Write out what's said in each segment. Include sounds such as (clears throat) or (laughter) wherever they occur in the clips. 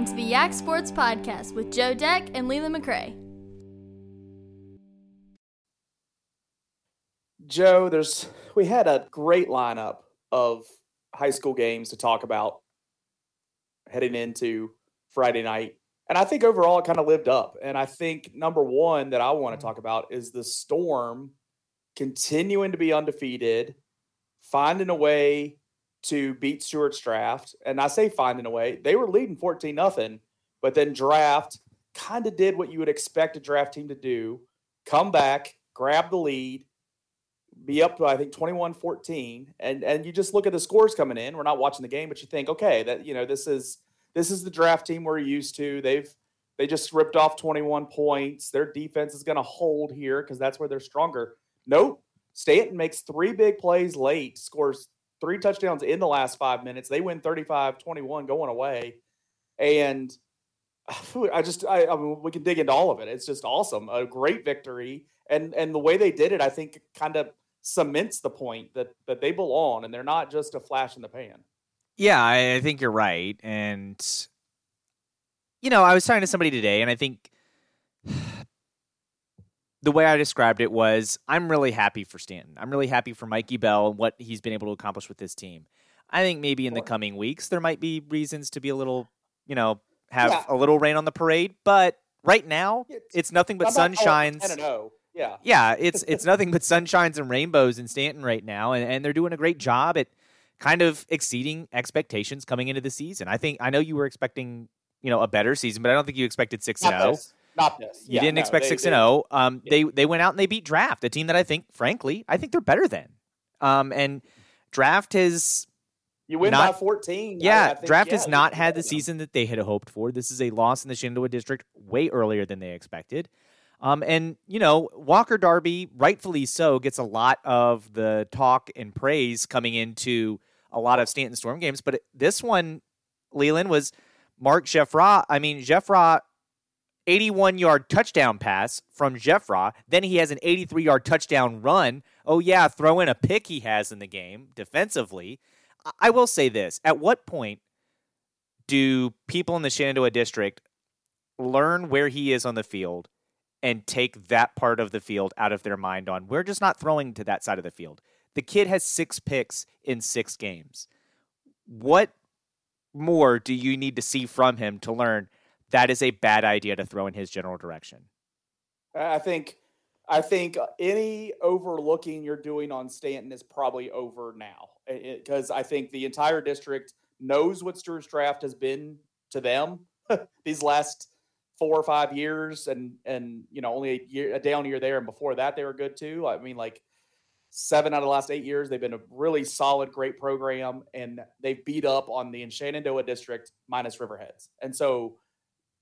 Welcome to the Yak Sports Podcast with Joe Deck and Leland McRae. Joe, there's we had a great lineup of high school games to talk about heading into Friday night. And I think overall it kind of lived up. And I think number one that I want to talk about is the Storm continuing to be undefeated, finding a way to beat Stuarts Draft. And I say finding a way, they were leading 14 nothing, but then draft kind of did what you would expect a draft team to do come back, grab the lead, be up to I think 21-14 and and you just look at the scores coming in. We're not watching the game, but you think, okay, that you know, this is this is the draft team we're used to. They've they just ripped off 21 points. Their defense is going to hold here because that's where they're stronger. Nope. Staunton makes three big plays late, scores three touchdowns in the last five minutes. They win 35 21 going away. And uh, I just, I, I mean, we can dig into all of it. It's just awesome. A great victory. And, and the way they did it, I think, kind of cements the point that, that they belong and they're not just a flash in the pan. Yeah, I, I think you're right. And, you know, I was talking to somebody today, and I think the way I described it was I'm really happy for Staunton. I'm really happy for Mikey Bell and what he's been able to accomplish with this team. I think maybe in the coming weeks there might be reasons to be a little, you know, have yeah. a little rain on the parade, but right now it's, it's nothing but sunshines. Yeah. Yeah, it's (laughs) it's nothing but sunshines and rainbows in Staunton right now and, and they're doing a great job at kind of exceeding expectations coming into the season. I think I know you were expecting, you know, a better season, but I don't think you expected 6 and 0. Not this. You yeah, didn't no, expect six and zero. Oh. Um, yeah. they they went out and they beat Draft, a team that I think, frankly, I think they're better than. Um, and Draft has you win not, by 14. Yeah, I, I think, Draft yeah, has not had the season that they had hoped for. This is a loss in the Shenandoah District way earlier than they expected. Um, and, you know, Walker Darby, rightfully so, gets a lot of the talk and praise coming into a lot of Staunton Storm games. But this one, Leland, was Mark Jeffra. I mean, Jeffra 81 yard touchdown pass from Jeffra. Then he has an 83 yard touchdown run. Oh, yeah, throw in a pick he has in the game defensively. I will say this at what point do people in the Shenandoah district learn where he is on the field and take that part of the field out of their mind on we're just not throwing to that side of the field? The kid has six picks in six games. What more do you need to see from him to learn that is a bad idea to throw in his general direction. I think I think any overlooking you're doing on Staunton is probably over now because I think the entire district knows what Stuarts Draft has been to them (laughs) these last four or five years, and and you know only a year a down year there, and before that they were good too. I mean, like seven out of the last eight years, they've been a really solid, great program, and they've beat up on the Shenandoah district minus Riverheads, and so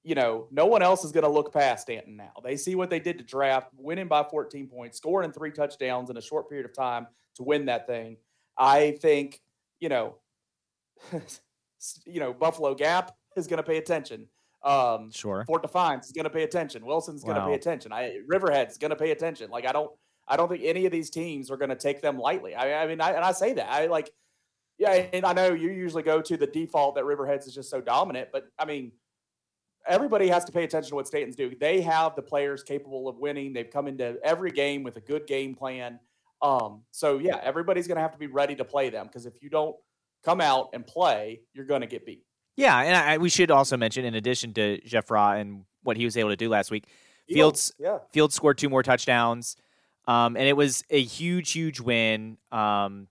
you know, no one else is going to look past Staunton now. They see what they did to draft, winning by 14 points, scoring three touchdowns in a short period of time to win that thing. I think, you know, (laughs) you know, Buffalo Gap is going to pay attention. Um, sure. Fort Defiance is going to pay attention. Wilson's going to wow. pay attention. I Riverhead's going to pay attention. Like I don't, I don't think any of these teams are going to take them lightly. I, I mean, I, and I say that I like, yeah, and I know you usually go to the default that Riverheads is just so dominant, but I mean everybody has to pay attention to what Staunton's doing. They have the players capable of winning. They've come into every game with a good game plan. Um, so yeah, everybody's going to have to be ready to play them because if you don't come out and play, you're going to get beat. Yeah, and I, we should also mention, in addition to Jeffra and what he was able to do last week, Fields yeah. Fields scored two more touchdowns, um, and it was a huge, huge win. Um,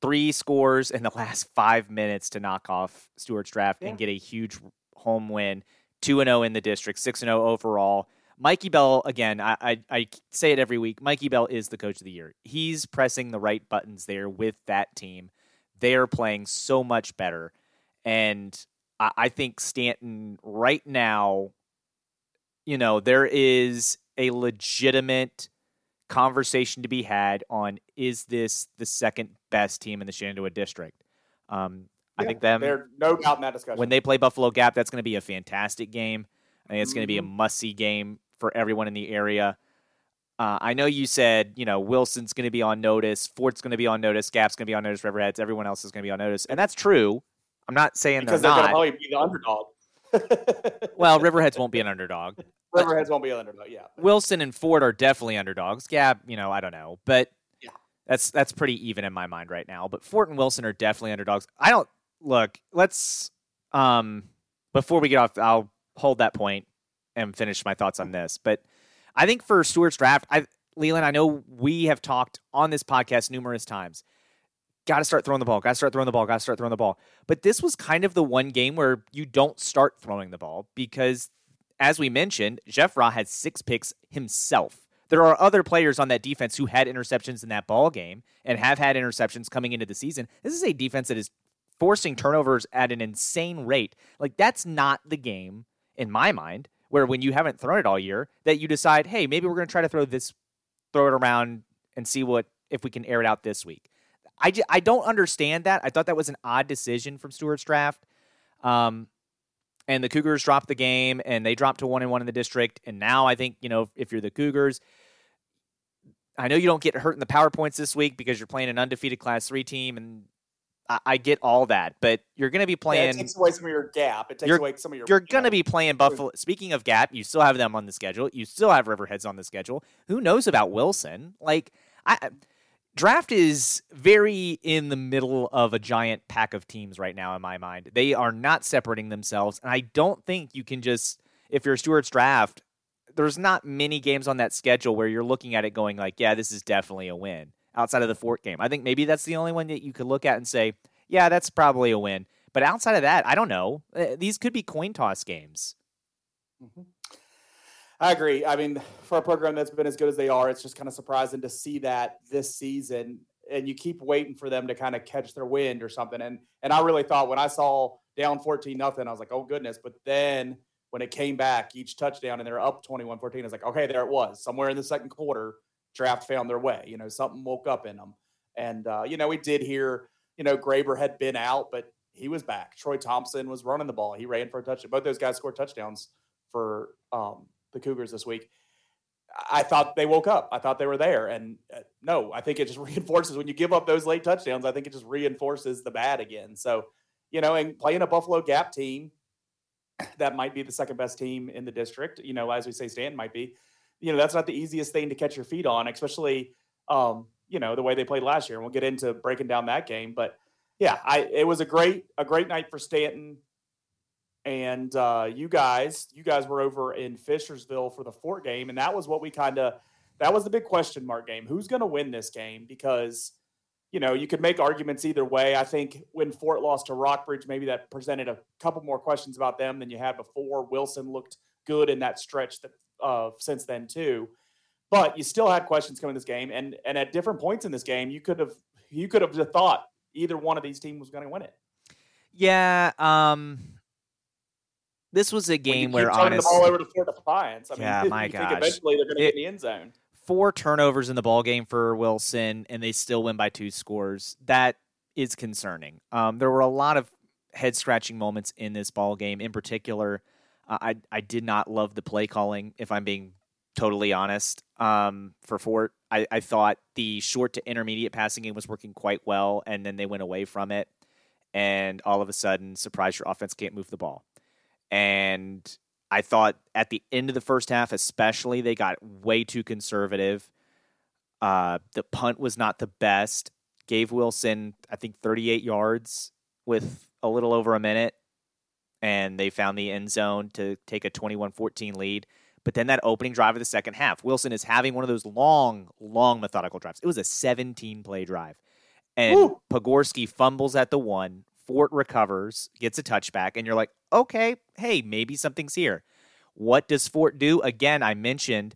three scores in the (laughs) last five minutes to knock off Stuarts Draft yeah. and get a huge home win. 2 and 0 in the district, 6 and 0 overall. Mikey Bell, again, I, I, I, say it every week. Mikey Bell is the coach of the year. He's pressing the right buttons there with that team. They are playing so much better. And I, I think Staunton, right now, you know, there is a legitimate conversation to be had on is this the second best team in the Shenandoah district? Um, I think them. They're no doubt in that discussion. When they play Buffalo Gap, that's going to be a fantastic game. I think it's going to be a mm-hmm. must see game for everyone in the area. Uh, I know you said, you know, Wilson's going to be on notice, Fort's going to be on notice, Gap's going to be on notice, Riverheads, everyone else is going to be on notice. And that's true. I'm not saying because they're, not. Because they're going to probably be the underdog. (laughs) well, Riverheads won't be an underdog. (laughs) Riverheads won't be an underdog. Yeah. Wilson and Fort are definitely underdogs. Gap, you know, I don't know, but yeah, that's that's pretty even in my mind right now. But Fort and Wilson are definitely underdogs. I don't look. Let's um before we get off, I'll hold that point and finish my thoughts on this. But I think for Stuarts draft, I Leland, I know we have talked on this podcast numerous times. Got to start throwing the ball. Got to start throwing the ball. Got to start throwing the ball. But this was kind of the one game where you don't start throwing the ball because, as we mentioned, Jeffra had six picks himself. There are other players on that defense who had interceptions in that ball game and have had interceptions coming into the season. This is a defense that is forcing turnovers at an insane rate. Like that's not the game in my mind where when you haven't thrown it all year that you decide, hey, maybe we're going to try to throw this, throw it around and see what if we can air it out this week. I, j- I don't understand that. I thought that was an odd decision from Stuarts draft. Um, and the Cougars dropped the game and they dropped to one and one in the district. And now I think, you know, if you're the Cougars, I know you don't get hurt in the PowerPoints this week because you're playing an undefeated Class 3 team and I, get all that, but you're going to be playing. Yeah, it takes away some of your gap. It takes away some of your. You're going to be playing Buffalo. Speaking of gap, you still have them on the schedule. You still have Riverheads on the schedule. Who knows about Wilson? Like, I draft is very in the middle of a giant pack of teams right now. In my mind, they are not separating themselves, and I don't think you can just if you're Stuarts draft. There's not many games on that schedule where you're looking at it going like, yeah, this is definitely a win outside of the Fort game. I think maybe that's the only one that you could look at and say, yeah, that's probably a win. But outside of that, I don't know. Uh, these could be coin toss games. Mm-hmm. I agree. I mean, for a program that's been as good as they are, it's just kind of surprising to see that this season. And you keep waiting for them to kind of catch their wind or something. And and I really thought when I saw down 14 nothing, I was like, oh goodness. But then when it came back, each touchdown and they're up 21 14, I was like, okay, there it was. Somewhere in the second quarter, draft found their way. You know, something woke up in them. And, uh, you know, we did hear, you know, Graber had been out, but he was back. Troy Thompson was running the ball. He ran for a touchdown. Both those guys scored touchdowns for um, the Cougars this week. I thought they woke up. I thought they were there. And uh, no, I think it just (laughs) reinforces when you give up those late touchdowns, I think it just reinforces the bad again. So, you know, and playing a Buffalo Gap team (clears throat) that might be the second best team in the district, you know, as we say, Stan might be you know that's not the easiest thing to catch your feet on, especially um, you know the way they played last year. And we'll get into breaking down that game, but yeah, I it was a great a great night for Staunton. And uh, you guys, you guys were over in Fishersville for the Fort game, and that was what we kind of that was the big question mark game. Who's going to win this game? Because you know you could make arguments either way. I think when Fort lost to Rockbridge, maybe that presented a couple more questions about them than you had before. Wilson looked good in that stretch that uh, since then too. But you still had questions coming this game, and and at different points in this game, you could have you could have thought either one of these teams was going to win it. Yeah, um, this was a game where honestly, the ball over to Fort Defiance. I yeah, (laughs) mean, my gosh, eventually they're going to get in the end zone. Four turnovers in the ball game for Wilson, and they still win by two scores. That is concerning. Um, there were a lot of head scratching moments in this ball game. In particular, I I did not love the play calling. If I'm being totally honest, um, for Fort, I, I thought the short to intermediate passing game was working quite well, and then they went away from it, and all of a sudden, surprise, your offense can't move the ball, and I thought at the end of the first half, especially, they got way too conservative. Uh, the punt was not the best. Gave Wilson, I think, 38 yards with a little over a minute and they found the end zone to take a 21-14 lead. But then that opening drive of the second half, Wilson is having one of those long, long methodical drives. It was a 17 play drive. And Woo! Pogorski fumbles at the one, Fort recovers, gets a touchback, and you're like, okay, hey, maybe something's here. What does Fort do? Again, I mentioned,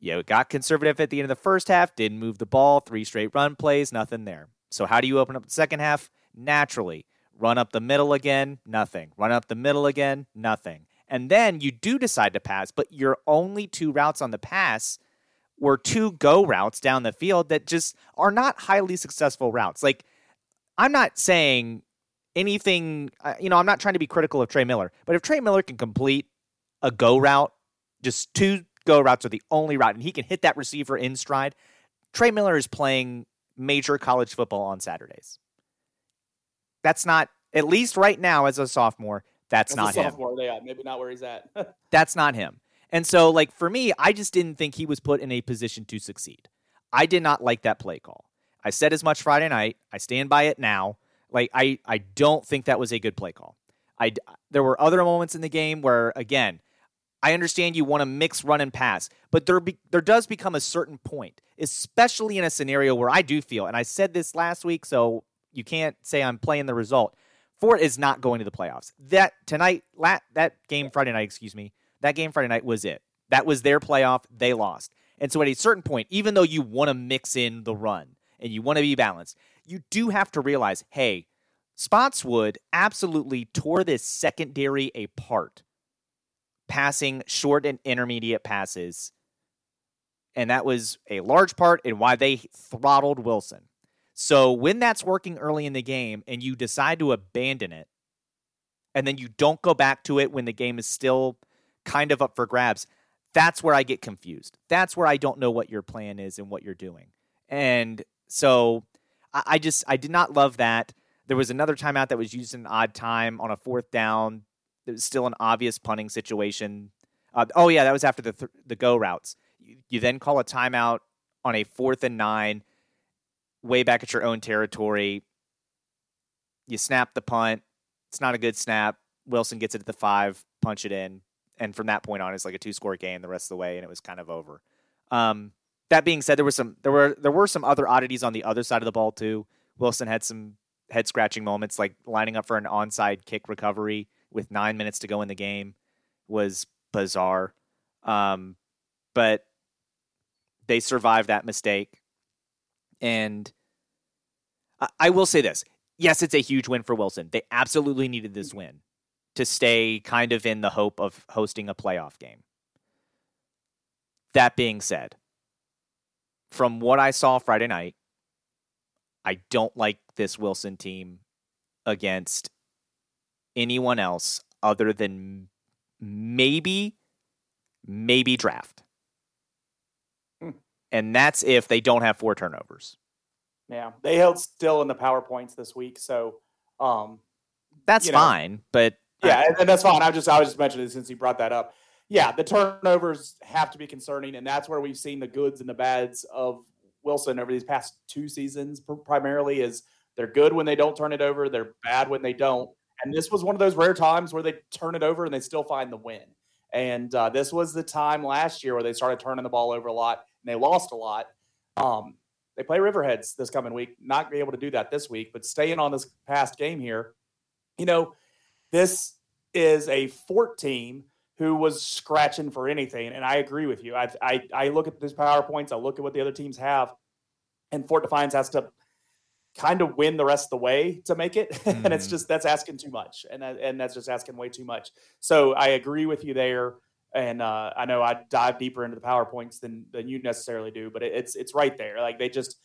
you know, got conservative at the end of the first half, didn't move the ball, three straight run plays, nothing there. So how do you open up the second half? Naturally, Run up the middle again, nothing. Run up the middle again, nothing. And then you do decide to pass, but your only two routes on the pass were two go routes down the field that just are not highly successful routes. Like, I'm not saying anything, uh, you know, I'm not trying to be critical of Trey Miller, but if Trey Miller can complete a go route, just two go routes are the only route, and he can hit that receiver in stride, Trey Miller is playing major college football on Saturdays. That's not, at least right now as a sophomore, That's As not a him. sophomore, yeah, maybe not where he's at. (laughs) That's not him. And so, like, for me, I just didn't think he was put in a position to succeed. I did not like that play call. I said as much Friday night. I stand by it now. Like, I, I don't think that was a good play call. I, there were other moments in the game where, again, I understand you want to mix run and pass, but there be, there does become a certain point, especially in a scenario where I do feel, and I said this last week, so you can't say I'm playing the result. Fort is not going to the playoffs. That tonight, la- that game Friday night, excuse me, that game Friday night was it. That was their playoff. They lost. And so at a certain point, even though you want to mix in the run and you want to be balanced, you do have to realize, hey, Spotswood absolutely tore this secondary apart, passing short and intermediate passes. And that was a large part in why they throttled Wilson. So when that's working early in the game and you decide to abandon it, and then you don't go back to it when the game is still kind of up for grabs, that's where I get confused. That's where I don't know what your plan is and what you're doing. And so I, just I did not love that. There was another timeout that was used in odd time on a fourth down. It was still an obvious punting situation. Uh, oh yeah, that was after the th- the go routes. You, you then call a timeout on a fourth and nine, way back at your own territory. You snap the punt. It's not a good snap. Wilson gets it at the five, punch it in, and from that point on, it's like a two score game the rest of the way, and it was kind of over. Um, that being said, there were some there were there were some other oddities on the other side of the ball too. Wilson had some head scratching moments, like lining up for an onside kick recovery with nine minutes to go in the game was bizarre. Um, but they survived that mistake, and I, will say this: yes, it's a huge win for Wilson. They absolutely needed this win to stay kind of in the hope of hosting a playoff game. That being said, from what I saw Friday night, I don't like this Wilson team against anyone else other than maybe, maybe draft. And that's if they don't have four turnovers. yeah, they held still in the power points this week, so um, That's You know, fine, but Yeah, and, and that's fine. I just I was just mentioning it since you brought that up. Yeah, the turnovers have to be concerning, and that's where we've seen the goods and the bads of Wilson over these past two seasons. Primarily, is they're good when they don't turn it over, they're bad when they don't. And this was one of those rare times where they turn it over and they still find the win. And uh, this was the time last year where they started turning the ball over a lot and they lost a lot. Um, they play Riverheads this coming week. Not be able to do that this week, but staying on this past game here, you know, this is a Fort team who was scratching for anything, and I agree with you. I I, I look at these powerpoints, I look at what the other teams have, and Fort Defiance has to kind of win the rest of the way to make it, (laughs) and it's Mhm. just that's asking too much, and that, and that's just asking way too much. So I agree with you there, and uh, I know I dive deeper into the powerpoints than than you necessarily do, but it, it's it's right there. Like they just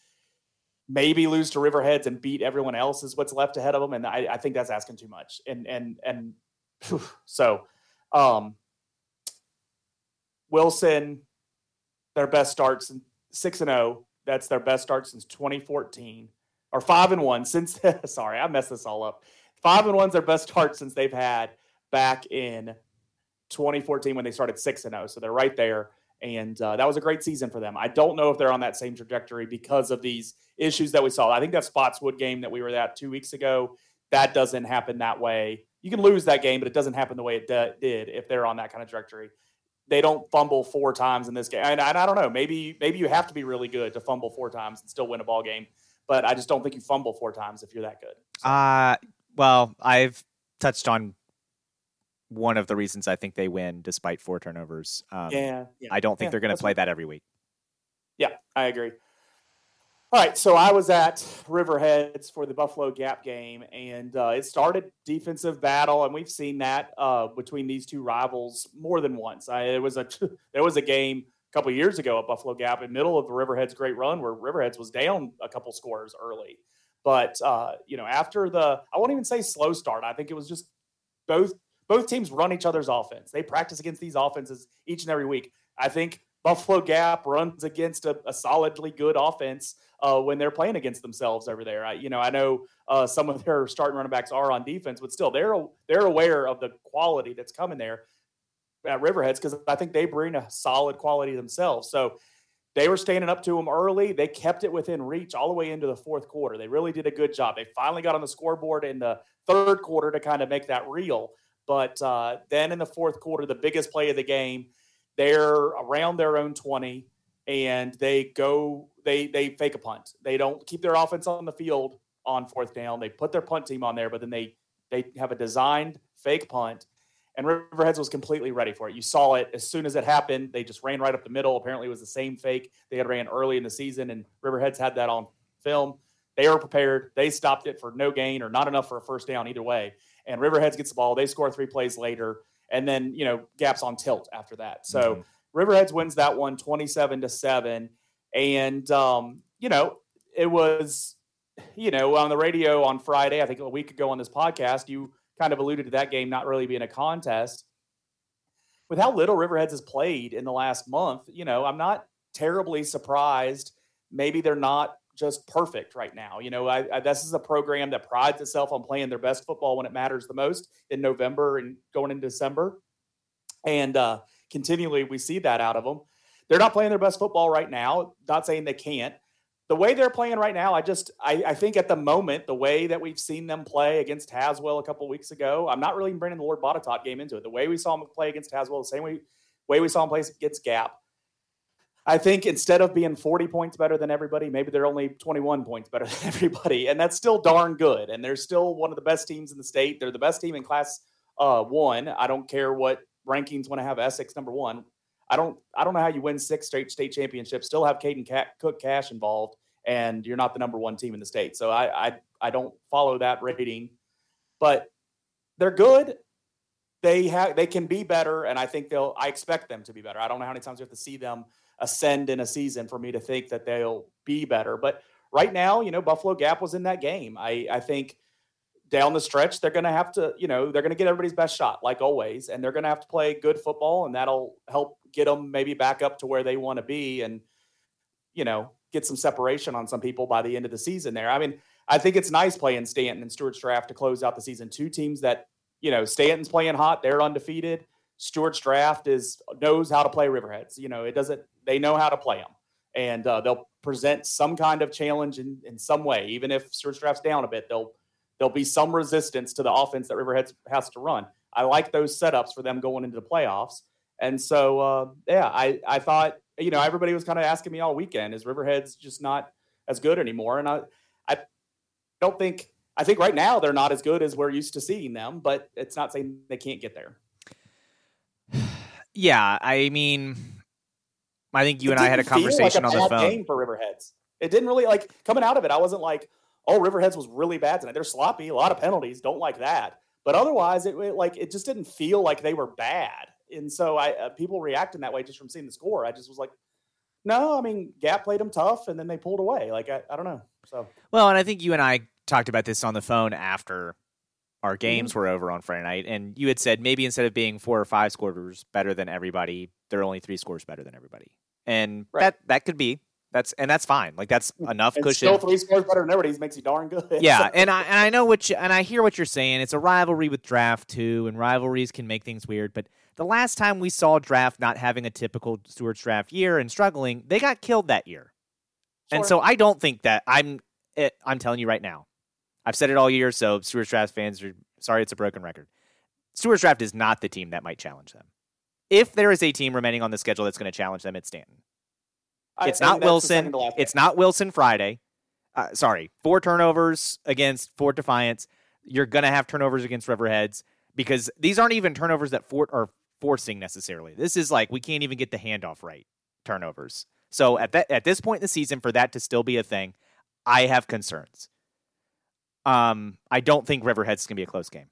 maybe lose to Riverheads and beat everyone else is what's left ahead of them, and I, I think that's asking too much. And and and phew, so, um, Wilson, their best starts six and zero. That's their best start since 2014, or five and one since. (laughs) sorry, I messed this all up. Five and one's their best start since they've had back in 2014 when they started six and zero. So they're right there, and uh, that was a great season for them. I don't know if they're on that same trajectory because of these issues that we saw. I think that Spotswood game that we were at two weeks ago, that doesn't happen that way. You can lose that game, but it doesn't happen the way it did if they're on that kind of trajectory. They don't fumble four times in this game, and, and I don't know. Maybe maybe you have to be really good to fumble four times and still win a ball game. But I just don't think you fumble four times if you're that good. So, Uh, well, I've touched on one of the reasons I think they win despite four turnovers. Um, yeah, yeah, I don't think Yeah, they're going to play that every week. Yeah, I agree. All right, so I was at Riverheads for the Buffalo Gap game, and uh, it started defensive battle, and we've seen that uh, between these two rivals more than once. I, it was a (laughs) there was a game a couple years ago at Buffalo Gap in middle of the Riverheads' great run where Riverheads was down a couple scores early, but uh, you know after the I won't even say slow start. I think it was just both both teams run each other's offense. They practice against these offenses each and every week. I think Buffalo Gap runs against a, a solidly good offense uh, when they're playing against themselves over there. I, you know, I know uh, some of their starting running backs are on defense, but still, they're they're aware of the quality that's coming there at Riverheads because I think they bring a solid quality themselves. So they were standing up to them early. They kept it within reach all the way into the fourth quarter. They really did a good job. They finally got on the scoreboard in the third quarter to kind of make that real. But uh, then in the fourth quarter, the biggest play of the game, they're around their own 20 and they go, they, they fake a punt. They don't keep their offense on the field on fourth down. They put their punt team on there, but then they, they have a designed fake punt and Riverheads was completely ready for it. You saw it as soon as it happened. They just ran right up the middle. Apparently, it was the same fake they had ran early in the season, and Riverheads had that on film. They were prepared. They stopped it for no gain or not enough for a first down either way. And Riverheads gets the ball. They score three plays later, and then you know gaps on tilt after that. So mm-hmm. Riverheads wins that one, twenty-seven to seven, and um, you know it was you know on the radio on Friday. I think a week ago on this podcast, you kind of alluded to that game not really being a contest. With how little Riverheads has played in the last month, you know, I'm not terribly surprised. Maybe they're not just perfect right now. You know, I, I, this is a program that prides itself on playing their best football when it matters the most in November and going into December. And uh, continually, we see that out of them. They're not playing their best football right now. Not saying they can't, the way they're playing right now, I just I, I, think at the moment, the way that we've seen them play against Haswell a couple weeks ago, I'm not really bringing the Lord Botetourt game into it. The way we saw them play against Haswell, the same way way we saw them play against Gap. I think instead of being 40 points better than everybody, maybe they're only 21 points better (laughs) than everybody, and that's still darn good. And they're still one of the best teams in the state. They're the best team in Class uh, One. I don't care what rankings want to have Essex number one. I don't I don't know how you win six straight state championships, still have Caden Cook Cash involved, and you're not the number one team in the state. So I I, I don't follow that rating, but they're good. They have they can be better, and I think they'll. I expect them to be better. I don't know how many times we have to see them ascend in a season for me to think that they'll be better. But right now, you know, Buffalo Gap was in that game. I I think down the stretch, they're going to have to, you know, they're going to get everybody's best shot, like always, and they're going to have to play good football, and that'll help get them maybe back up to where they want to be, and you know, get some separation on some people by the end of the season. There, I mean, I think it's nice playing Staunton and Stuarts Draft to close out the season. Two teams that, you know, Staunton's playing hot, they're undefeated. Stuarts Draft is knows how to play Riverheads. You know, it doesn't. They know how to play them, and uh, they'll present some kind of challenge in, in some way, even if Stuarts Draft's down a bit. They'll there'll be some resistance to the offense that Riverheads has to run. I like those setups for them going into the playoffs. And so, uh, yeah, I, I thought, you know, everybody was kind of asking me all weekend, is Riverheads just not as good anymore? And I, I don't think, I think right now they're not as good as we're used to seeing them, but it's not saying they can't get there. Yeah, I mean, I think you it and I had a conversation like a on the phone. Game for Riverheads, it didn't really like coming out of it. I wasn't like, oh, Riverheads was really bad tonight. They're sloppy, a lot of penalties. Don't like that. But otherwise, it, it like it just didn't feel like they were bad. And so I uh, people reacting that way just from seeing the score. I just was like, no, I mean Gap played them tough, and then they pulled away. Like I, I don't know. So well, and I think you and I talked about this on the phone after our games mm-hmm. were over on Friday night, and you had said maybe instead of being four or five scores better than everybody, they're only three scores better than everybody, and right. that that could be. That's and that's fine. Like that's enough and cushion. Still three scores better than everybody makes you darn good. Yeah, so. (laughs) and I and I know what you, and I hear what you're saying. It's a rivalry with draft too, and rivalries can make things weird. But the last time we saw draft not having a typical Stuarts draft year and struggling, they got killed that year. Sure. And so I don't think that I'm. It, I'm telling you right now, I've said it all year. So Stuarts draft fans are sorry, it's a broken record. Stuarts draft is not the team that might challenge them. If there is a team remaining on the schedule that's going to challenge them, it's Staunton. It's I, not Wilson. It's not Wilson Friday. Uh, sorry, four turnovers against Fort Defiance. You're going to have turnovers against Riverheads because these aren't even turnovers that Fort are forcing necessarily. This is like we can't even get the handoff right turnovers. So at that at this point in the season, for that to still be a thing, I have concerns. Um, I don't think Riverhead's going to be a close game.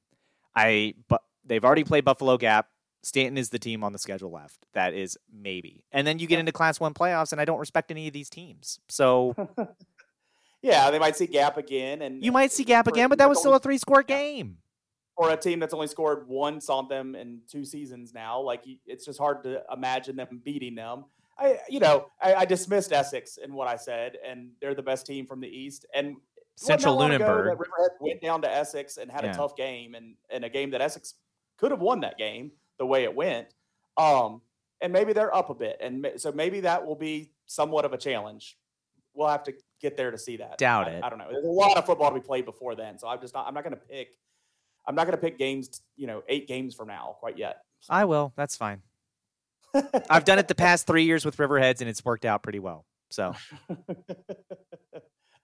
I but they've already played Buffalo Gap. Staunton is the team on the schedule left. That is maybe. And then you get into Class One playoffs, and I don't respect any of these teams. So, (laughs) yeah, they might see Gap again, and you might see Gap again, but that was still a three-score game. Or a team that's only scored once on them in two seasons now. Like it's just hard to imagine them beating them. I, you know, I, I, dismissed Essex in what I said, and they're the best team from the East. And Central Lunenburg went down to Essex and had yeah. a tough game, and, and a game that Essex could have won that game the way it went. Um, and maybe they're up a bit, and so maybe that will be somewhat of a challenge. We'll have to get there to see that. Doubt I, it. I don't know. There's a lot of football to be played before then, so I'm just not. I'm not going to pick. I'm not going to pick games. You know, eight games from now, quite yet. So. I will. That's fine. I've done it the past three years with Riverheads, and it's worked out pretty well. So. (laughs)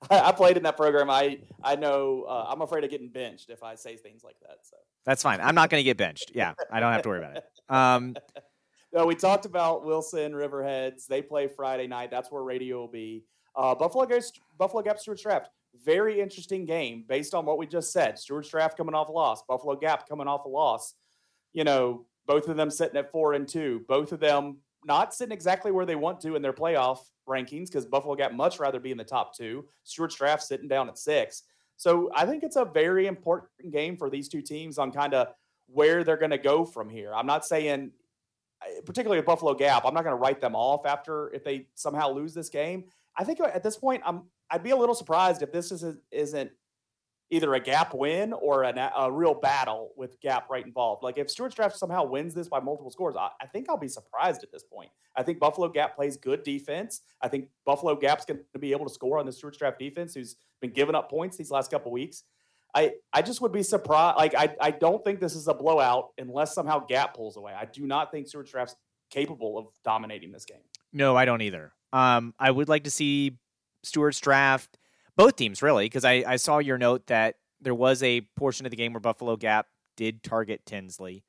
(laughs) I, played in that program. I I know. Uh, I'm afraid of getting benched if I say things like that. So that's fine. I'm not going to get benched. Yeah, I don't have to worry about it. Um, (laughs) no, we talked about Wilson Riverheads. They play Friday night. That's where radio will be. Uh, Buffalo goes Buffalo Gap Stuarts Draft. Very interesting game based on what we just said. Stuarts Draft coming off a loss. Buffalo Gap coming off a loss. You know, both of them sitting at four and two. Both of them not sitting exactly where they want to in their playoff rankings because Buffalo Gap much rather be in the top two. Stuarts Draft sitting down at six. So I think it's a very important game for these two teams on kind of where they're going to go from here. I'm not saying eh, particularly with Buffalo Gap, I'm not going to write them off after if they somehow lose this game. I think at this point, I'm I'd be a little surprised if this isn't isn't either a Gap win or a, a real battle with Gap right involved. Like if Stuarts Draft somehow wins this by multiple scores, I, I, think I'll be surprised at this point. I think Buffalo Gap plays good defense. I think Buffalo Gap's going to be able to score on the Stuarts Draft defense, who's been giving up points these last couple weeks. I, I just would be surprised. Like, I, I don't think this is a blowout unless somehow Gap pulls away. I do not think Stuarts Draft's capable of dominating this game. No, I don't either. Um, I would like to see Stuarts Draft, both teams really, because I, I saw your note that there was a portion of the game where Buffalo Gap did target Tinsley.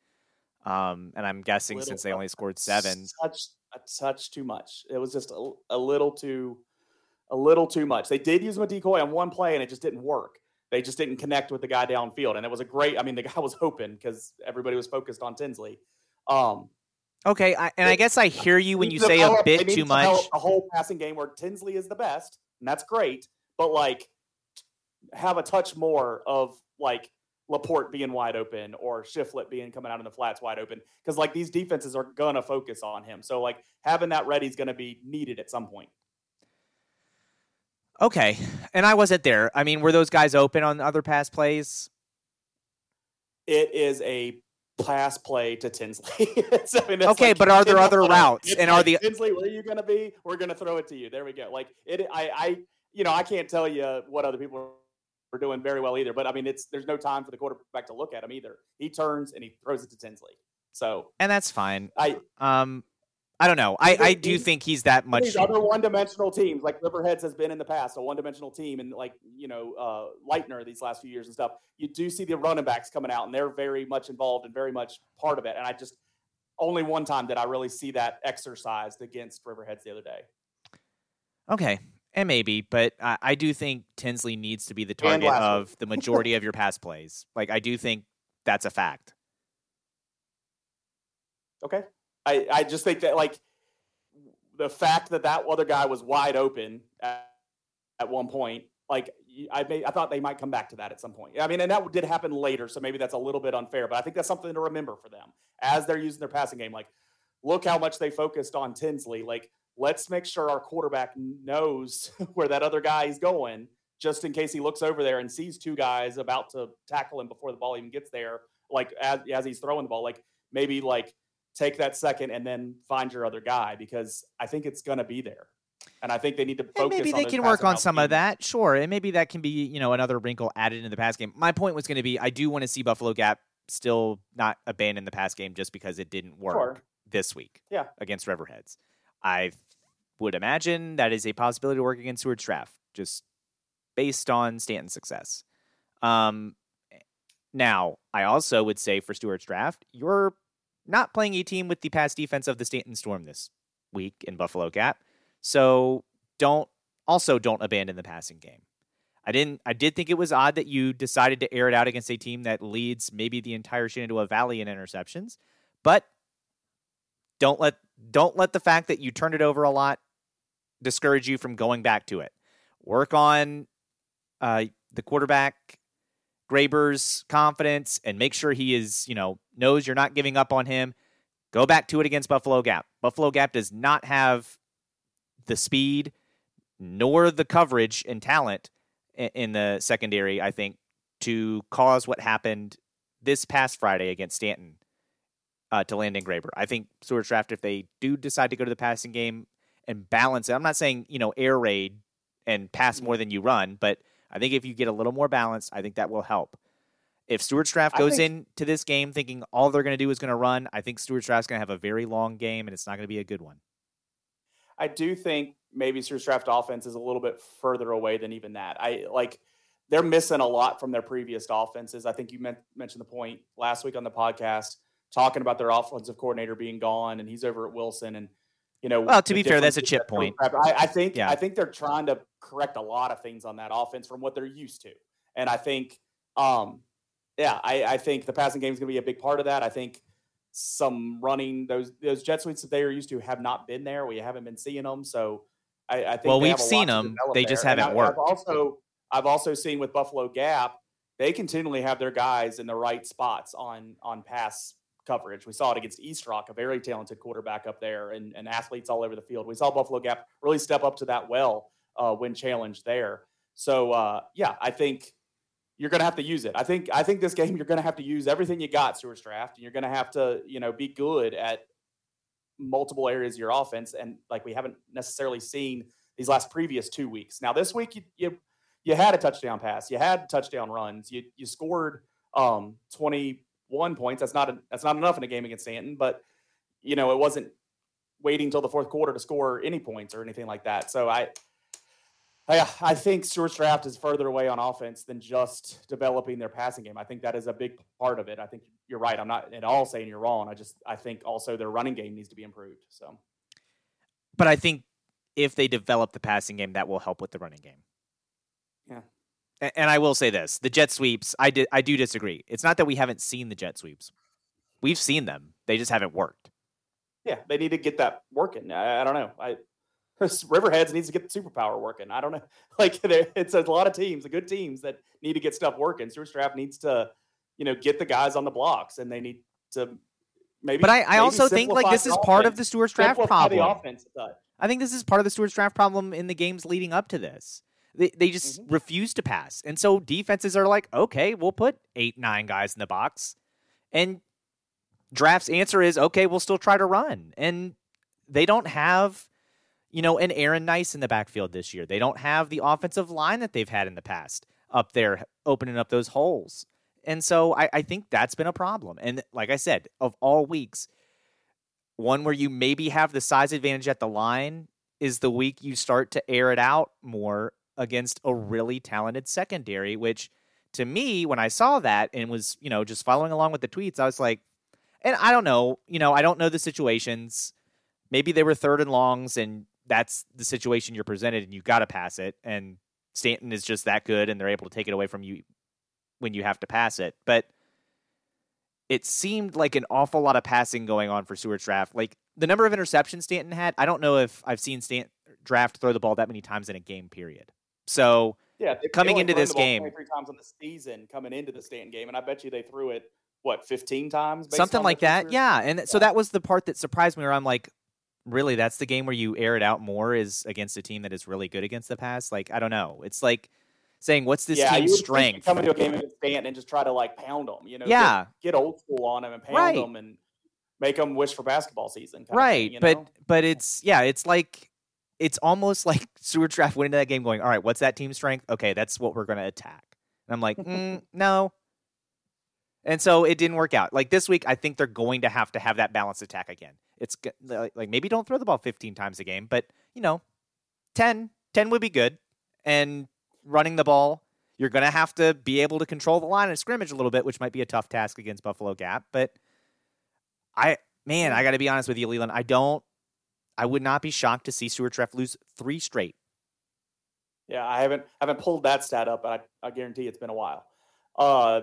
Um, and I'm guessing little, since they only scored seven, touch a touch too much. It was just a, a little too, a little too much. They did use him a decoy on one play, and it just didn't work. They just didn't connect with the guy downfield, and it was a great. I mean, the guy was hoping because everybody was focused on Tinsley. Um, okay, I, and it, I guess I (laughs) hear you when you say a bit too much. A whole passing game where Tinsley is the best, and that's great. But like, have a touch more of like Laporte being wide open or Shiflett being coming out in the flats wide open because like these defenses are gonna focus on him. So like having that ready is gonna be needed at some point. Okay, and I wasn't there. I mean, were those guys open on other pass plays? It is a pass play to Tinsley. (laughs) so, I mean, okay, like, but are there (laughs) other routes? And are the Tinsley, where are you to be? We're to throw it to you. There we go. Like it, I, I, you know, I can't tell you what other people are doing very well either. But I mean, it's there's no time for the quarterback to look at him either. He turns and he throws it to Tinsley. So and that's fine. I um I don't know. I, I do think he's that much. These other one-dimensional teams, like Riverheads has been in the past, a one-dimensional team, and like you know, uh, Leitner these last few years and stuff. You do see the running backs coming out, and they're very much involved and very much part of it. And I just only one time did I really see that exercised against Riverheads the other day. Okay, and maybe, but I, I do think Tinsley needs to be the target of the majority of your pass plays. Like I do think that's a fact. Okay. I, I just think that like the fact that that other guy was wide open at, at one point, like I may, I thought they might come back to that at some point. I mean, and that did happen later, so maybe that's a little bit unfair, but I think that's something to remember for them as they're using their passing game. Like, look how much they focused on Tinsley. Like, let's make sure our quarterback knows (laughs) where that other guy is going, just in case he looks over there and sees two guys about to tackle him before the ball even gets there. Like as, as he's throwing the ball, like maybe like take that second and then find your other guy because I think it's going to be there. And I think they need to focus. And maybe they can work on some of that, sure. And maybe that can be you know another wrinkle added into the pass game. My point was going to be I do want to see Buffalo Gap still not abandon the pass game just because it didn't work sure. this week. Yeah. against Riverheads, I would imagine that is a possibility to work against Stuarts Draft just based on Staunton's success. Um, now I also would say for Stuarts Draft, you're not playing a team with the pass defense of the Stanton Storm this week in Buffalo Gap. So don't also don't abandon the passing game. I didn't I did think it was odd that you decided to air it out against a team that leads maybe the entire Shenandoah Valley in interceptions, but don't let don't let the fact that you turned it over a lot discourage you from going back to it. Work on uh, the quarterback Graber's confidence and make sure he is, you know, knows you're not giving up on him. Go back to it against Buffalo Gap. Buffalo Gap does not have the speed nor the coverage and talent in the secondary, I think, to cause what happened this past Friday against Staunton uh, to Landon Graber. I think Stuarts Draft, if they do decide to go to the passing game and balance it, I'm not saying, you know, air raid and pass more than you run, but I think if you get a little more balance, I think that will help. If Stuarts Draft goes think, into this game thinking all they're going to do is going to run, I think Stuarts Draft's going to have a very long game and it's not going to be a good one. I do think maybe Stuarts Draft offense is a little bit further away than even that. I like they're missing a lot from their previous offenses. I think you meant, mentioned the point last week on the podcast talking about their offensive coordinator being gone and he's over at Wilson and you know. Well, to be fair, that's a chip point. I, I think yeah. I think they're trying to correct a lot of things on that offense from what they're used to, and I think, um, yeah, I, I think the passing game is going to be a big part of that. I think some running those those jet sweeps that they are used to have not been there. We haven't been seeing them, so I, I think. Well, we've seen them; they just there. haven't worked. I've also I've also seen with Buffalo Gap, they continually have their guys in the right spots on on pass coverage. We saw it against East Rock, a very talented quarterback up there, and, and athletes all over the field. We saw Buffalo Gap really step up to that well uh, when challenged there. So uh, yeah, I think you're going to have to use it. I think I think this game you're going to have to use everything you got, Stuarts Draft, and you're going to have to you know be good at multiple areas of your offense, and like we haven't necessarily seen these last previous two weeks. Now this week you you, you had a touchdown pass, you had touchdown runs, you you scored um, 20 one points. That's not a, that's not enough in a game against Staunton, but you know it wasn't waiting until the fourth quarter to score any points or anything like that. So I. I, I think Stuarts Draft is further away on offense than just developing their passing game. I think that is a big part of it. I think you're right. I'm not at all saying you're wrong. I just I think also their running game needs to be improved. So, but I think if they develop the passing game, that will help with the running game. Yeah, and I will say this: the jet sweeps. I did. I do disagree. It's not that we haven't seen the jet sweeps. We've seen them. They just haven't worked. Yeah, they need to get that working. I, I don't know. I (laughs) Riverheads needs to get the superpower working. I don't know. (laughs) Like (laughs) it's a lot of teams, the good teams that need to get stuff working. Stuarts Draft needs to, you know, get the guys on the blocks, and they need to maybe. But I, I also think like this is part of the Stuarts Draft problem. Offense I think this is part of the Stuarts Draft problem in the games leading up to this. They, they just mm-hmm. refuse to pass. And so defenses are like, okay, we'll put eight, nine guys in the box. And draft's answer is, okay, we'll still try to run. And they don't have, you know, an Aaron Nice in the backfield this year. They don't have the offensive line that they've had in the past up there opening up those holes. And so I, I think that's been a problem. And like I said, of all weeks, one where you maybe have the size advantage at the line is the week you start to air it out more against a really talented secondary, which to me, when I saw that and was, you know, just following along with the tweets, I was like, and I don't know, you know, I don't know the situations. Maybe they were third and longs and that's the situation you're presented and you got to pass it. And Staunton is just that good and they're able to take it away from you when you have to pass it. But it seemed like an awful lot of passing going on for Stuarts Draft. Like the number of interceptions Staunton had, I don't know if I've seen Stanton Draft throw the ball that many times in a game period. So yeah, they, coming they into this game, three times in the season coming into the Staunton game, and I bet you they threw it what fifteen times, something like that. Yeah, and yeah. so that was the part that surprised me. Where I'm like, really, that's the game where you air it out more is against a team that is really good against the pass. Like I don't know, it's like saying what's this yeah, team's strength? Come into a game against Staunton and just try to like pound them. You know, yeah, get, get old school on them and pound right. them and make them wish for basketball season. right, thing, but know? but it's yeah, it's like it's almost like (laughs) Stuarts Draft went into that game going, all right, what's that team strength? Okay, that's what we're going to attack. And I'm like, (laughs) mm, no. And so it didn't work out. Like this week, I think they're going to have to have that balanced attack again. It's like maybe don't throw the ball 15 times a game, but you know, 10, 10 would be good. And running the ball, you're going to have to be able to control the line of scrimmage a little bit, which might be a tough task against Buffalo Gap. But I, man, I got to be honest with you, Leland. I don't I would not be shocked to see Stuarts Draft lose three straight. Yeah, I haven't I haven't pulled that stat up, but I, I guarantee it's been a while. Uh,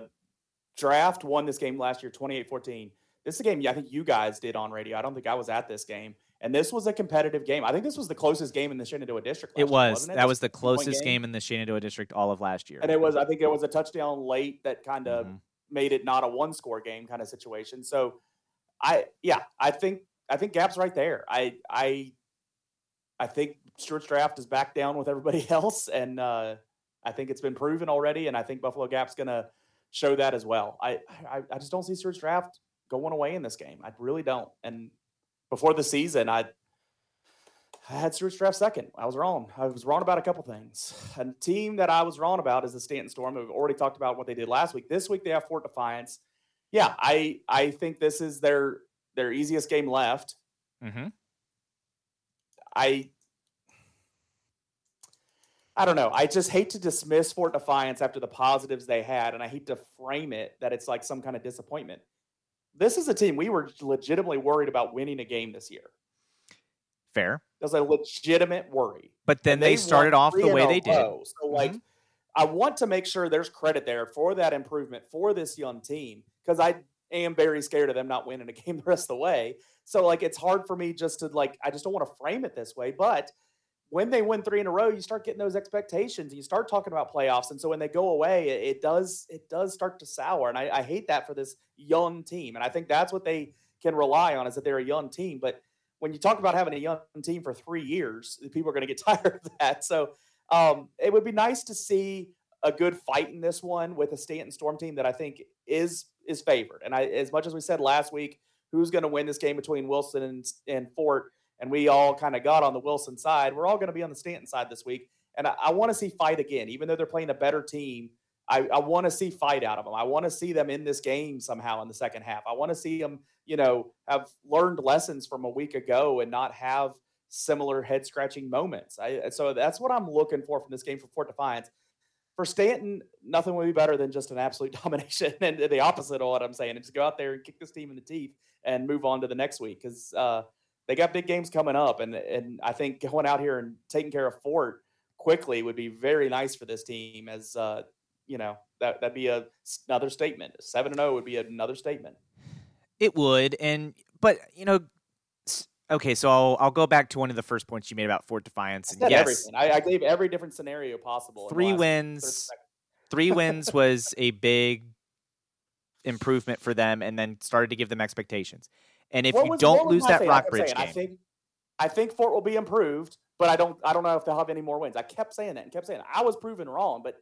draft won this game last year, 28-14. This is a game I think you guys did on radio. I don't think I was at this game. And this was a competitive game. I think this was the closest game in the Shenandoah district. it was. Year, it? That was the closest game. game. in the Shenandoah district all of last year. And it was, I think it was a touchdown late that kind of mm-hmm. made it not a one score game kind of situation. So I, yeah, I think I think Gap's right there. I I I think Stuarts Draft is back down with everybody (laughs) else, and uh, I think it's been proven already. And I think Buffalo Gap's going to show that as well. I, I I just don't see Stuarts Draft going away in this game. I really don't. And before the season, I I had Stuarts Draft second. I was wrong. I was wrong about a couple things. A team that I was wrong about is the Staunton Storm. We've already talked about what they did last week. This week they have Fort Defiance. Yeah, I I think this is their their easiest game left. Mm-hmm. I I don't know. I just hate to dismiss Fort Defiance after the positives they had, and I hate to frame it that it's like some kind of disappointment. This is a team we were legitimately worried about winning a game this year. Fair. It was a legitimate worry. But then they, they started off the way they did. row. So, like, Mhm. I want to make sure there's credit there for that improvement for this young team because I am very scared of them not winning a game the rest of the way. So, like, it's hard for me just to like. I just don't want to frame it this way, but when they win three in a row, you start getting those expectations. and You start talking about playoffs, and so when they go away, it, it does it does start to sour, and I, I hate that for this young team. And I think that's what they can rely on is that they're a young team. But when you talk about having a young team for three years, people are going to get (laughs) tired of that. So um, it would be nice to see a good fight in this one with a Staunton Storm team that I think is is favored. And I, as much as we said last week, who's going to win this game between Wilson and, and Fort, and we all kind of got on the Wilson side, we're all going to be on the Staunton side this week. And I, I want to see fight again, even though they're playing a better team. I, I want to see fight out of them. I want to see them in this game somehow in the second half. I want to see them, you know, have learned lessons from a week ago and not have similar head scratching moments. I, so that's what I'm looking for from this game for Fort Defiance. For Staunton, nothing would be better than just an absolute (laughs) domination and the opposite of what I'm saying. And just go out there and kick this team in the teeth and move on to the next week because uh, they got big games coming up. And, and I think going out here and taking care of Fort quickly would be very nice for this team as, uh, you know, that, that'd be a, another statement. 7 and 0 would be another statement. It would, and but you know, okay. So I'll I'll go back to one of the first points you made about Fort Defiance. I yes. I, I gave every different scenario possible. three wins. Three wins (laughs) was a big improvement for them, and then started to give them expectations. And if What you was- don't lose that Rockbridge saying, I game, think I think Fort will be improved, but I don't I don't know if they'll have any more wins. I kept saying that and kept saying that. I was proven wrong, but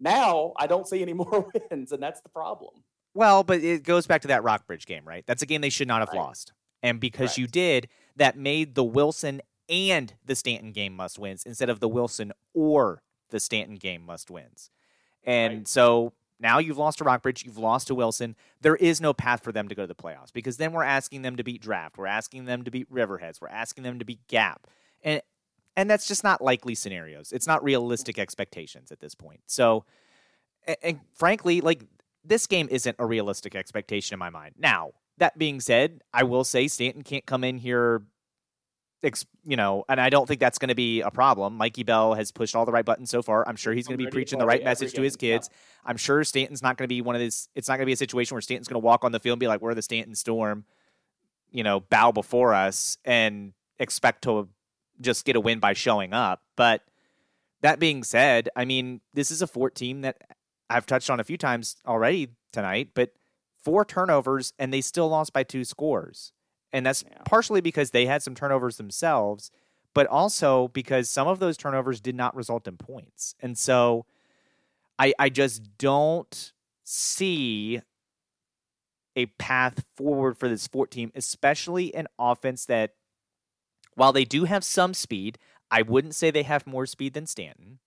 now I don't see any (laughs) more wins, and that's the problem. Well, but it goes back to that Rockbridge game, right? That's a game they should not have Right. lost. And because you did, that made the Wilson and the Staunton game must wins instead of the Wilson or the Staunton game must wins. And Right. so now you've lost to Rockbridge, you've lost to Wilson. There is no path for them to go to the playoffs because then we're asking them to beat Draft, we're asking them to beat Riverheads, we're asking them to beat Gap. And and that's just not likely scenarios. It's not realistic expectations at this point. So and, and frankly, like this game isn't a realistic expectation in my mind. Now, that being said, I will say Staunton can't come in here, ex, you know, and I don't think that's going to be a problem. Mikey Bell has pushed all the right buttons so far. I'm sure he's going to be preaching the right message to his game, yeah. kids. I'm sure Staunton's not going to be one of these. It's not going to be a situation where Staunton's going to walk on the field and be like, "We're the Staunton Storm," you know, bow before us and expect to just get a win by showing up. But that being said, I mean, this is a Fort team that I've touched on a few times already tonight, but four turnovers and they still lost by two scores. And that's Yeah. partially because they had some turnovers themselves, but also because some of those turnovers did not result in points. And so I I just don't see a path forward for this Fort team, especially an offense that while they do have some speed, I wouldn't say they have more speed than Staunton.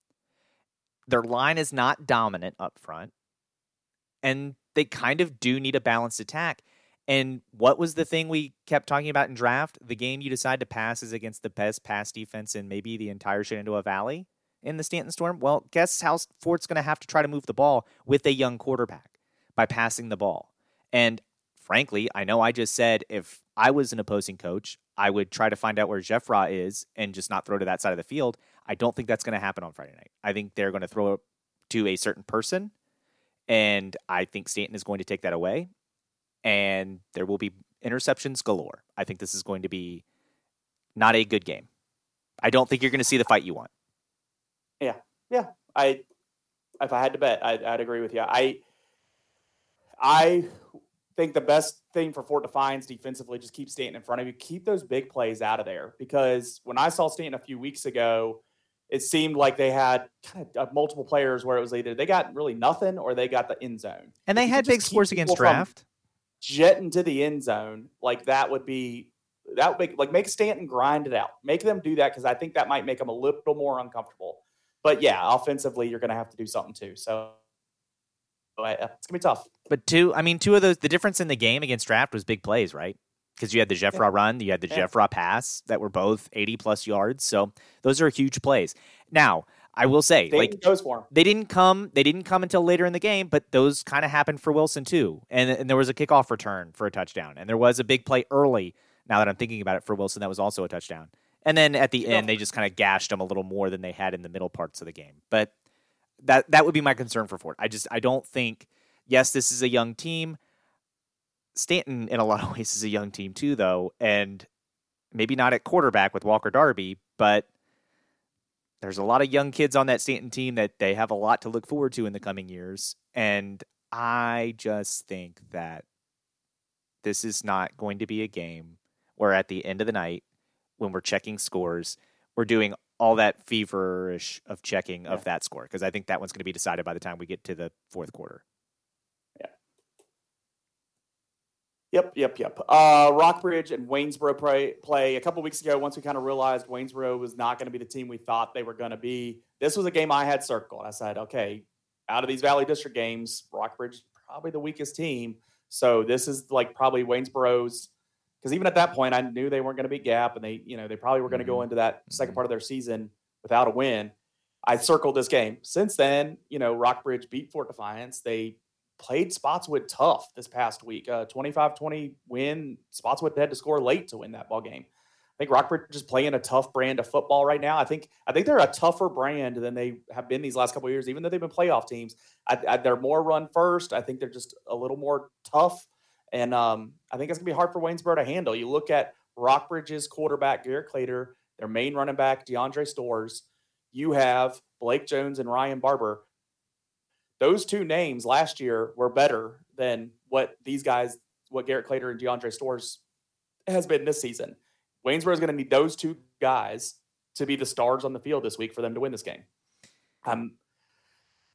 Their line is not dominant up front. And they kind of do need a balanced attack. And what was the thing we kept talking about in draft? The game you decide to pass is against the best pass defense in maybe the entire Shenandoah Valley in the Staunton Storm. Well, guess how Fort's going to have to try to move the ball with a young quarterback by passing the ball. And frankly, I know I just said if I was an opposing coach, I would try to find out where Jeffra is and just not throw to that side of the field. I don't think that's going to happen on Friday night. I think they're going to throw to a certain person, and I think Staunton is going to take that away, and there will be interceptions galore. I think this is going to be not a good game. I don't think you're going to see the fight you want. Yeah. Yeah. I if I had to bet, I'd, I'd agree with you. I I think the best thing for Fort Defiance defensively just keep Staunton in front of you. Keep those big plays out of there because when I saw Staunton a few weeks ago, it seemed like they had kind of uh, multiple players where it was either they got really nothing or they got the end zone. And they had big scores against draft. Jet into the end zone, like that would be that would make like make Staunton grind it out. Make them do that because I think that might make them a little more uncomfortable. But yeah, offensively, you're going to have to do something too. So it's gonna be tough. But two, I mean, two of those. The difference in the game against draft was big plays, right? Because you had the Jeffra yeah. run, you had the yeah. Jeffra pass that were both 80 plus yards. So those are huge plays. Now, I will say, they like they didn't come, they didn't come until later in the game, but those kind of happened for Wilson too. And and there was a kickoff return for a touchdown, and there was a big play early. Now that I'm thinking about it, for Wilson, that was also a touchdown. And then at the end, they just kind of gashed him a little more than they had in the middle parts of the game. But that that would be my concern for Fort. I just I don't think. Yes, this is a young team. Staunton, in a lot of (laughs) ways, is a young team too, though, and maybe not at quarterback with Walker Darby, but there's a lot of young kids on that Staunton team that they have a lot to look forward to in the coming years. And I just think that this is not going to be a game where at the end of the night, when we're checking scores, we're doing all that feverish of checking yeah. of that score because I think that one's going to be decided by the time we get to the fourth quarter. Yeah. Yep, yep, yep. Uh, Rockbridge and Waynesboro play, play a couple weeks ago. Once we kind of realized Waynesboro was not going to be the team we thought they were going to be, this was a game I had circled. I said, okay, out of these Valley District games, Rockbridge probably the weakest team. So this is like probably Waynesboro's because even at that point, I knew they weren't going to beat Gap, and they, you know, they probably were going to mm-hmm. go into that second mm-hmm. part of their season without a win. I circled this game. Since then, you know, Rockbridge beat Fort Defiance. They played Spotswood tough this past week. 25-20 win. Spotswood had to score late to win that ball game. I think Rockbridge is playing a tough brand of football right now. I think I think they're a tougher brand than they have been these last couple years, even though they've been playoff teams. I, I, they're more run first. I think they're just a little more tough and um, I think it's going to be hard for Waynesboro to handle. You look at Rockbridge's quarterback, Garrett Clater, their main running back, DeAndre Stores. You have Blake Jones and Ryan Barber. Those two names last year were better than what these guys, what Garrett Clater and DeAndre Stores has been this season. Waynesboro is going to need those two guys to be the stars on the field this week for them to win this game. I'm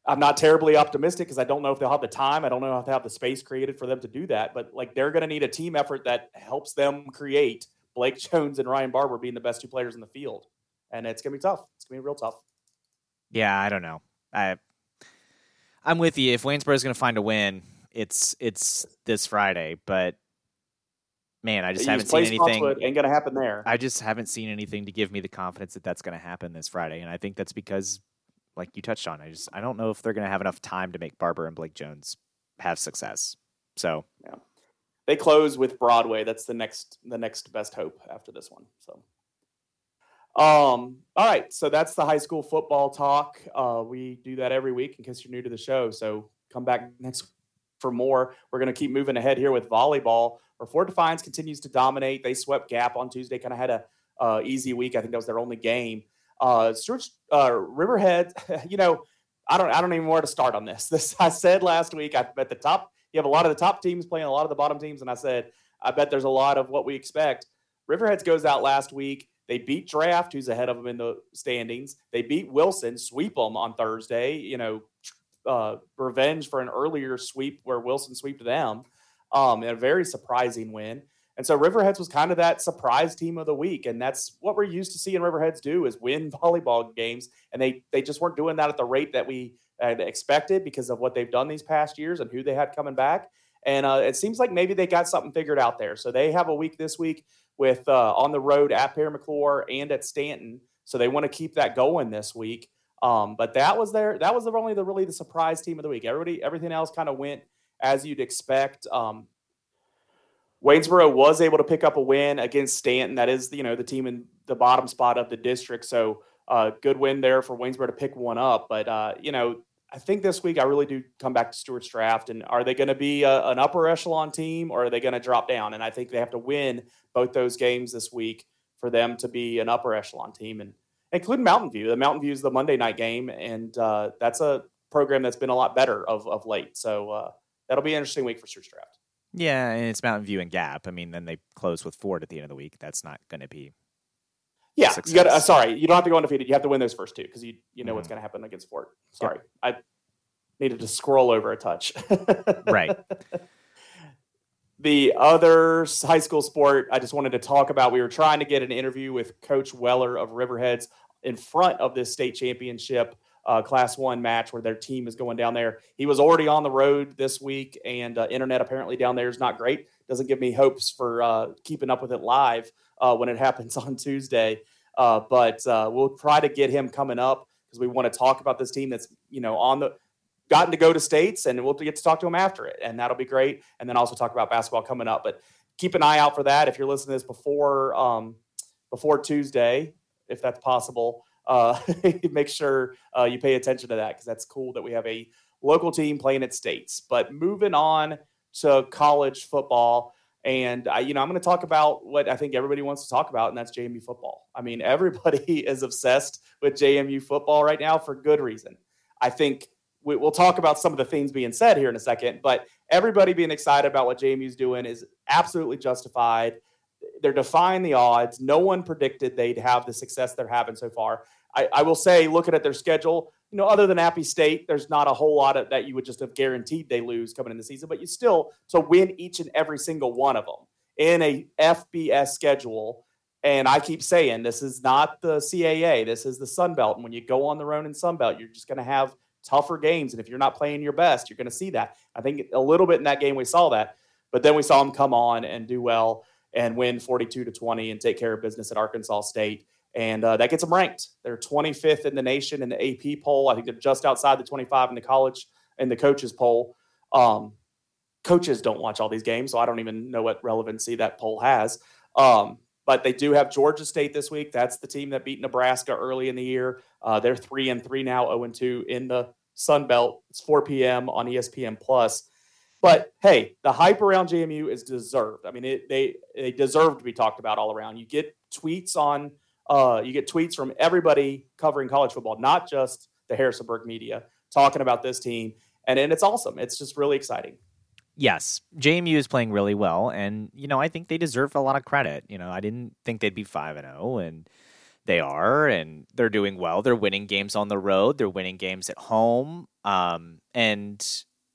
I'm not terribly optimistic because I don't know if they'll have the time. I don't know if they have the space created for them to do that. But like they're going to need a team effort that helps them create Blake (laughs) Jones and Ryan Barber being the best two players in the field, and it's going to be tough. It's going to be real tough. Yeah, I don't know. I I'm with you. If Waynesboro is going to find a win, it's it's this Friday. But man, I just haven't seen anything. Ain't going to happen there. I just haven't seen anything to give me the confidence that that's going to happen this Friday, and I think that's because like you touched on. I just I don't know if they're going to have enough time to make Barber and Blake Jones have success. So yeah, they close with Broadway. That's the next the next best hope after this one. So. Um, all right, so that's the high school football talk. Uh, we do that every week in case you're new to the show. So come back next for more. We're going to keep moving ahead here with volleyball, where Fort Defiance continues to dominate. They swept Gap on Tuesday, kind of had a uh, easy week. I think that was their only game. Uh, Stuart uh, Riverhead, (laughs) you know, I don't I don't even know where to start on this. (laughs) This I said last week. I bet the top you have a lot of the top teams playing a lot of the bottom teams, and I said I bet there's a lot of what we expect. Riverheads goes out last week. They beat Draft, who's ahead of them in the standings. They beat Wilson, sweep them on Thursday. You know, uh, revenge for an earlier sweep where Wilson swept them. Um, a very surprising win. And so Riverheads was kind of that surprise team of the week, and that's what we're used to seeing Riverheads do is win (laughs) volleyball games, and they they just weren't doing that at the rate that we had expected because of what they've done these past years and who they had coming back. And uh, it seems like maybe they got something figured out there. So they have a week this week with uh, on the road at Parry McCluer and at Staunton. So they want to keep that going this week. Um, but that was their that was the, only the really the surprise team of the week. Everybody everything else kind of went as you'd expect. Um, Waynesboro was able to pick up a win against Staunton. That is, you know, the team in the bottom spot of the district. So, uh, good win there for Waynesboro to pick one up. But, uh, you know, I think this week I really do come back to Stuarts Draft. And are they going to be a, an upper echelon team or are they going to drop down? And I think they have to win both those games this week for them to be an upper echelon team, and including Mountain View. The Mountain View is the Monday night game, and uh, that's a program that's been a lot better of, of late. So uh, that'll be an interesting week for Stuarts Draft. Yeah, and it's Mountain View and Gap. I mean, then they close with Fort at the end of the week. That's not going to be. Yeah, you got. Uh, sorry, you don't have to go undefeated. You have to win those first two because you you know mm-hmm. what's going to happen against Fort. Sorry. I needed to scroll over a touch. (laughs) right. The other high school sport I just wanted to talk about. We were trying to get an interview with Coach Weller of Riverheads in front of this state championship uh, Class One match where their team is going down there. He was already on the road this week, and uh, internet apparently down there is not great. Doesn't give me hopes for uh, keeping up with it live uh, when it (laughs) happens on Tuesday. Uh, but uh, we'll try to get him coming up because we want to talk about this team that's you know on the gotten to go to states, and we'll get to talk to him after it, and that'll be great. And then also talk about basketball coming up. But keep an eye out for that if you're listening to this before um, before Tuesday, if that's possible uh, (laughs) make sure uh, you pay attention to that because that's cool that we have a local team playing at states. But moving on to college football, and I, you know, I'm going to talk about what I think everybody wants to talk about, and that's JMU football. I mean, everybody (laughs) is obsessed with JMU football right now for good reason. I think we, will talk about some of the things being said here in a second, but everybody being excited about what JMU's doing is absolutely justified. They're defying the odds. No one predicted they'd have the success they're having so far. I, I will say, looking at their schedule, you know, other than Appy State, there's not a whole lot of that you would just have guaranteed they lose coming in the season, but you still to win each and every single one of them in a FBS schedule. And I keep saying this is not the CAA, this is the Sun Belt. And when you go on the road in Sun Belt, you're just going to have tougher games. And if you're not playing your best, you're going to see that. I think a little bit in that game we saw that, but then we saw them come on and do well and win 42 to 20 and take care of business at Arkansas State and uh, that gets them ranked. They're 25th in the nation in the AP poll. I think they're just outside the 25 in the college in the coaches poll. Um, coaches don't watch all these games, so I don't even know what relevancy that poll has. Um, but they do have Georgia State this week. That's the team that beat Nebraska early in the year. Uh, they're three and three now, 0 and two in the Sun Belt. It's 4 p.m. on ESPN Plus. But hey, the hype around JMU is deserved. I mean, it, they they deserve to be talked about all around. You get tweets on uh, you get tweets from everybody covering college football, not just the Harrisonburg media, talking about this team. And, and it's awesome. It's just really exciting. Yes, JMU is playing really well, and you know I think they deserve a lot of credit. You know, I didn't think they'd be five and zero, oh, and they are, and they're doing well. They're winning games on the road. They're winning games at home. Um, and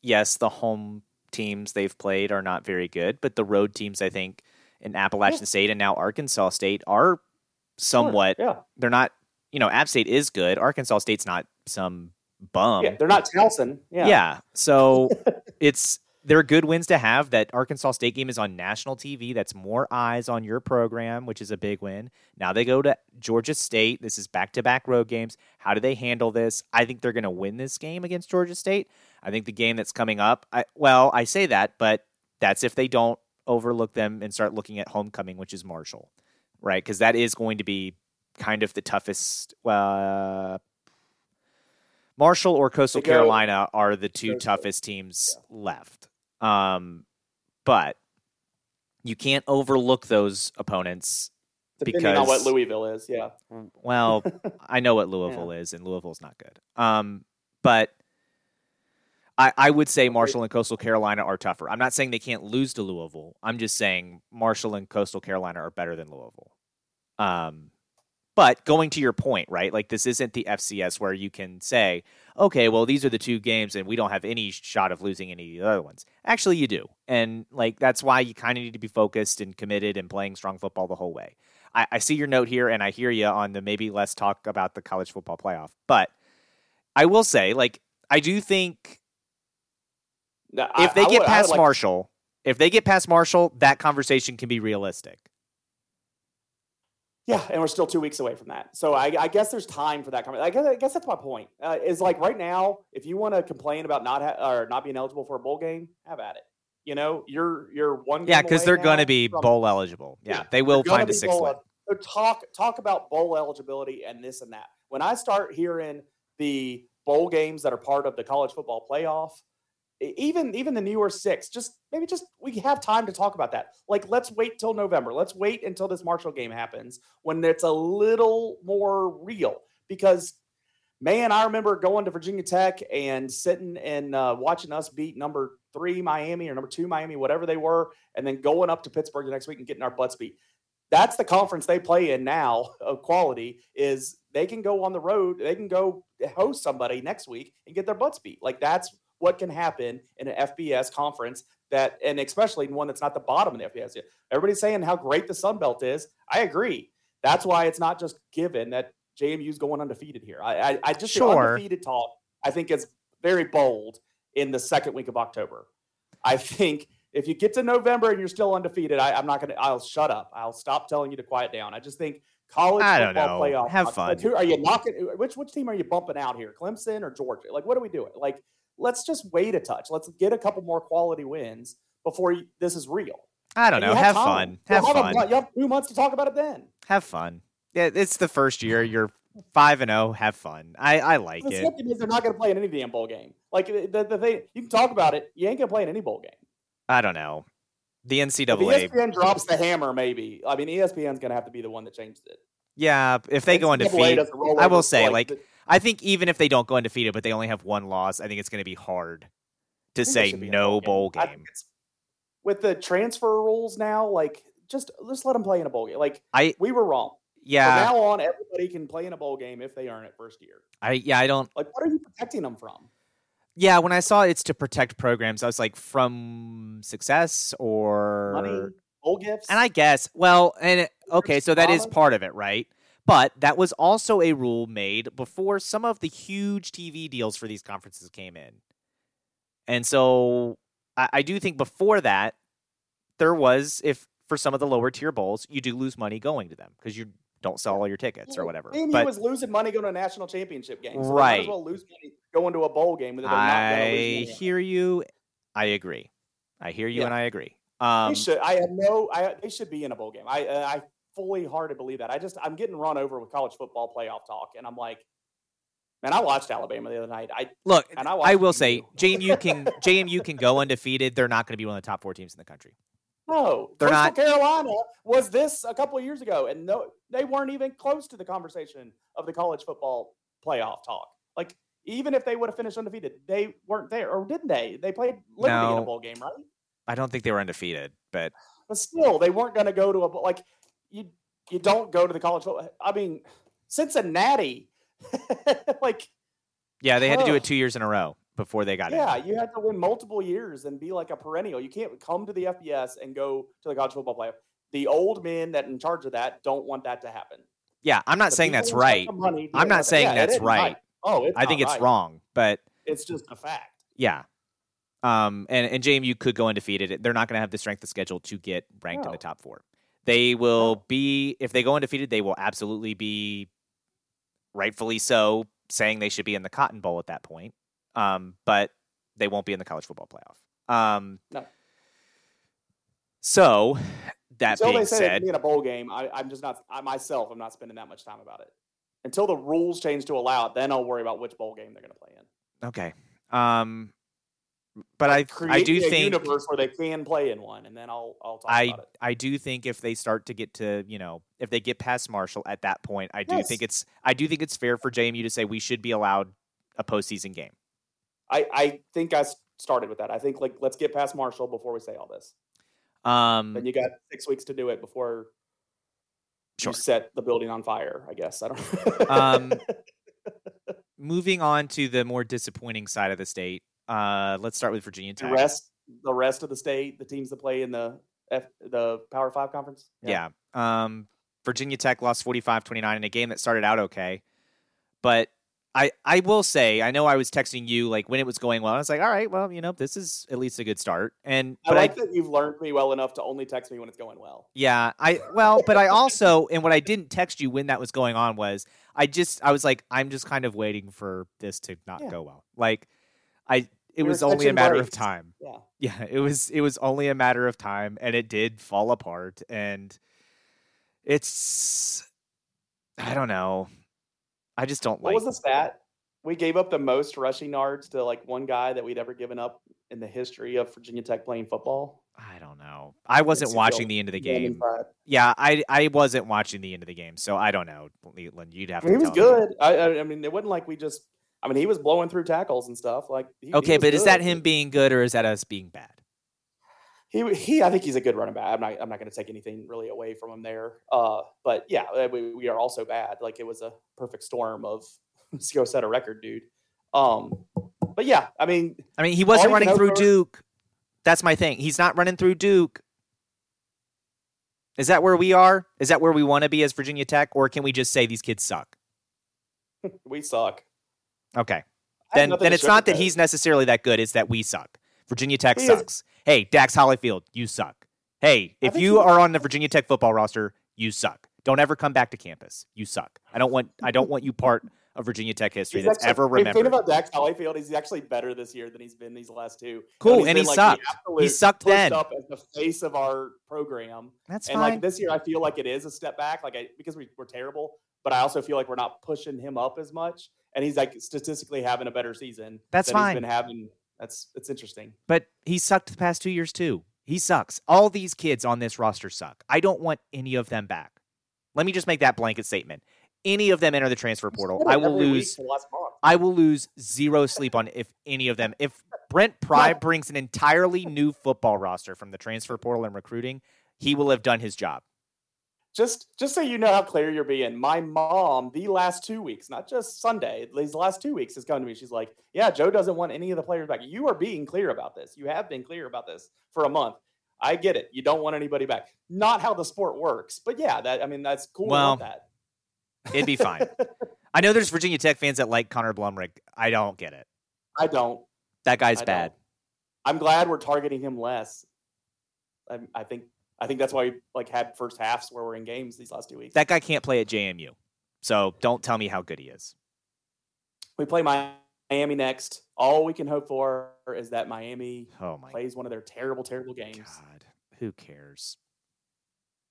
yes, the home teams they've played are not very good, but the road teams, I think, in Appalachian yeah. State and now Arkansas State are somewhat. Sure, yeah. They're not, you know, App State is good. Arkansas State's not some bum. Yeah, they're not Towson. Yeah. Yeah. So (laughs) it's they're good wins to have. That Arkansas State game is on national TV. That's more eyes on your program, which is a big win. Now they go to Georgia State. This is back to back road games. How do they handle this? I think they're going to win this game against Georgia State. I think the game that's coming up, I, well, I say that, but that's if they don't overlook them and start looking at homecoming, which is Marshall right? Because that is going to be kind of the toughest. Uh, Marshall or Coastal Carolina are the two toughest teams yeah. left. Um, but you can't overlook those opponents Depending because on what Louisville is, yeah. Well, (laughs) I know what Louisville yeah. is, and Louisville's not good. Um, but I, I would say Marshall and Coastal Carolina are tougher. I'm not saying they can't lose to Louisville. I'm just saying Marshall and Coastal Carolina are better than Louisville. Um, but going to your point, right? Like this isn't the FCS where you can say, okay, well these are the two games and we don't have any shot of losing any of the other ones. Actually, you do, and like that's why you kind of need to be focused and committed and playing strong football the whole way. I, I see your note here, and I hear you on the maybe let's talk about the college football playoff. But I will say, like, I do think no, if they I, get would, past like... Marshall, if they get past Marshall, that conversation can be realistic. Yeah, and we're still two weeks away from that. So I, I guess there's time for that. I guess, I guess that's my point. Uh, is like right now, if you want to complain about not ha- or not being eligible for a bowl game, have at it. You know, you're you're one. Yeah, because they're going to be from, bowl eligible. Yeah, yeah they will find a one. So talk talk about bowl eligibility and this and that. When I start hearing the bowl games that are part of the college football playoff, even even the newer six just maybe just we have time to talk about that like let's wait till november let's wait until this marshall game happens when it's a little more real because man, I remember going to Virginia Tech and sitting and uh, watching us beat number three Miami or number two Miami, whatever they were, and then going up to Pittsburgh the next week and getting our butts beat. That's the conference they play in now of quality. Is they can go on the road, they can go host somebody next week and get their butts beat. Like that's what can happen in an FBS conference that, and especially in one that's not the bottom of the FBS. Everybody's saying how great the Sun Belt is. I agree. That's why it's not just given that JMU's going undefeated here. I, I, I just sure. undefeated talk. I think is very bold in the second week of October. I think if you get to November and you're still undefeated, I, am not going to. I'll shut up. I'll stop telling you to quiet down. I just think college I football playoff. Have fun. Who are you knocking? Which which team are you bumping out here? Clemson or Georgia? Like, what are we doing? Like, let's just wait a touch. Let's get a couple more quality wins before you, this is real. I don't know. Have, have fun. Have fun. you have two months to talk about it then. Have fun. Yeah, it's the first year. You're five and zero. Oh, have fun. I I like the it. They're not going to play in any damn bowl game. Like the, the thing, you can talk about it. You ain't going to play in any bowl game. I don't know. The NCAA. If ESPN drops the hammer, maybe. I mean, ESPN's going to have to be the one that changes it. Yeah, if they NCAA go undefeated, I will say, like I think even if they don't go undefeated, but they only have one loss, I think it's going to be hard to say no bowl game. Game. With the transfer rules now, like, just just let them play in a bowl game. Like, I we were wrong. Yeah. From now on, everybody can play in a bowl game if they earn it first year. I yeah, I don't like. What are you protecting them from? Yeah, when I saw it's to protect programs, I was like, from success or money, bowl gifts, and I guess well, and okay, so that is part of it, right? But that was also a rule made before some of the huge TV deals for these conferences came in, and so I, I do think before that there was if for some of the lower tier bowls you do lose money going to them because you don't sell all your tickets or whatever. And but, was losing money going to a national championship game. So right. Might as well lose money going to a bowl game. I hear you. I agree. I hear you, yeah. and I agree. Um, they should. I have no. I they should be in a bowl game. I uh, I fully hearted believe that. I just I'm getting run over with college football playoff talk, and I'm like, man, I watched Alabama the other night. I look. And I, I will say, JMU can JMU can go undefeated. They're not going to be one of the top four teams in the country. No, they're Coastal not. Carolina was this a couple of years ago, and no, they weren't even close to the conversation of the college football playoff talk. Like even if they would have finished undefeated, they weren't there, or didn't they? They played Liberty no, in a bowl game, right? I don't think they were undefeated, but but still, they weren't going to go to a like you. You don't go to the college football. I mean, Cincinnati, (laughs) like yeah, they had to do it two years in a row before they got it. yeah, in. you had to win multiple years and be like a perennial. You can't come to the FBS and go to the college football playoff. The old men that in charge of that don't want that to happen. Yeah, I'm not the saying that's right. I'm not saying yeah, that's right. right. Oh, I think it's right. wrong, but it's just a fact. Yeah. Um, and, and JMU could go undefeated. They're not going to have the strength of schedule to get ranked no. in the top four. They will be, if they go undefeated, they will absolutely be, rightfully so, saying they should be in the Cotton Bowl at that point um, but they won't be in the college football playoff. Um, no. So that Until being they say said, be in a bowl game, I, I'm just not. I myself, I'm not spending that much time about it. Until the rules change to allow it, then I'll worry about which bowl game they're going to play in. Okay. Um, but I I do think universe where they can play in one, and then I'll I'll talk I, about it. I do think if they start to get to you know if they get past Marshall at that point, I do yes. think it's I do think it's fair for JMU to say we should be allowed a postseason game. I, I think I started with that. I think like let's get past Marshall before we say all this. Um, then you got six weeks to do it before sure. you set the building on fire. I guess I don't. um, (laughs) moving on to the more disappointing side of the state. Uh, let's start with Virginia Tech. The rest, the rest of the state, the teams that play in the F, the Power Five conference. Yeah. yeah. Um, Virginia Tech lost 45-29 in a game that started out okay, but I, I will say I know I was texting you like when it was going well. I was like, all right, well, you know, this is at least a good start. And but I like I, that you've learned me well enough to only text me when it's going well. Yeah, I well, but I also and what I didn't text you when that was going on was I just I was like I'm just kind of waiting for this to not yeah. go well. Like I it we was only a matter of time. Yeah. Yeah, it was it was only a matter of time and it did fall apart and it's I don't know. I just don't what like. What was the stat? We gave up the most rushing yards to like one guy that we'd ever given up in the history of Virginia Tech playing football. I don't know. I wasn't you watching the end of the game. Yeah, I I wasn't watching the end of the game, so I don't know. Leland, you'd have I mean, to. he was good. I, I mean, it wasn't like we just. I mean, he was blowing through tackles and stuff. Like, he, he Okay, was but is that him being good or is that us being bad? He, he, I think he's a good running back. I'm not, I'm not going to take anything really away from him there. Uh, but yeah, uh, we, we are also bad. Like it was a perfect storm of (laughs) let's go set a record, dude. Um, but yeah, I mean, I mean, he wasn't running through for- Duke. That's my thing. He's not running through Duke. Is that where we are? Is that where we want to be as Virginia Tech, or can we just say these kids suck? (laughs) we suck. Okay, then then it's not that he's necessarily that good. It's that we suck. Virginia Tech He is- sucks. Hey, Dax Hollifield, you suck. Hey, if you are on the Virginia Tech football roster, you suck. Don't ever come back to campus. You suck. I don't want I don't want you part of Virginia Tech history He's that's actually- ever remembered. Think about Dax Hollifield. He's actually better this year than he's been these last two. Cool, he's and he like, sucked. He sucked then. Up as the face of our program. That's and fine. like this year, I feel like it is a step back, like I, because we, we're terrible. But I also feel like we're not pushing him up as much, and he's like statistically having a better season. That's than fine. He's been having. That's it's interesting. But he sucked the past two years too. He sucks. All these kids on this roster suck. I don't want any of them back. Let me just make that blanket statement. Any of them enter the transfer portal, I will lose. for the last month. I will lose zero sleep on if any of them. If Brent Pry (laughs) brings an entirely new football roster from the transfer portal and recruiting, he will have done his job. Just just so you know how clear you're being, my mom the last two weeks, not just Sunday, these last two weeks has come to me. She's like, "Yeah, Joe doesn't want any of the players back. You are being clear about this. You have been clear about this for a month. I get it. You don't want anybody back. Not how the sport works, but yeah, that I mean that's cool. Well, that. It'd be fine. (laughs) I know there's Virginia Tech fans that like Connor Blumrick. I don't get it. I don't. That guy's I bad. don't. I'm glad we're targeting him less. I, I think I think that's why we like had first halves where we're in games these last two weeks. That guy can't play at JMU. So don't tell me how good he is. we play Miami next. All we can hope for is that Miami Oh plays one of their terrible, terrible games. God. Who cares?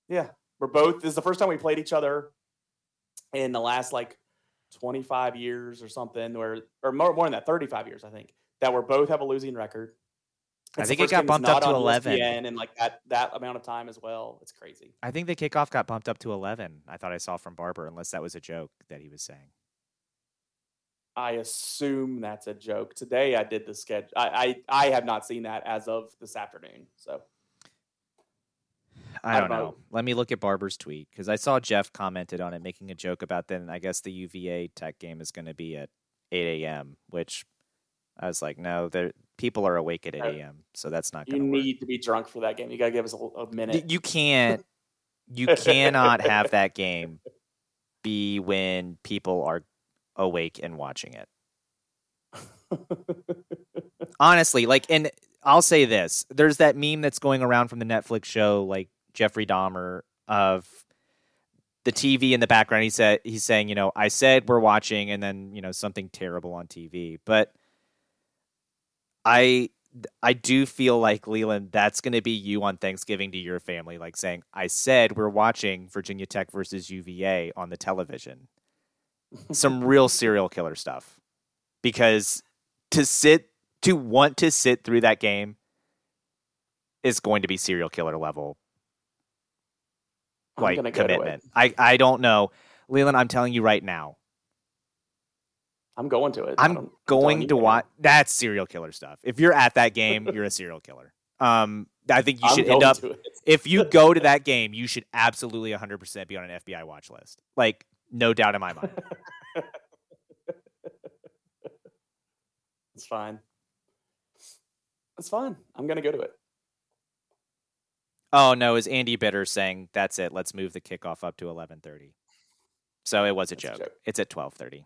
Yeah, we're both. This is the first time we played each other in the last like 25 years or something, where or more, more than that, 35 years, I think, that we're both have a losing record. I think it got bumped up to on E 11. ESPN in like that that amount of time as well. It's crazy. I think the kickoff got bumped up to 11. I thought I saw from Barber, unless that was a joke that he was saying. I assume that's a joke. Today I did the sketch. I I, I have not seen that as of this afternoon. So I I don't don't know. know. Let me look at Barber's tweet because I saw Jeff commented on it, making a joke about then. I guess the UVA Tech game is going to be at 8 a.m., which I was like, no, there people are awake at 8 Uh, a.m., so that's not you going to work. need to be drunk for that game. You got to give us a minute. You can't. You cannot have that game be when people are awake and watching it. Honestly, like, and I'll say this: there's that meme that's going around from the Netflix show, like Jeffrey Dahmer, of the TV in the background. He said he's saying, you know, I said we're watching, and then you know something terrible on TV, but I I do feel like Leland, that's going to be you on Thanksgiving to your family, like saying, "I said we're watching Virginia Tech versus UVA on the television." (laughs) Some real serial killer stuff, because to sit to want to sit through that game is going to be serial killer level like gonna go to it. commitment. I I don't know, Leland. I'm telling you right now, I'm going to it. I I'm going to watch. That's serial killer stuff. If you're at that game, you're a (laughs) serial killer. Um, I think you should end up. If you go to that (laughs) game, you should absolutely 100% be on an FBI watch list. Like, no doubt in my mind. (laughs) It's fine. It's fine. I'm gonna go to it. Oh no, is Andy Bitter saying that's it? Let's move the kickoff up to 11:30. So it was a That's a joke. joke. It's at 12:30.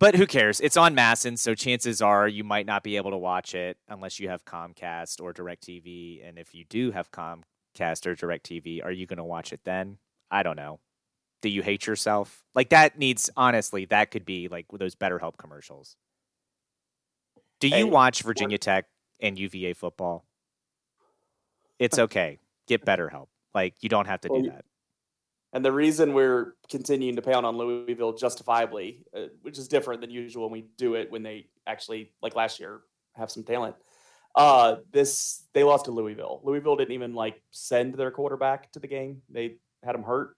But who cares? It's on Masson, so chances are you might not be able to watch it unless you have Comcast or DirecTV. And if you do have Comcast or DirecTV, are you going to watch it then? I don't know. Do you hate yourself? Like that needs honestly, that could be like those BetterHelp commercials. Do you watch Virginia Tech and UVA football? It's (laughs) okay. Get BetterHelp. Like you don't have to do that. And the reason we're continuing to pound on Louisville justifiably, uh, which is different than usual when we do it when they actually, like last year, have some talent. Uh, this they lost to Louisville. Louisville didn't even like send their quarterback to the game. They had him hurt,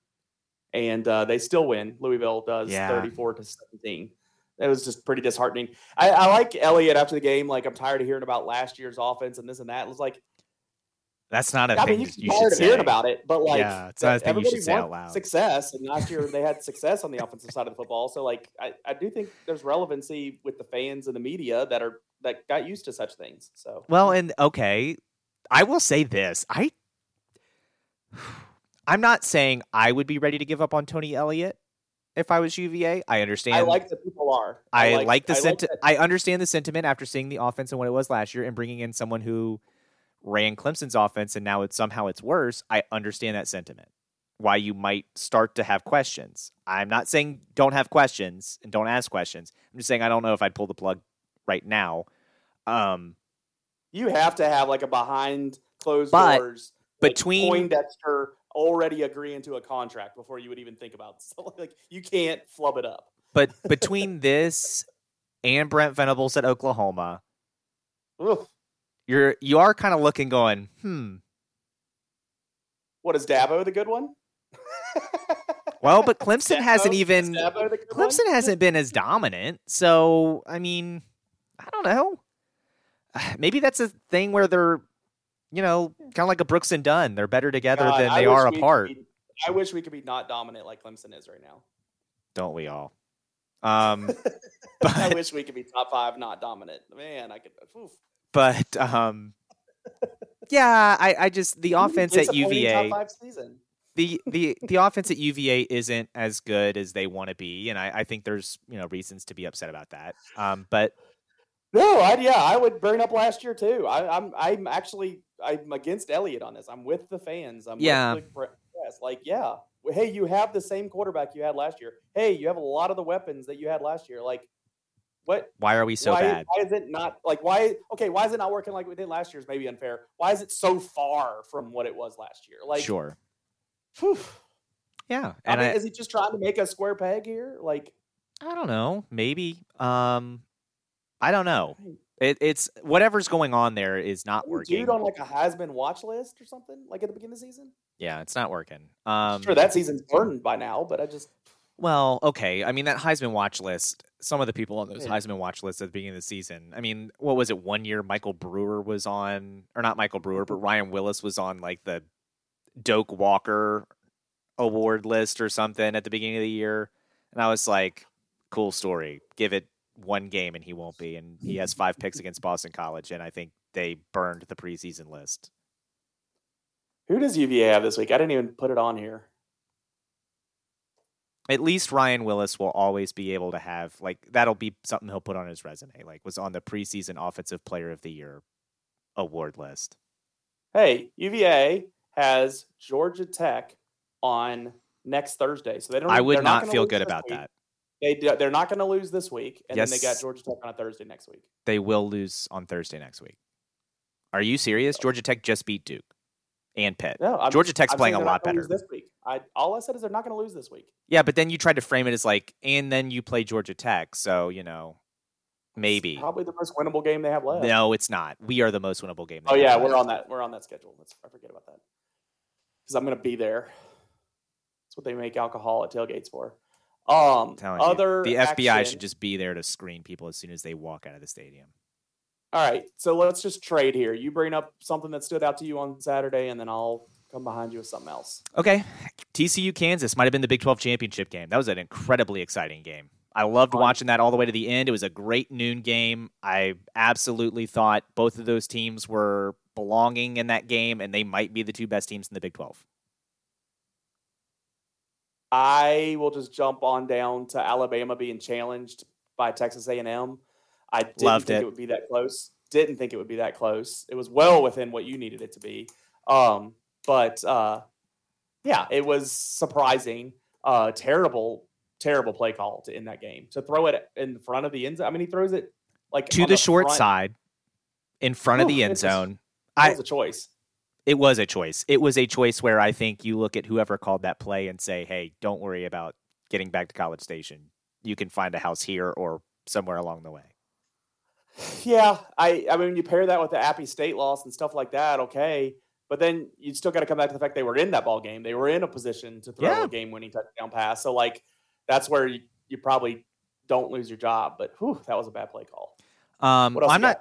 and uh, they still win. Louisville does Yeah. thirty-four to seventeen. It was just pretty disheartening. I, I like Elliott after the game. Like I'm tired of hearing about last year's offense and this and that. It was like That's not a I thing mean, you, you should say. hearing about it, but like, Yeah, it's not a thing you should everybody say out wants loud. Success, and last year they had (laughs) success on the offensive side of the football. So, like, I, I do think there's relevancy with the fans and the media that are that got used to such things. So, Well, and okay, I will say this. I (sighs) I'm not saying I would be ready to give up on Tony Elliott if I was UVA. I understand. I like that people are. I like, the I senti- that- I understand the sentiment after seeing the offense and what it was last year and bringing in someone who ran Clemson's offense and now it's somehow it's worse. I understand that sentiment. Why you might start to have questions. I'm not saying don't have questions and don't ask questions. I'm just saying I don't know if I'd pull the plug right now. Um, you have to have like a behind closed doors like, between- Poindexter already agreeing to a contract before you would even think about. (laughs) So, like, you can't flub it up. but between (laughs) this and Brent Venables at Oklahoma, Oof. You're you are kind of looking going, hmm. What is Dabo the good one? (laughs) Well, but Clemson hasn't even Dabo the one? Clemson hasn't been as dominant. So, I mean, I don't know. (sighs) Maybe that's a thing where they're, you know, kind of like a Brooks and Dunn. They're better together God, than I they are apart, be- I wish we could be not dominant like Clemson is right now. don't we all? Um, (laughs) but, I wish we could be top five, not dominant. Man, I could. oof. But um, yeah, I, I just the offense at Disappointing UVA. Top five season. the the the offense at UVA isn't as good as they want to be, and I, I think there's you know reasons to be upset about that. Um, but No, I, yeah, I would bring up last year too. I, I'm I'm actually I'm against Elliott on this. I'm with the fans. I'm Yeah. with the press. Like, yeah, hey, you have the same quarterback you had last year. Hey, you have a lot of the weapons that you had last year. Like, what? why are we so why, bad? why is it not like why? Okay, why is it not working like we did last year? Is maybe unfair. Why is it so far from what it was last year? Like, sure, whew. yeah, I and mean, I, is he just trying to make a square peg here? Like, I don't know. Maybe. Um, I don't know. It, it's whatever's going on there is not working. dude on like a Heisman watch list or something, like at the beginning of the season. yeah, it's not working. Um, sure, that season's burned by now, but I just well, okay. I mean, that Heisman watch list. Some of the people on those Yeah. Heisman watch lists at the beginning of the season. I mean, what was it? One year, Michael Brewer was on, or not Michael Brewer, but Ryan Willis was on like the Doak Walker award list or something at the beginning of the year, and I was like, cool story. Give it one game and he won't be, and he has five picks against Boston College, and I think they burned the preseason list. who does UVA have this week? I didn't even put it on here. At least Ryan Willis will always be able to have like that'll be something he'll put on his resume. Like was on the preseason offensive player of the year award list. Hey, UVA has Georgia Tech on next Thursday, so they don't. I would they're not feel good about week. that. They do, they're not going to lose this week, and then they got Georgia Tech on a Thursday next week. They will lose on Thursday next week. Are you serious? Georgia Tech just beat Duke and Pitt. No, I'm, Georgia Tech's I'm playing a lot better. this week. I all I said is they're not going to lose this week. Yeah, but then you tried to frame it as like, and then you play Georgia Tech, so you know, It's maybe. probably the most winnable game they have left. No, it's not. We are the most winnable game. Oh yeah, we're on that. We're on that schedule. Let's I forget about that because I'm going to be there. That's what they make alcohol at tailgates for. Um, I'm you, other the FBI action- should just be there to screen people as soon as they walk out of the stadium. All right, so let's just trade here. You bring up something that stood out to you on Saturday, and then I'll come behind you with something else. Okay. TCU Kansas might have been the Big 12 championship game. That was an incredibly exciting game. I loved watching that all the way to the end. It was a great noon game. I absolutely thought both of those teams were belonging in that game, and they might be the two best teams in the Big 12. I will just jump on down to Alabama being challenged by Texas A&M. I didn't Loved think it. it. would be that close. Didn't think it would be that close. It was well within what you needed it to be. Um, but uh, yeah, it was surprising. Uh, terrible, terrible play call to end that game. To throw it in front of the end zone. I mean, he throws it like To on the, short front. side, in front of the end zone. That I, was a choice. it was a choice. It was a choice where I think you look at whoever called that play and say, hey, don't worry about getting back to College Station. You can find a house here or somewhere along the way. Yeah, I I mean, you pair that with the Appy State loss and stuff like that, okay. But then you still got to come back to the fact they were in that ball game. They were in a position to throw Yeah. a game-winning touchdown pass. So like, that's where you, you probably don't lose your job. But whew, that was a bad play call. Um, What else? I'm not.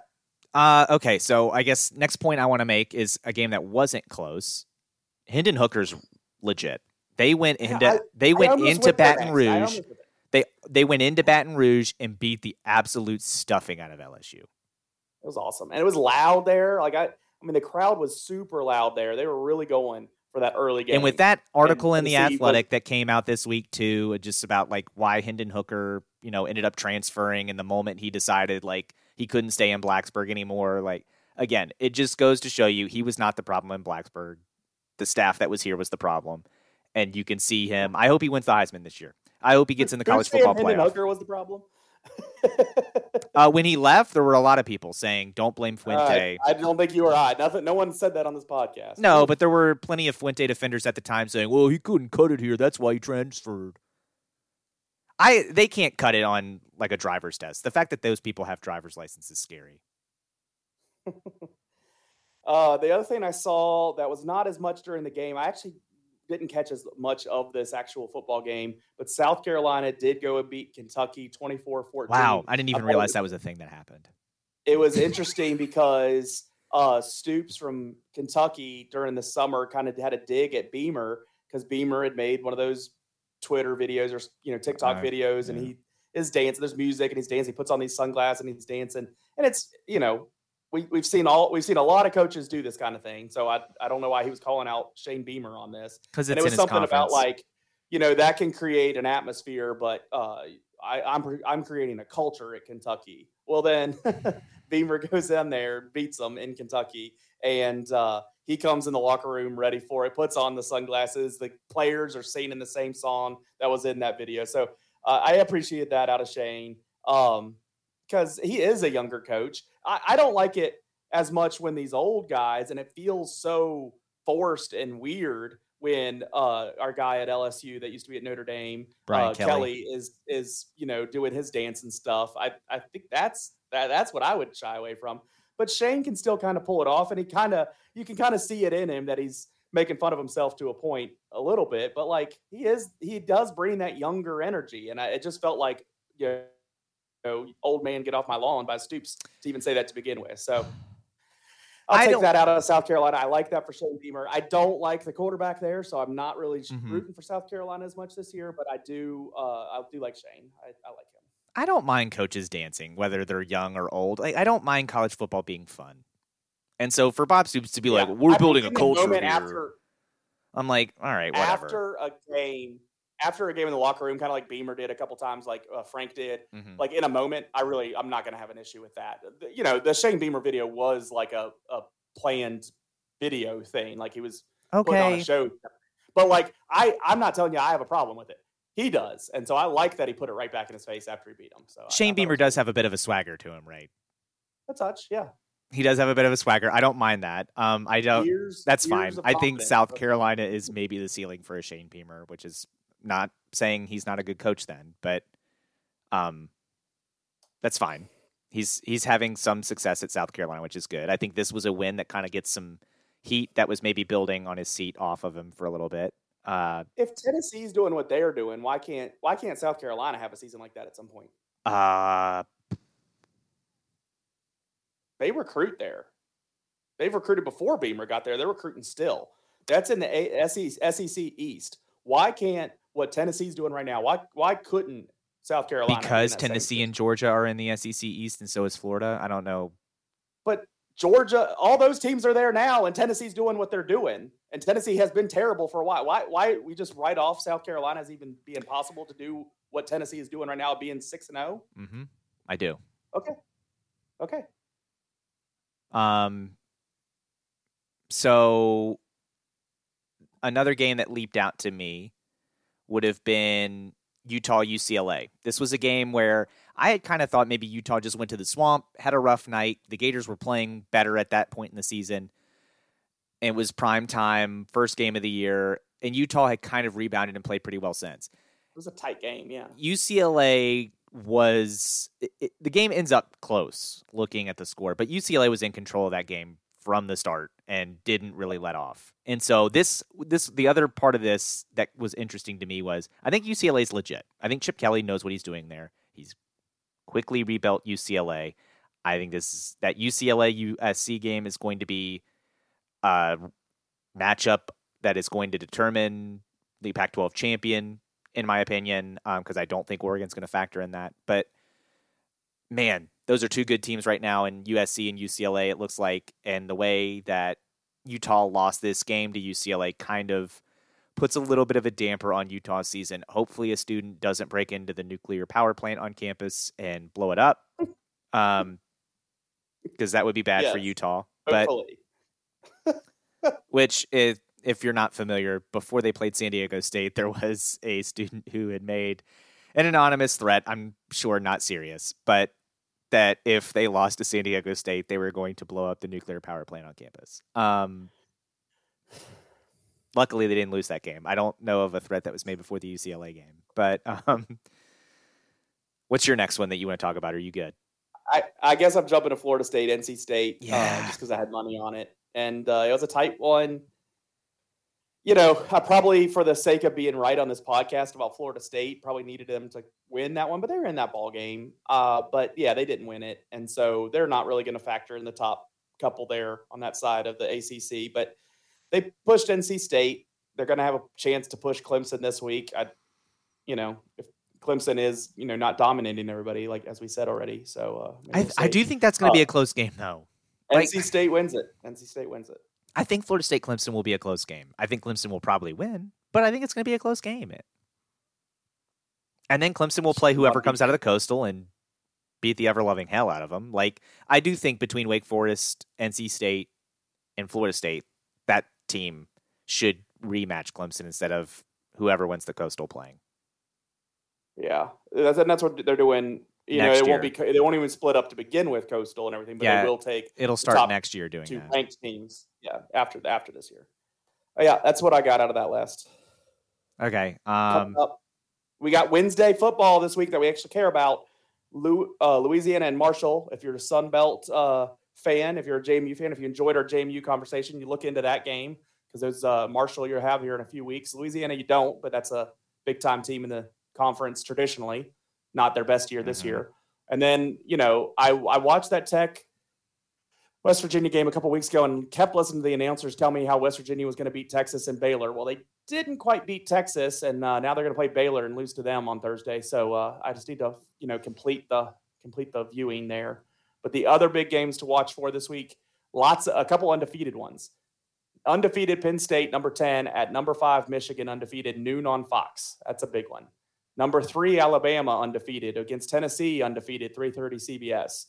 Uh, okay, so I guess next point I want to make is a game that wasn't close. Hendon Hooker's legit. They went Yeah, into I- they went into Baton Rouge. Almost went there. They went into Baton Rouge and beat the absolute stuffing out of LSU. It was awesome, and it was loud there. Like I, I mean, the crowd was super loud there. They were really going for that early game. And with that article in the Tennessee was- Athletic that came out this week too, uh, just about like why Hendon Hooker, you know, ended up transferring in the moment he decided like he couldn't stay in Blacksburg anymore. Like again, it just goes to show you he was not the problem in Blacksburg. The staff that was here was the problem, and you can see him. I hope he wins the Heisman this year. I hope he gets in the college football playoff. Hooker was the problem. Uh, when he left, there were a lot of people saying, "Don't blame Uh, I don't think you or I. Nothing. No one said that on this podcast. No, but there were plenty of Fuente defenders at the time saying, "Well, he couldn't cut it here. That's why he transferred." I they can't cut it on like a driver's test. The fact that those people have driver's licenses is scary. (laughs) Uh, the other thing I saw that was not as much during the game, I actually didn't catch as much of this actual football game, but South Carolina did go and beat Kentucky 24 14. Wow, I didn't even realize that was a thing that happened. It was interesting because uh, Stoops from Kentucky during the summer kind of had a dig at Beamer because Beamer had made one of those Twitter videos or you know TikTok Right, videos, and yeah. he is dancing. There's music, and he's dancing. He puts on these sunglasses and he's dancing, and it's you know we we've seen all we've seen a lot of coaches do this kind of thing. So I I don't know why he was calling out Shane Beamer on this, Because it was something about like you know that can create an atmosphere, but uh, I, I'm I'm creating a culture at Kentucky. Well, then (laughs) Beamer goes in there, beats them in Kentucky, and uh, he comes in the locker room ready for it. Puts on the sunglasses. The players are singing the same song that was in that video. So uh, I appreciate that out of Shane because he is a younger coach. I, I don't like it as much when these old guys, and it feels so forced and weird when uh, our guy at LSU that used to be at Notre Dame, Brian uh, Kelly. is is you know doing his dance and stuff. I I think that's that, that's what I would shy away from. But Shane can still kind of pull it off, and he kind of you can kind of see it in him that he's making fun of himself to a point a little bit. But like he is, he does bring that younger energy, and I, it just felt like you know, old man get off my lawn by Stoops to even say that to begin with. So. I'll I take that out of South Carolina. I like that for Shane Beamer. I don't like the quarterback there, so I'm not really Mhm. rooting for South Carolina as much this year. But I do, uh, I do like Shane. I, I like him. I don't mind coaches dancing, whether they're young or old. Like, I don't mind college football being fun. And so for Bob Stoops to be like, "We're I building a culture here," after I'm like, "All right, whatever." after a game, after a game in the locker room, kind of like Beamer did a couple times, like uh, Frank did. Mhm. Like in a moment, I really, I'm not going to have an issue with that. The- You know, the Shane Beamer video was like a, a planned video thing. Like he was putting on Okay, a show. But like I, I'm not telling you I have a problem with it. He does, and so I like that he put it right back in his face after he beat him. So I- I Shane Beamer does have a bit of a swagger to him, right? a touch, yeah. He does have a bit of a swagger. I don't mind that. Um, I don't. Years, That's years fine. I think South Carolina is maybe the ceiling for a Shane Beamer, which is not saying he's not a good coach then, but um, that's fine. He's he's having some success at South Carolina, which is good. I think this was a win that kind of gets some heat that was maybe building on his seat off of him for a little bit. Uh, If Tennessee's doing what they're doing, why can't why can't South Carolina have a season like that at some point? uh, They recruit there. They've recruited before Beamer got there. They're recruiting still. That's in the A- SEC, SEC East. Why can't what Tennessee's doing right now? Why why couldn't South Carolina? because Tennessee and Georgia are in the SEC East, and so is Florida. I don't know. but Georgia, all those teams are there now, and Tennessee's doing what they're doing. And Tennessee has been terrible for a while. Why why we just write off South Carolina as even being possible to do what Tennessee is doing right now, being six and zero? hmm I do. Okay, okay. Um, so another game that leaped out to me would have been Utah UCLA. This was a game where I had kind of thought maybe Utah just went to the swamp, had a rough night. The Gators were playing better at that point in the season. It was prime time, first game of the year, and Utah had kind of rebounded and played pretty well since. It was a tight game. Yeah. UCLA was it, it, the game ends up close looking at the score, but UCLA was in control of that game from the start and didn't really let off. And so this this the other part of this that was interesting to me was I think UCLA is legit. I think Chip Kelly knows what he's doing there. He's quickly rebuilt UCLA. I think this is that UCLA USC game is going to be a matchup that is going to determine the Pac-12 champion in my opinion, because um, I don't think Oregon's going to factor in that. But man, those are two good teams right now in USC and UCLA. It looks like, and the way that Utah lost this game to UCLA kind of puts a little bit of a damper on Utah's season. Hopefully, a student doesn't break into the nuclear power plant on campus and blow it up, (laughs) um, because that would be bad yes, for Utah. Hopefully. But (laughs) which is if you're not familiar, before they played San Diego State, there was a student who had made an anonymous threat. I'm sure not serious, but that if they lost to San Diego State, they were going to blow up the nuclear power plant on campus. Um, luckily, they didn't lose that game. I don't know of a threat that was made before the UCLA game. But (laughs) um, what's your next one that you want to talk about? Are you good? I, I guess I'm jumping to Florida State, NC State, uh, yeah. uh, just because I had money on it, and uh, it was a tight one you know, I probably, for the sake of being right on this podcast about Florida State, probably needed them to win that one, but they were in that ball game. Uh, but yeah, they didn't win it, and so they're not really going to factor in the top couple there on that side of the ACC. But they pushed NC State. They're going to have a chance to push Clemson this week. I, you know, if Clemson is, you know, not dominating everybody, like as we said already. So uh, I, I, do think that's going to uh, be a close game, though. NC State wins it. NC State wins it. I think Florida State Clemson will be a close game. I think Clemson will probably win, but I think it's going to be a close game. And then Clemson will play whoever comes out of the coastal and beat the ever loving hell out of them. Like I do think between Wake Forest, NC State, and Florida State, that team should rematch Clemson instead of whoever wins the coastal playing. Yeah, that's and that's what they're doing. You next know, it year. won't be. They won't even split up to begin with coastal and everything, but yeah, they will take. It'll start next year doing two that. ranked teams yeah, after after this year. Oh, yeah, that's what I got out of that list. Okay. Um, we got Wednesday football this week that we actually care about. Lu, uh, Louisiana and Marshall. If you're a Sun Belt uh, fan, if you're a JMU fan, if you enjoyed our JMU conversation, you look into that game because there's uh, Marshall you have here in a few weeks. Louisiana you don't, but that's a big time team in the conference traditionally. Not their best year this mm-hmm. year. And then you know I I watched that Tech West Virginia game a couple weeks ago and kept listening to the announcers tell me how West Virginia was going to beat Texas and Baylor. Well, they didn't quite beat Texas, and uh, now they're going to play Baylor and lose to them on Thursday. So uh, I just need to, you know, complete the complete the viewing there. But the other big games to watch for this week, lots, of, a couple undefeated ones. Undefeated Penn State, number ten, at number five Michigan, undefeated noon on Fox. That's a big one. Number three Alabama, undefeated against Tennessee, undefeated, three thirty CBS.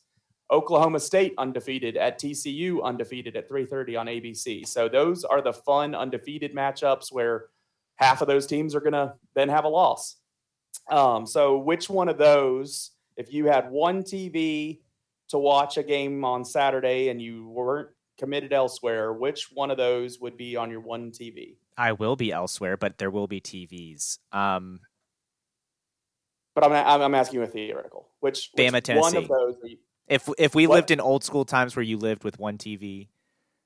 Oklahoma State undefeated at TCU undefeated at 3:30 on ABC. So those are the fun undefeated matchups where half of those teams are going to then have a loss. Um, so which one of those, if you had one TV to watch a game on Saturday and you weren't committed elsewhere, which one of those would be on your one TV? I will be elsewhere, but there will be TVs. Um, but I'm, I'm asking you a theoretical. Which, which Bama, Tennessee. one of those? You, if if we what? lived in old school times where you lived with one TV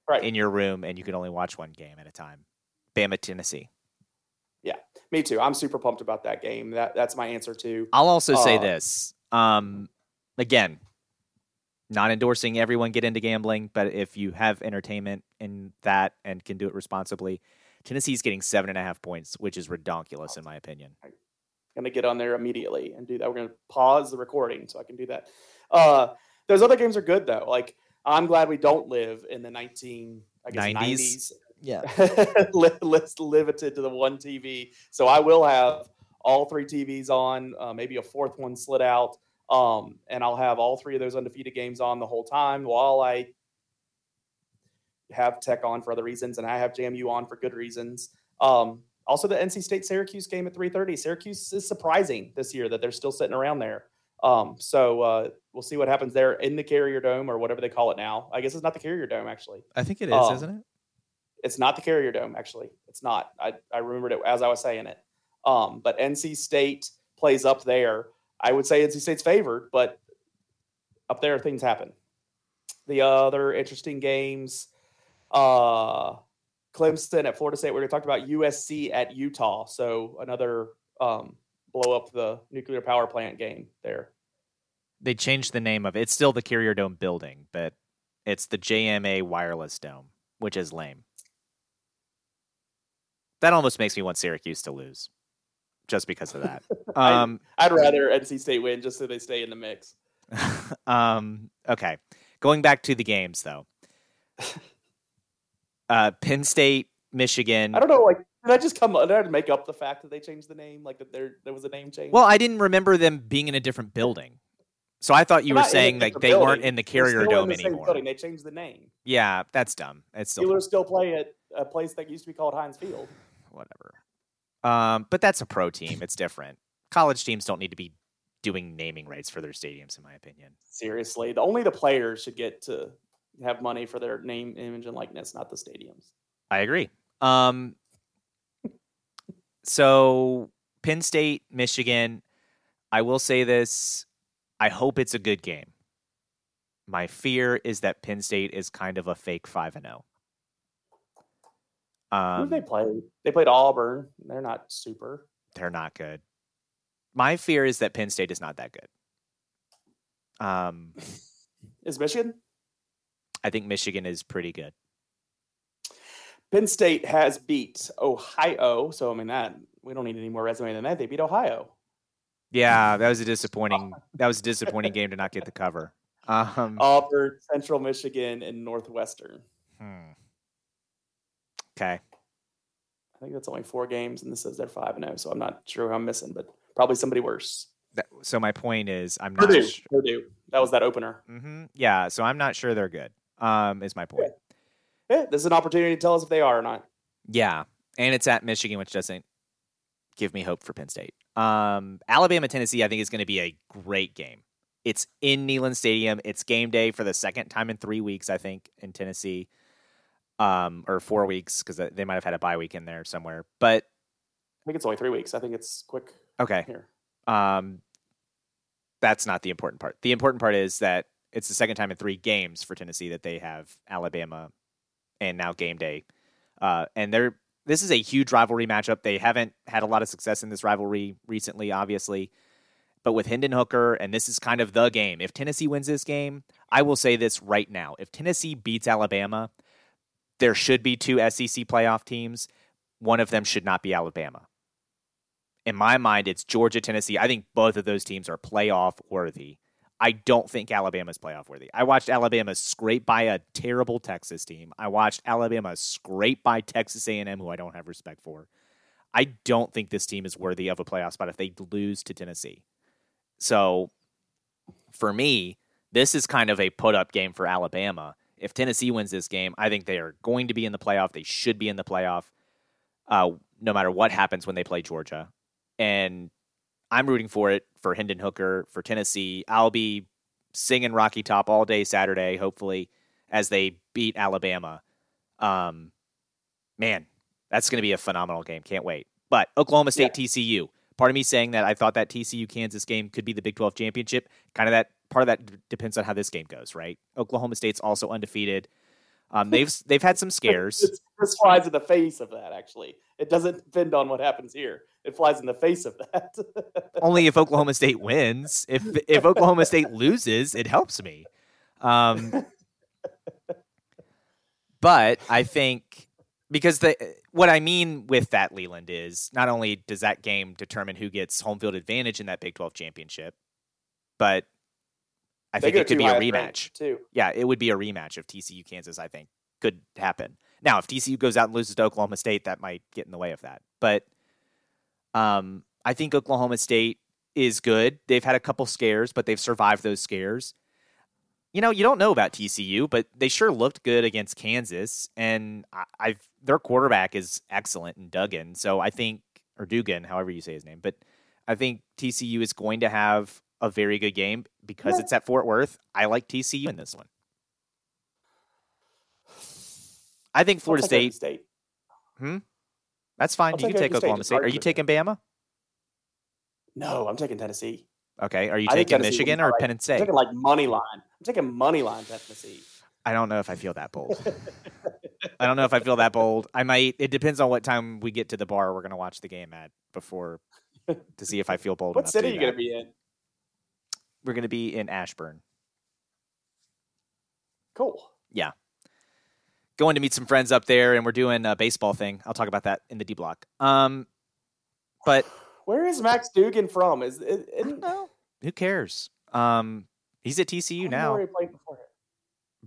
right. in your room and you could only watch one game at a time, Bama, Tennessee. Yeah, me too. I'm super pumped about that game. That that's my answer too. I'll also uh, say this. Um, again, not endorsing everyone get into gambling, but if you have entertainment in that and can do it responsibly, Tennessee's getting seven and a half points, which is redonkulous in my opinion. I'm gonna get on there immediately and do that. We're gonna pause the recording so I can do that. Uh, those other games are good though. Like I'm glad we don't live in the 19 I guess 90s. 90s. Yeah, (laughs) let's limited to the one TV. So I will have all three TVs on, uh, maybe a fourth one slid out, um, and I'll have all three of those undefeated games on the whole time while I have Tech on for other reasons, and I have JMU on for good reasons. Um, also, the NC State Syracuse game at 3:30. Syracuse is surprising this year that they're still sitting around there. Um, so uh, we'll see what happens there in the Carrier Dome or whatever they call it now. I guess it's not the Carrier Dome actually. I think it is, um, isn't it? It's not the Carrier Dome actually. It's not. I I remembered it as I was saying it. Um, but NC State plays up there. I would say NC State's favored, but up there things happen. The other interesting games, uh, Clemson at Florida State. We're going to talk about USC at Utah. So another um, blow up the nuclear power plant game there. They changed the name of it. It's still the Carrier Dome building, but it's the JMA Wireless Dome, which is lame. That almost makes me want Syracuse to lose, just because of that. (laughs) Um, I'd rather NC State win just so they stay in the mix. (laughs) um, okay, going back to the games though. (laughs) Uh, Penn State, Michigan. I don't know, like did I just come? Did I make up the fact that they changed the name? Like that there there was a name change? Well, I didn't remember them being in a different building, so I thought you They're were not in a saying like they building. weren't in the Carrier Dome the anymore. building. They changed the name. Yeah, that's dumb. It's still Steelers still play at a place that used to be called Heinz Field. whatever. Um, but that's a pro team. It's different. College teams don't need to be doing naming rights for their stadiums, in my opinion. Seriously, the only the players should get to have money for their name, image, and likeness, not the stadiums. I agree. Um, so Penn State, Michigan. I will say this. I hope it's a good game. My fear is that Penn State is kind of a fake five and zero. Who Um, did they play? They played Auburn. They're not super. they're not good. My fear is that Penn State is not that good. Um, (laughs) Is Michigan? I think Michigan is pretty good. Penn State has beat Ohio. So I mean that we don't need any more resume than that. They beat Ohio. Yeah, that was a disappointing. That was a disappointing game to not get the cover. Um, Auburn, Central Michigan, and Northwestern. hmm. Okay. I think that's only four games, and this says they're five and zero. So I'm not sure who I'm missing, but probably somebody worse. That, so my point is, I'm not. Purdue. Sh- Purdue. That was that opener. hmm Yeah, so I'm not sure they're good. Um, is my point. Yeah, this is an opportunity to tell us if they are or not. Yeah, and it's at Michigan, which doesn't give me hope for Penn State. Um, Alabama, Tennessee, I think is going to be a great game. It's in Neyland Stadium. It's game day for the second time in three weeks, I think, in Tennessee, um, or four weeks because they might have had a bye week in there somewhere. But I think it's only three weeks. I think it's quick okay, here. um, that's not the important part. The important part is that it's the second time in three games for Tennessee that they have Alabama and now game day. Uh, and they're this is a huge rivalry matchup. They haven't had a lot of success in this rivalry recently, obviously. But with Hendon Hooker, and this is kind of the game. If Tennessee wins this game, I will say this right now. If Tennessee beats Alabama, there should be two SEC playoff teams. One of them should not be Alabama in my mind, it's Georgia, Tennessee. I think both of those teams are playoff worthy. I don't think Alabama's playoff worthy. I watched Alabama scrape by a terrible Texas team. I watched Alabama scrape by Texas A&M, who I don't have respect for. I don't think this team is worthy of a playoff spot if they lose to Tennessee. So, for me, this is kind of a put-up game for Alabama. If Tennessee wins this game, I think they are going to be in the playoff. They should be in the playoff, uh, no matter what happens when they play Georgia and I'm rooting for it for Hendon Hooker for Tennessee. I'll be singing Rocky Top all day Saturday, hopefully, as they beat Alabama. Um, man, that's going to be a phenomenal game. Can't wait. But Oklahoma State TCU. Part of me saying that I thought that TCU Kansas game could be the Big 12 championship. Kind of that part of that d- depends on how this game goes, right? Oklahoma State's also undefeated. Um, they've they've had some (laughs) scares. It's, this flies in the face of that. Actually, it doesn't depend on what happens here. It flies in the face of that. (laughs) only if Oklahoma State wins. If if Oklahoma (laughs) State loses, it helps me. Um, but I think because the what I mean with that Leland is not only does that game determine who gets home field advantage in that Big Twelve championship, but I They think it could be a rematch. too. Yeah, it would be a rematch of TCU Kansas. I think could happen. Now, if TCU goes out and loses to Oklahoma State, that might get in the way of that. But um, I think Oklahoma State is good. They've had a couple scares, but they've survived those scares. You know, you don't know about TCU, but they sure looked good against Kansas, and I, I've their quarterback is excellent in Duggan. So I think, or Dugan, however you say his name, but I think TCU is going to have a very good game because it's at Fort Worth. I like TCU in this one. I think Florida State. State. That's fine. I'll you can take take Okie State Oklahoma State. Are you taking Bama? No, I'm taking Tennessee. Okay. Are you I taking Michigan or right. Penn I'm State? taking like money line. I'm taking money line Tennessee. I don't know if I feel that bold. (laughs) I don't know if I feel that bold. I might. It depends on what time we get to the bar we're going to watch the game at before to see if I feel bold. What city are you going to be in? We're going to be in Ashburn. Cool. Going to meet some friends up there, and we're doing a baseball thing. I'll talk about that in the D block. Um, but (sighs) Where is Max Dugan from? Is it? I don't know. Who cares? Um, he's at TCU now. Where he played before.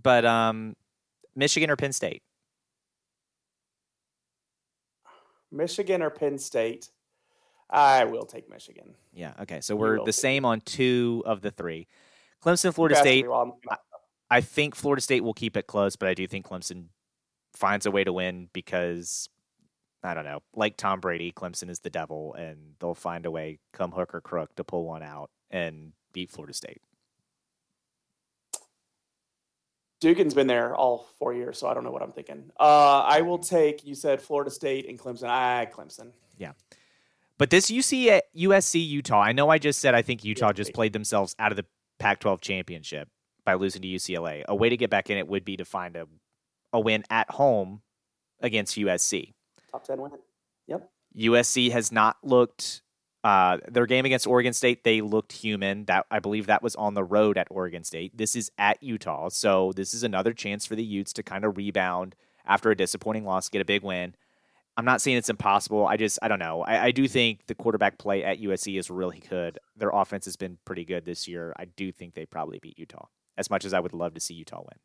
But um, Michigan or Penn State? Michigan or Penn State? I will take Michigan. Yeah. Okay. So we're the same on two of the three. Clemson, Florida State. me while I'm looking up. I think Florida State will keep it close, but I do think Clemson finds a way to win because I don't know, like Tom Brady, Clemson is the devil, and they'll find a way, come hook or crook, to pull one out and beat Florida State. Dugan's been there all four years, so I don't know what I'm thinking. Uh, I will take. You said Florida State and Clemson. I Clemson. Yeah, but this UC USC Utah, I know I just said I think Utah just played themselves out of the Pac-12 championship by losing to UCLA. A way to get back in it would be to find a a win at home against USC. Top ten win. Yep. USC has not looked uh, their game against Oregon State. They looked human. That I believe that was on the road at Oregon State. This is at Utah, so this is another chance for the Utes to kind of rebound after a disappointing loss, get a big win. I'm not saying it's impossible. I just I don't know. I, I do think the quarterback play at USC is really good. Their offense has been pretty good this year. I do think they probably beat Utah. As much as I would love to see Utah win.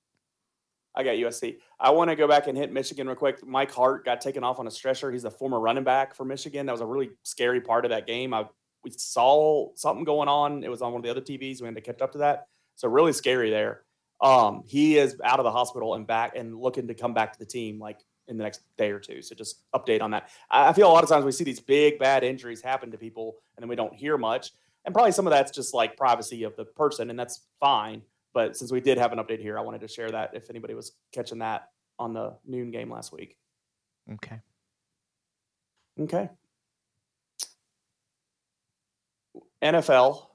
I got USC. I want to go back and hit Michigan real quick. Mike Hart got taken off on a stretcher. He's a former running back for Michigan. That was a really scary part of that game. I we saw something going on. It was on one of the other TVs. We had to catch up to that. So really scary there. Um, he is out of the hospital and back and looking to come back to the team like in the next day or two. So just update on that. I, I feel a lot of times we see these big bad injuries happen to people and then we don't hear much. And probably some of that's just like privacy of the person, and that's fine. But since we did have an update here, I wanted to share that if anybody was catching that on the noon game last week. Okay. Okay. NFL,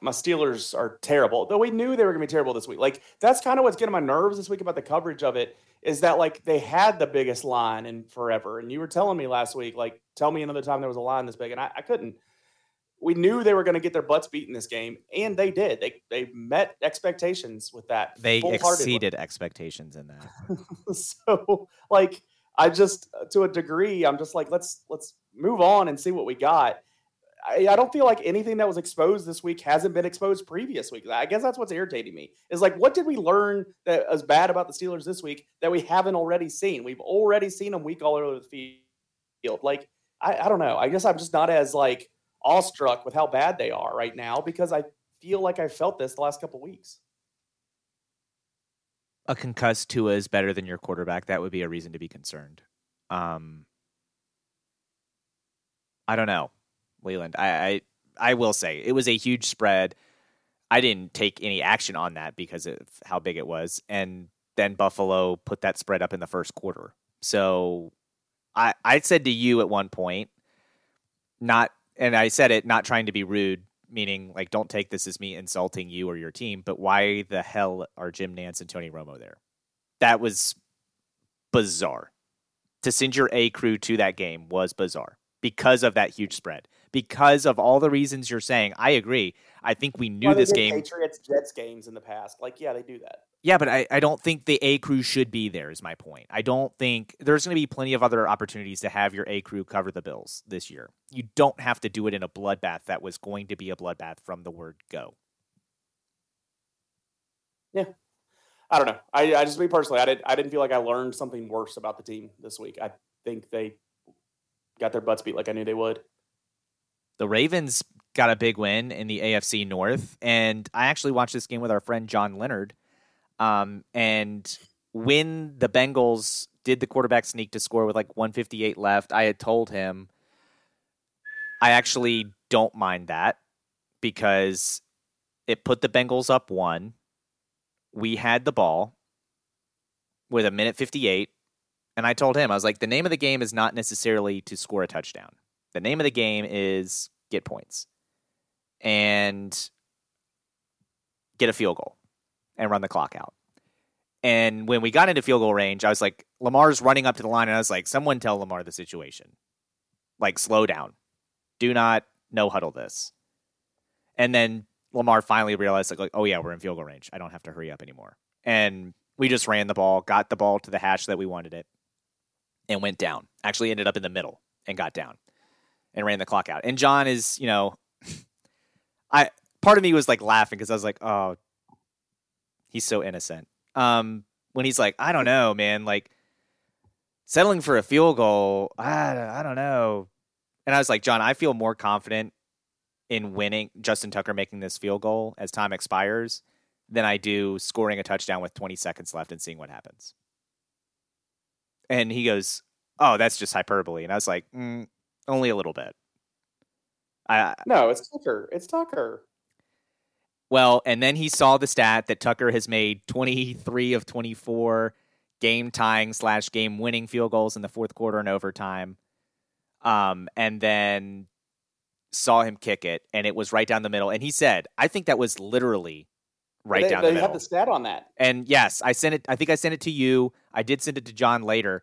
my Steelers are terrible. Though we knew they were going to be terrible this week. Like that's kind of what's getting my nerves this week about the coverage of it is that like they had the biggest line in forever, and you were telling me last week, like, tell me another time there was a line this big, and I, I couldn't. We knew they were going to get their butts beat in this game, and they did. They they met expectations with that. They exceeded expectations in that. (laughs) so like I just to a degree I'm just like let's let's move on and see what we got. I, I don't feel like anything that was exposed this week hasn't been exposed previous week. I guess that's what's irritating me. Is like what did we learn that is bad about the Steelers this week that we haven't already seen? We've already seen them week all over the field. Like I, I don't know. I guess I'm just not as like awestruck with how bad they are right now because I feel like I felt this the last couple weeks. a concussed Tua is better than your quarterback, that would be a reason to be concerned. Um, I don't know, Leland. I, I I will say it was a huge spread. I didn't take any action on that because of how big it was, and then Buffalo put that spread up in the first quarter. So I I said to you at one point, not, and I said it not trying to be rude, meaning like don't take this as me insulting you or your team, but why the hell are Jim Nantz and Tony Romo there? That was bizarre. To send your A crew to that game was bizarre because of that huge spread. Because of all the reasons you're saying, I agree. I think we knew this game. Patriots Jets games in the past. Like yeah, they do that. Yeah, but I, I don't think the A crew should be there, is my point. I don't think there's going to be plenty of other opportunities to have your A crew cover the Bills this year. You don't have to do it in a bloodbath that was going to be a bloodbath from the word go. Yeah. I don't know. I, I just me personally, I didn't I didn't feel like I learned something worse about the team this week. I think they got their butts beat like I knew they would. The Ravens got a big win in the AFC North, and I actually watched this game with our friend John Leonard. Um, and when the Bengals did the quarterback sneak to score with like 158 left, I had told him I actually don't mind that because it put the Bengals up one. We had the ball with a minute 58. And I told him, I was like, the name of the game is not necessarily to score a touchdown. The name of the game is get points. and get a field goal and run the clock out. And when we got into field goal range, I was like, Lamar's running up to the line, and I was like, someone tell Lamar the situation. Like, slow down. Do not no huddle this. And then Lamar finally realized, like, like, oh, yeah, we're in field goal range. I don't have to hurry up anymore. And we just ran the ball, got the ball to the hash that we wanted it, and went down. Actually, ended up in the middle and got down and ran the clock out. And John is, you know, (laughs) I part of me was like laughing because I was like, oh, he's so innocent. Um, when he's like, I don't know, man, like settling for a field goal, I, I don't know. And I was like, John, I feel more confident in winning Justin Tucker making this field goal as time expires than I do scoring a touchdown with 20 seconds left and seeing what happens. And he goes, Oh, that's just hyperbole. And I was like, mm, Only a little bit. I, no, it's Tucker. It's Tucker. Well, and then he saw the stat that Tucker has made 23 of 24 game tying slash game winning field goals in the fourth quarter and overtime. Um, and then saw him kick it, and it was right down the middle. And he said, I think that was literally right they, down they the middle. have the stat on that. And yes, I sent it. I think I sent it to you. I did send it to John later.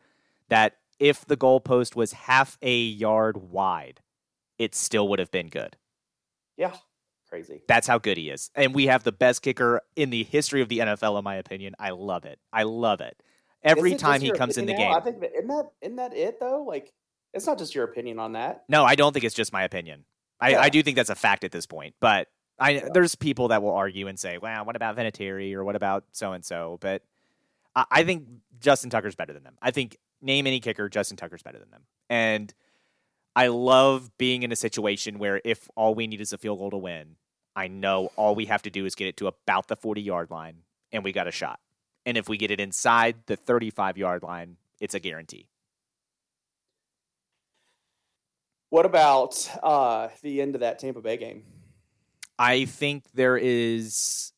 That if the goalpost was half a yard wide, it still would have been good. Yeah, crazy. That's how good he is. And we have the best kicker in the history of the NFL, in my opinion. I love it. I love it. Every it time he your comes in the game. I think that, isn't that isn't that it though? Like, it's not just your opinion on that. No, I don't think it's just my opinion. I, Yeah. I do think that's a fact at this point. But I Yeah. there's people that will argue and say, "Well, what about Vinatieri or what about so and so?" But I, I think Justin Tucker's better than them. I think name any kicker, Justin Tucker's better than them. And I love being in a situation where if all we need is a field goal to win, I know all we have to do is get it to about the 40 yard line and we got a shot. And if we get it inside the 35 yard line, it's a guarantee. What about uh, the end of that Tampa Bay game? I think there is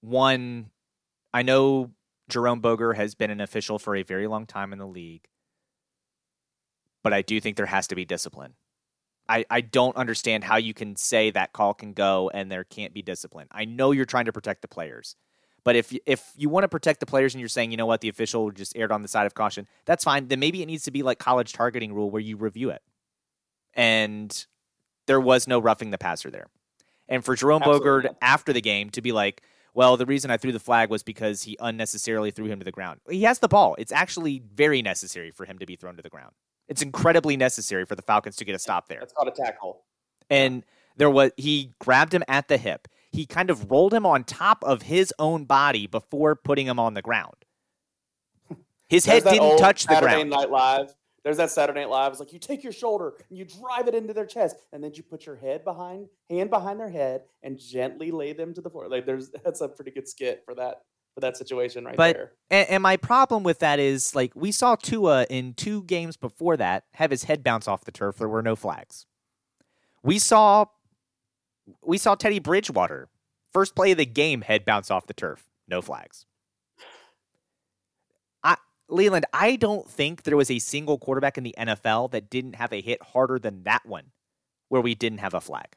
one. I know Jerome Boger has been an official for a very long time in the league, but I do think there has to be discipline. I, I don't understand how you can say that call can go and there can't be discipline. I know you're trying to protect the players, but if if you want to protect the players and you're saying, you know what, the official just erred on the side of caution, that's fine. Then maybe it needs to be like college targeting rule where you review it. And there was no roughing the passer there. And for Jerome Absolutely Boger after the game to be like, well, the reason I threw the flag was because he unnecessarily threw him to the ground. He has the ball. It's actually very necessary for him to be thrown to the ground. It's incredibly necessary for the Falcons to get a stop there. That's called a tackle. And there was he grabbed him at the hip. He kind of rolled him on top of his own body before putting him on the ground. His head didn't touch the Saturday ground. Night Live. There's that Saturday Night Live. It's like you take your shoulder and you drive it into their chest, and then you put your head behind, hand behind their head, and gently lay them to the floor. Like there's that's a pretty good skit for that that situation right But- there. And, and my problem with that is like we saw Tua in two games before that have his head bounce off the turf. There were no flags. We saw we saw Teddy Bridgewater first play of the game head bounce off the turf. No flags. I Leland, I don't think there was a single quarterback in the NFL that didn't have a hit harder than that one where we didn't have a flag.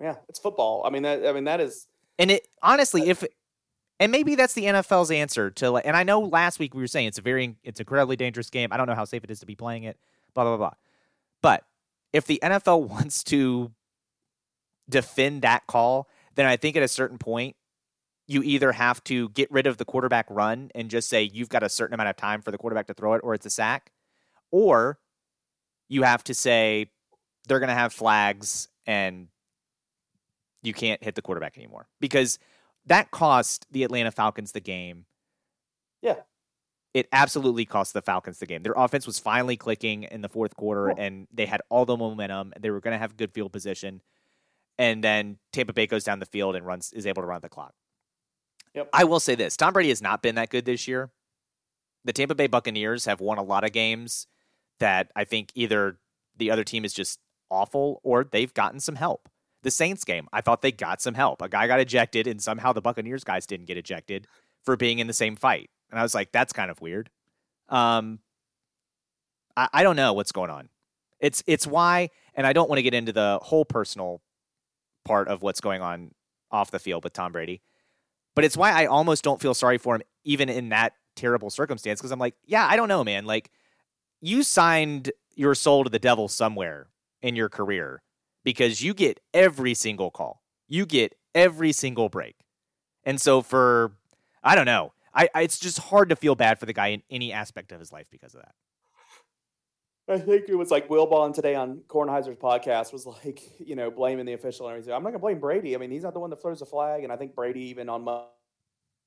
Yeah, it's football. I mean that. I mean that is. And it honestly, uh if and maybe that's the NFL's answer to like. And I know last week we were saying it's a very, it's incredibly dangerous game. I don't know how safe it is to be playing it. Blah blah blah. But if the NFL (laughs) wants to defend that call, then I think at a certain point you either have to get rid of the quarterback run and just say you've got a certain amount of time for the quarterback to throw it, or it's a sack, or you have to say they're going to have flags and you can't hit the quarterback anymore because that cost the Atlanta Falcons the game. Yeah. It absolutely cost the Falcons the game. Their offense was finally clicking in the fourth quarter Cool. and they had all the momentum. They were going to have good field position. And then Tampa Bay goes down the field and runs is able to run the clock. Yep. I will say this Tom Brady has not been that good this year. The Tampa Bay Buccaneers have won a lot of games that I think either the other team is just awful or they've gotten some help. The Saints game, I thought they got some help. A guy got ejected, and somehow the Buccaneers guys didn't get ejected for being in the same fight. And I was like, that's kind of weird. Um, I, I don't know what's going on. It's it's why, And I don't want to get into the whole personal part of what's going on off the field with Tom Brady. But it's why I almost don't feel sorry for him, even in that terrible circumstance, because I'm like, yeah, I don't know, man. Like, you signed your soul to the devil somewhere in your career because you get every single call, you get every single break. And so, for, I don't know, I, I it's just hard to feel bad for the guy in any aspect of his life because of that. I think it was like Wilbon today on Kornheiser's podcast was like, you know, blaming the official and everything. I'm not gonna blame Brady. I mean, he's not the one that throws the flag, and I think Brady even on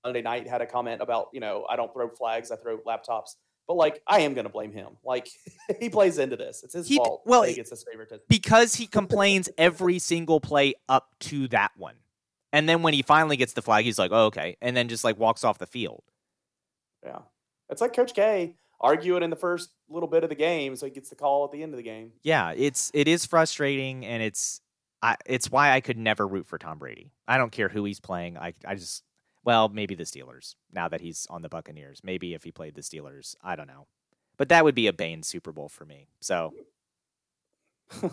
Monday night had a comment about, you know, I don't throw flags, I throw laptops. But like, I am gonna blame him. Like, (laughs) he plays into this. It's his He- fault. well, he gets his favoritism. because he complains every single play up to that one. And then when he finally gets the flag, he's like, oh, okay. And then just like walks off the field. Yeah, it's like Coach K arguing in the first little bit of the game, so he gets the call at the end of the game. Yeah, it's it is frustrating and it's I, it's why I could never root for Tom Brady. I don't care who he's playing. I I just well, maybe the Steelers now that he's on the Buccaneers. Maybe if he played the Steelers, I don't know. But that would be a Bane Super Bowl for me. So, (laughs)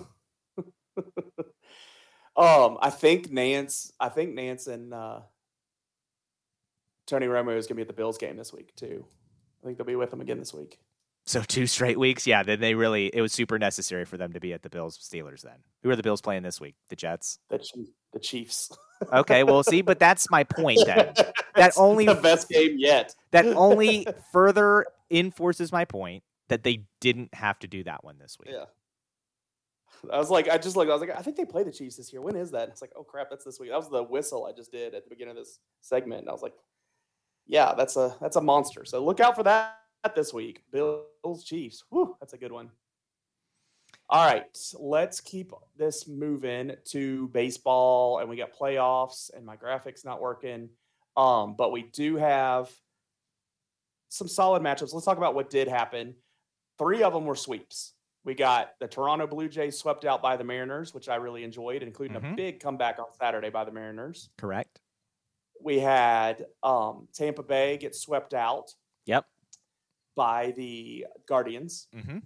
Um, I think Nantz, I think Nantz and uh, Tony Romo is going to be at the Bills game this week too. I think they'll be with them again this week. So two straight weeks. Yeah, then they really it was super necessary for them to be at the Bills Steelers then. Who are the Bills playing this week? The Jets. The Chief- the Chiefs. (laughs) Okay, well, see, but that's my point then. (laughs) That's only- the best game yet. That (laughs) only further enforces my point that they didn't have to do that one this week. Yeah. I was like, I just like, I was like, I think they play the Chiefs this year. When is that? It's like, oh crap, that's this week. That was the whistle I just did at the beginning of this segment, and I was like, yeah, that's a that's a monster. So look out for that this week. Bills Chiefs. Whew, that's a good one. All right, let's keep this moving to baseball, and we got playoffs, and my graphics not working. Um, but we do have some solid matchups. Let's talk about what did happen. Three of them were sweeps. We got the Toronto Blue Jays swept out by the Mariners, which I really enjoyed, including a Mhm. big comeback on Saturday by the Mariners. Correct. We had um, Tampa Bay get swept out Yep. By the Guardians. Mm-hmm.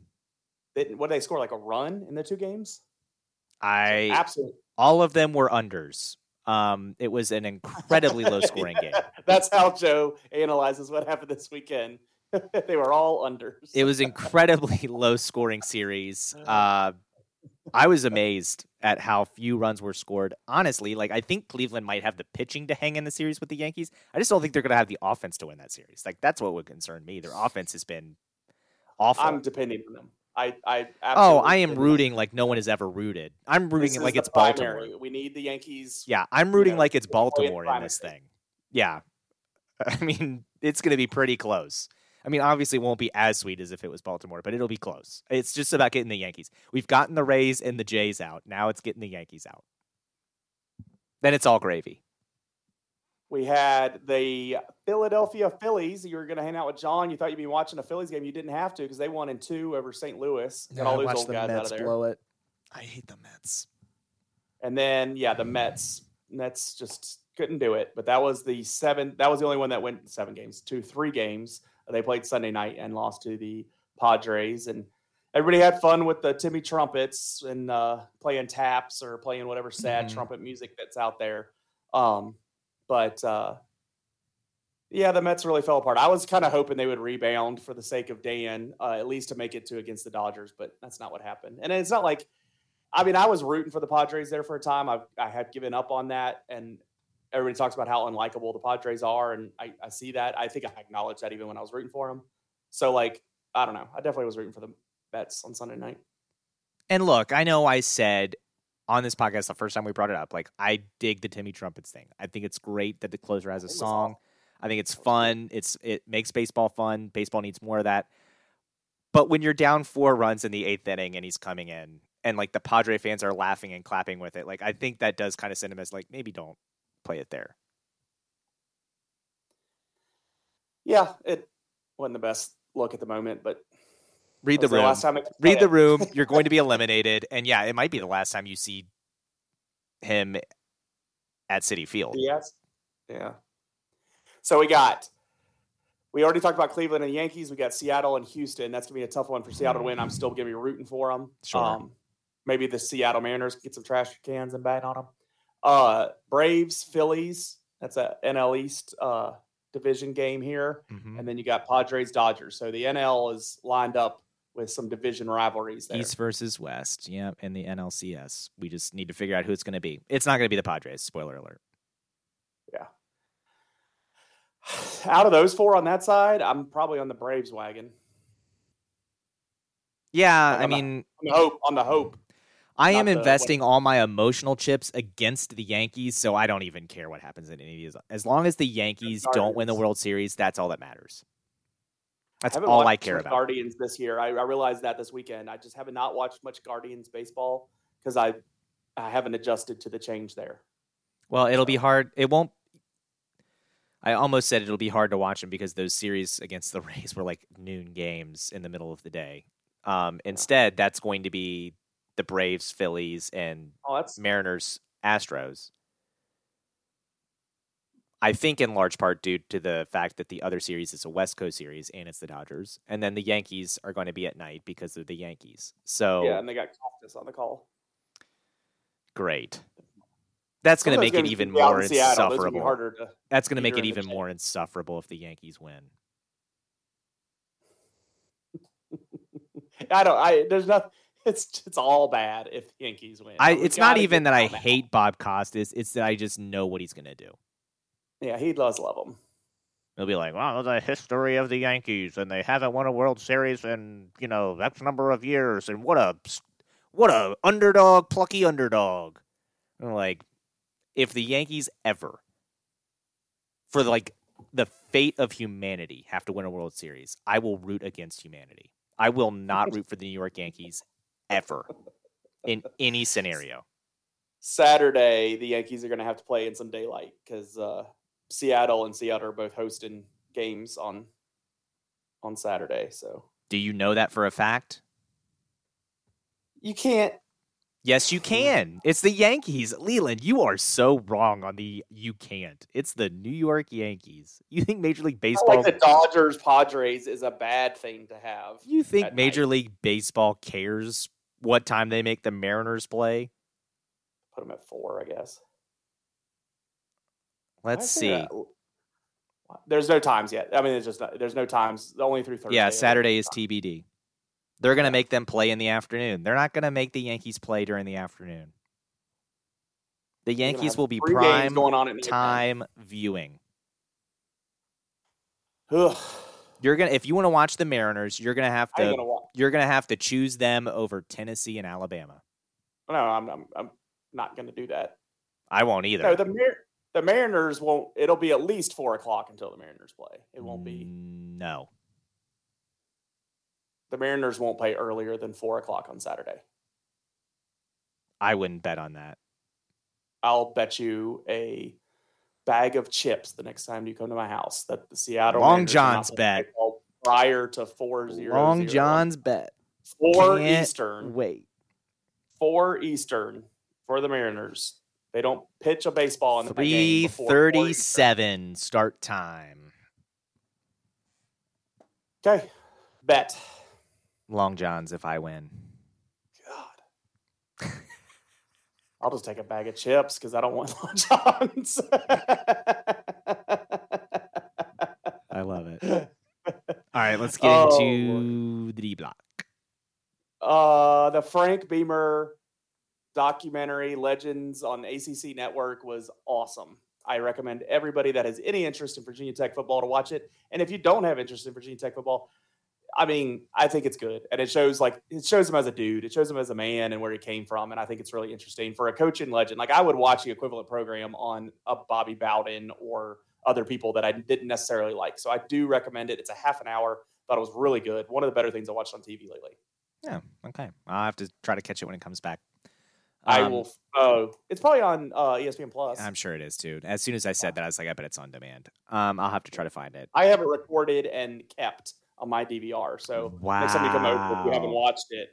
They, what did they score? Like a run in the two games? I Absolutely. all of them were unders. Um, it was an incredibly low (laughs) scoring game. That's how Joe analyzes what happened this weekend. (laughs) they were all unders. It was incredibly (laughs) low scoring series. Uh, I was amazed at how few runs were scored. Honestly, like I think Cleveland might have the pitching to hang in the series with the Yankees. I just don't think they're going to have the offense to win that series. Like that's what would concern me. Their offense has been awful. I'm depending on them. I, I oh, I am depend on them. rooting like no one has ever rooted. I'm rooting like it's Baltimore. primary. We need the Yankees. Yeah, I'm rooting know, like it's Baltimore in this thing. Yeah. (laughs) I mean, it's going to be pretty close. I mean, obviously, it won't be as sweet as if it was Baltimore, but it'll be close. It's just about getting the Yankees. We've gotten the Rays and the Jays out. Now it's getting the Yankees out. Then it's all gravy. We had the Philadelphia Phillies. You were going to hang out with John. You thought you'd be watching a Phillies game. You didn't have to because they won in two over St. Louis. Got all those old guys out of there. Blow it. I hate the Mets. And then, yeah, the Mets. Mets just couldn't do it. But that was the seven. That was the only one that went seven games, two, three games. They played Sunday night and lost to the Padres. And everybody had fun with the Timmy trumpets and uh, playing taps or playing whatever sad Mhm. trumpet music that's out there. Um, but uh, yeah, the Mets really fell apart. I was kind of hoping they would rebound for the sake of Dan, uh, at least to make it to against the Dodgers, but that's not what happened. And it's not like, I mean, I was rooting for the Padres there for a time. I've, I had given up on that, and everybody talks about how unlikable the Padres are, and I, I see that. I think I acknowledged that even when I was rooting for them. So, like, I don't know. I definitely was rooting for the Mets on Sunday night. And look, I know I said on this podcast the first time we brought it up, like I dig the Timmy Trumpets thing. I think it's great that the closer has a song. I think it's fun. It's it makes baseball fun. Baseball needs more of that. But when you're down four runs in the eighth inning and he's coming in, and like the Padre fans are laughing and clapping with it, like I think that does kind of send him as like maybe don't play it there. Yeah, it wasn't the best look at the moment, but Read the room. last time Read the it. room. You're going to be (laughs) eliminated, and yeah, it might be the last time you see him at Citi Field. Yes. Yeah. So we got, we already talked about Cleveland and the Yankees. We got Seattle and Houston. That's going to be a tough one for Seattle to win. I'm still going to be rooting for them. Sure. Um, maybe the Seattle Mariners get some trash cans and bang on them. Uh, Braves, Phillies. That's a NL East uh, division game here, Mhm. and then you got Padres, Dodgers. So the NL is lined up with some division rivalries there. East versus West. Yeah, in the NLCS. We just need to figure out who it's going to be. It's not going to be the Padres. Spoiler alert. Yeah. (sighs) Out of those four on that side, I'm probably on the Braves wagon. Yeah, I mean, On the hope, on the hope. I am the- investing all my emotional chips against the Yankees, so I don't even care what happens in any of these. As long as the Yankees don't win the World Series, that's all that matters. That's haven't all I care about. Guardians this year. I, I realized that this weekend. I just haven't not watched much Guardians baseball because I I haven't adjusted to the change there. Well, it'll be hard. It won't. I almost said it'll be hard to watch them because those series against the Rays were like noon games in the middle of the day. Um, instead, that's going to be the Braves, Phillies, and Oh, Mariners, Astros. I think in large part due to the fact that the other series is a West Coast series and it's the Dodgers, and then the Yankees are going to be at night because of the Yankees. So yeah, and they got Costas on the call. great. That's going to make it even could be out more in Seattle. Those would be insufferable. to. That's going to make it even more insufferable if the Yankees win. (laughs) I don't. I there's nothing. (laughs) It's it's all bad if the Yankees win. I, it's not even that I them out. hate Bob Costas. It's that I just know what he's going to do. Yeah, he does love them. He'll be like, "Well, the history of the Yankees, and they haven't won a World Series in you know X number of years, and what a what a underdog, plucky underdog." And like, if the Yankees ever, for like the fate of humanity, have to win a World Series, I will root against humanity. I will not (laughs) root for the New York Yankees ever in any scenario. Saturday, the Yankees are going to have to play in some daylight because uh, Seattle and Seattle are both hosting games on on Saturday. So Do you know that for a fact? you can't. Yes, you can. It's the Yankees. Leland, you are so wrong on the you can't. It's the New York Yankees. You think Major League Baseball like the Dodgers Padres is a bad thing to have. You think Major night. League Baseball cares what time they make the Mariners play? Put them at four, I guess. Let's I see. that- There's no times yet. I mean, it's just not, there's no times. Only through Thursday. Yeah, Saturday is. TBD. They're going to make them play in the afternoon. They're not going to make the Yankees play during the afternoon. The Yankees will be prime going on at time viewing. Ugh. You're gonna if you want to watch the Mariners, you're gonna have to gonna you're gonna have to choose them over Tennessee and Alabama. No, I'm, I'm, I'm not gonna do that. I won't either. No, the Mar- the Mariners won't. It'll be at least four o'clock until the Mariners play. It won't be. Mm, no. The Mariners won't play earlier than four o'clock on Saturday. I wouldn't bet on that. I'll bet you a bag of chips the next time you come to my house that the Seattle Long John's bet. prior to four zero. Long John's bet. four Can't Eastern, Wait. four Eastern for the Mariners. They don't pitch a baseball in the game Three 4 thirty-seven start time. Okay, bet. Long John's if I win. God. I'll just take a bag of chips because I don't want Long (laughs) Johns. I love it. (laughs) All right, let's get Oh, into the D block. uh, the Frank Beamer documentary Legends on ACC Network was awesome. I recommend everybody that has any interest in Virginia Tech football to watch it. And if you don't have interest in Virginia Tech football, I mean, I think it's good. And it shows like it shows him as a dude, it shows him as a man and where he came from. And I think it's really interesting for a coaching legend. Like I would watch the equivalent program on a Bobby Bowden or other people that I didn't necessarily like. So I do recommend it. It's a half an hour. Thought it was really good. One of the better things I watched on TV lately. Yeah, okay. I'll have to try to catch it when it comes back. I Um, will. Oh, it's probably on uh, ESPN Plus. I'm sure it is too. As soon as I said that, I was like, I bet it's on demand. Um, I'll have to try to find it. I have it recorded and kept on my DVR. So next time you come over, if you haven't watched it,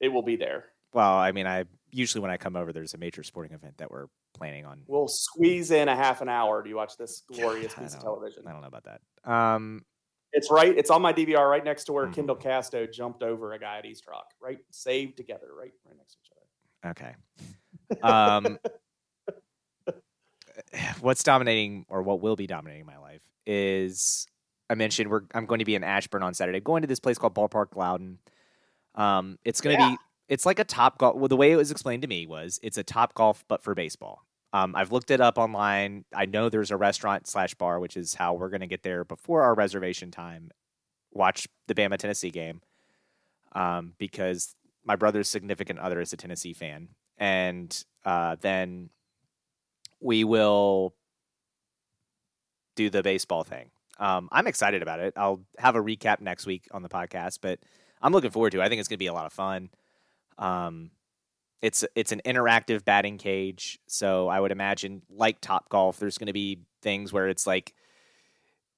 it will be there. Well, I mean, I usually when I come over, there's a major sporting event that we're planning on. We'll squeeze in a half an hour to watch this (laughs) glorious piece of television. I don't know about that. Um, It's right. It's on my DVR right next to where Mhm. Kendall Casto jumped over a guy at East Rock. Right, saved together. Right, right next to each other. Okay. Um, (laughs) what's dominating or what will be dominating my life is I mentioned we're I'm going to be in Ashburn on Saturday. Going to this place called Ballpark Loudoun. Um, it's going to Yeah. be it's like a top golf. Well, the way it was explained to me was it's a top golf but for baseball. Um, I've looked it up online. I know there's a restaurant slash bar, which is how we're going to get there before our reservation time. Watch the Bama Tennessee game, um, because my brother's significant other is a Tennessee fan, and uh, then we will do the baseball thing. Um, I'm excited about it. I'll have a recap next week on the podcast, but I'm looking forward to it. I think it's going to be a lot of fun. Um, it's it's an interactive batting cage, so I would imagine like Top Golf, there's going to be things where it's like,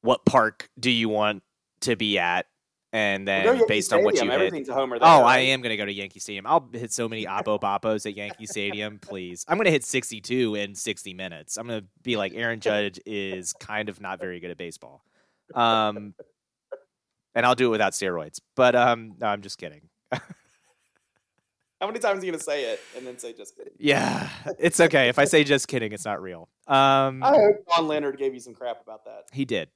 what park do you want to be at, and then Yankee based on what you Stadium, hit, everything's a homer. There, Oh, I am going to go to Yankee Stadium. I'll hit so many Oppo Boppos at Yankee Stadium, (laughs) please. I'm going to hit 62 in 60 minutes. I'm going to be like Aaron Judge is kind of not very good at baseball. Um, and I'll do it without steroids. But um, no, I'm just kidding. (laughs) How many times are you gonna say it and then say just kidding? Yeah, it's okay. If I say just kidding, it's not real. Um, I hope John Leonard gave you some crap about that. he did.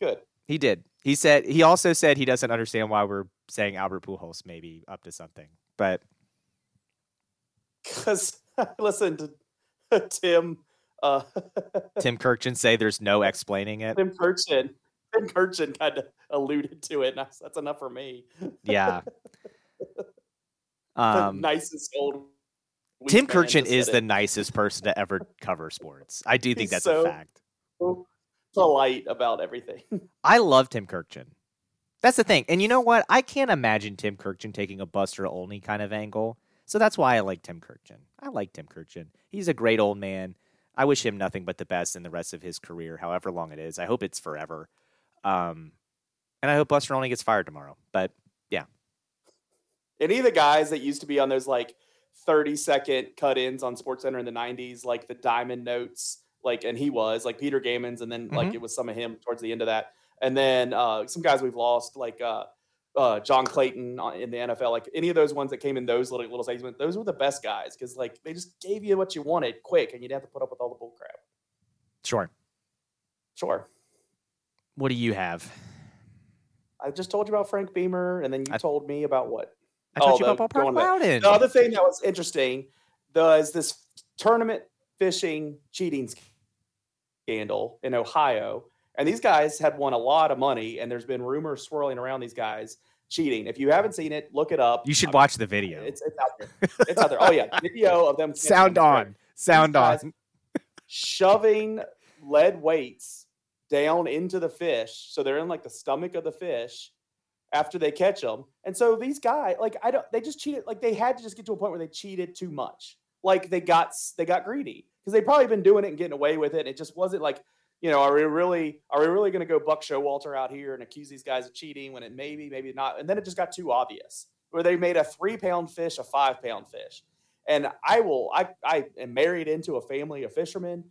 Good. He did. He said. He also said he doesn't understand why we're saying Albert Pujols maybe up to something. But Because I listened to Tim uh, (laughs) Tim Kurkjian say there's no explaining it. Tim Kurkjian. Tim Kurkjian kind of alluded to it, and that's, that's enough for me. Yeah. (laughs) the Um, nicest old. Tim Kurkjian is the nicest person to ever cover sports. I do think He's that's so- a fact. So polite about everything. (laughs) I love Tim Kurkjian. That's the thing. And you know what? I can't imagine Tim Kurkjian taking a Buster Olney kind of angle. So that's why I like Tim Kurkjian. I like Tim Kurkjian. He's a great old man. I wish him nothing but the best in the rest of his career, however long it is. I hope it's forever. Um, and I hope Buster Olney gets fired tomorrow. But yeah. Any of the guys that used to be on those like 30 second cut ins on Sports Center in the 90s, like the Diamond Notes, like, and he was like Peter Gammons, and then like Mhm. it was some of him towards the end of that. And then uh, some guys we've lost, like uh, uh, John Clayton in the NFL, like any of those ones that came in those little little segments, those were the best guys because like they just gave you what you wanted quick, and you'd have to put up with all the bull crap. sure. Sure. What do you have? I just told you about Frank Beamer, and then you I- told me about what? I told Oh, you about back. Loudoun. The other thing that was interesting was this tournament fishing cheating scandal in Ohio. And these guys had won a lot of money, and there's been rumors swirling around these guys cheating. If you haven't seen it, look it up. You should Uh, watch the video. It's, it's out there. It's out there. Oh, yeah. (laughs) Video of them. Sound on. Sound on. Shoving lead weights down into the fish. So they're in like the stomach of the fish after they catch them. And so these guys, like, I don't, they just cheated. Like, they had to just get to a point where they cheated too much. Like, they got, they got greedy because they probably been doing it and getting away with it. And it just wasn't like, you know, are we really, are we really going to go Buck Showalter out here and accuse these guys of cheating when it maybe, maybe not? And then it just got too obvious where they made a three pound fish a five pound fish. And I will, I, I am married into a family of fishermen.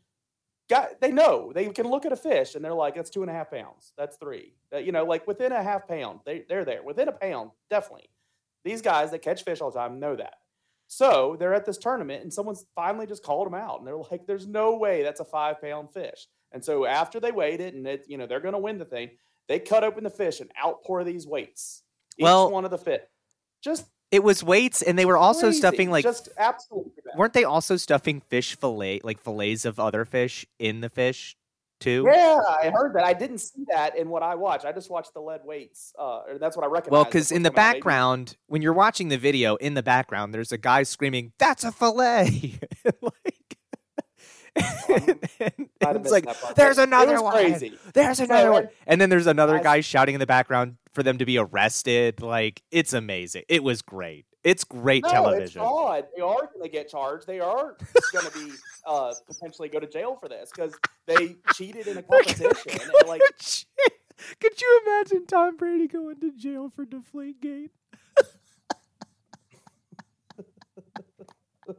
Got, they know they can look at a fish and they're like, that's two and a half pounds. That's three. Uh, you know, like within a half pound, they, they're there. Within a pound, definitely. These guys that catch fish all the time know that. So they're at this tournament and someone's finally just called them out and they're like, there's no way that's a five pound fish. And so after they weighed it and it, you know, they're going to win the thing, they cut open the fish and outpour these weights. Each Well- one of the fish. Just It was weights, and they were also crazy. stuffing like just absolutely bad. weren't they also stuffing fish fillet like fillets of other fish in the fish too? Yeah, I heard that. I didn't see that in what I watched. I just watched the lead weights. Uh, that's what I recognized. Well, because in the. Background, when you're watching the video, in the background, there's a guy screaming, "That's a fillet!" (laughs) like, (laughs) and, it's like, "There's another one." Crazy. There's another So, one, and then there's another I- guy shouting in the background for them to be arrested. Like, it's amazing. It was great. It's great No, it's television. fraud. They are going to get charged. They are going to be (laughs) uh, potentially go to jail for this because they cheated in a competition. and, like. (laughs) Could you imagine Tom Brady going to jail for Deflategate? (laughs)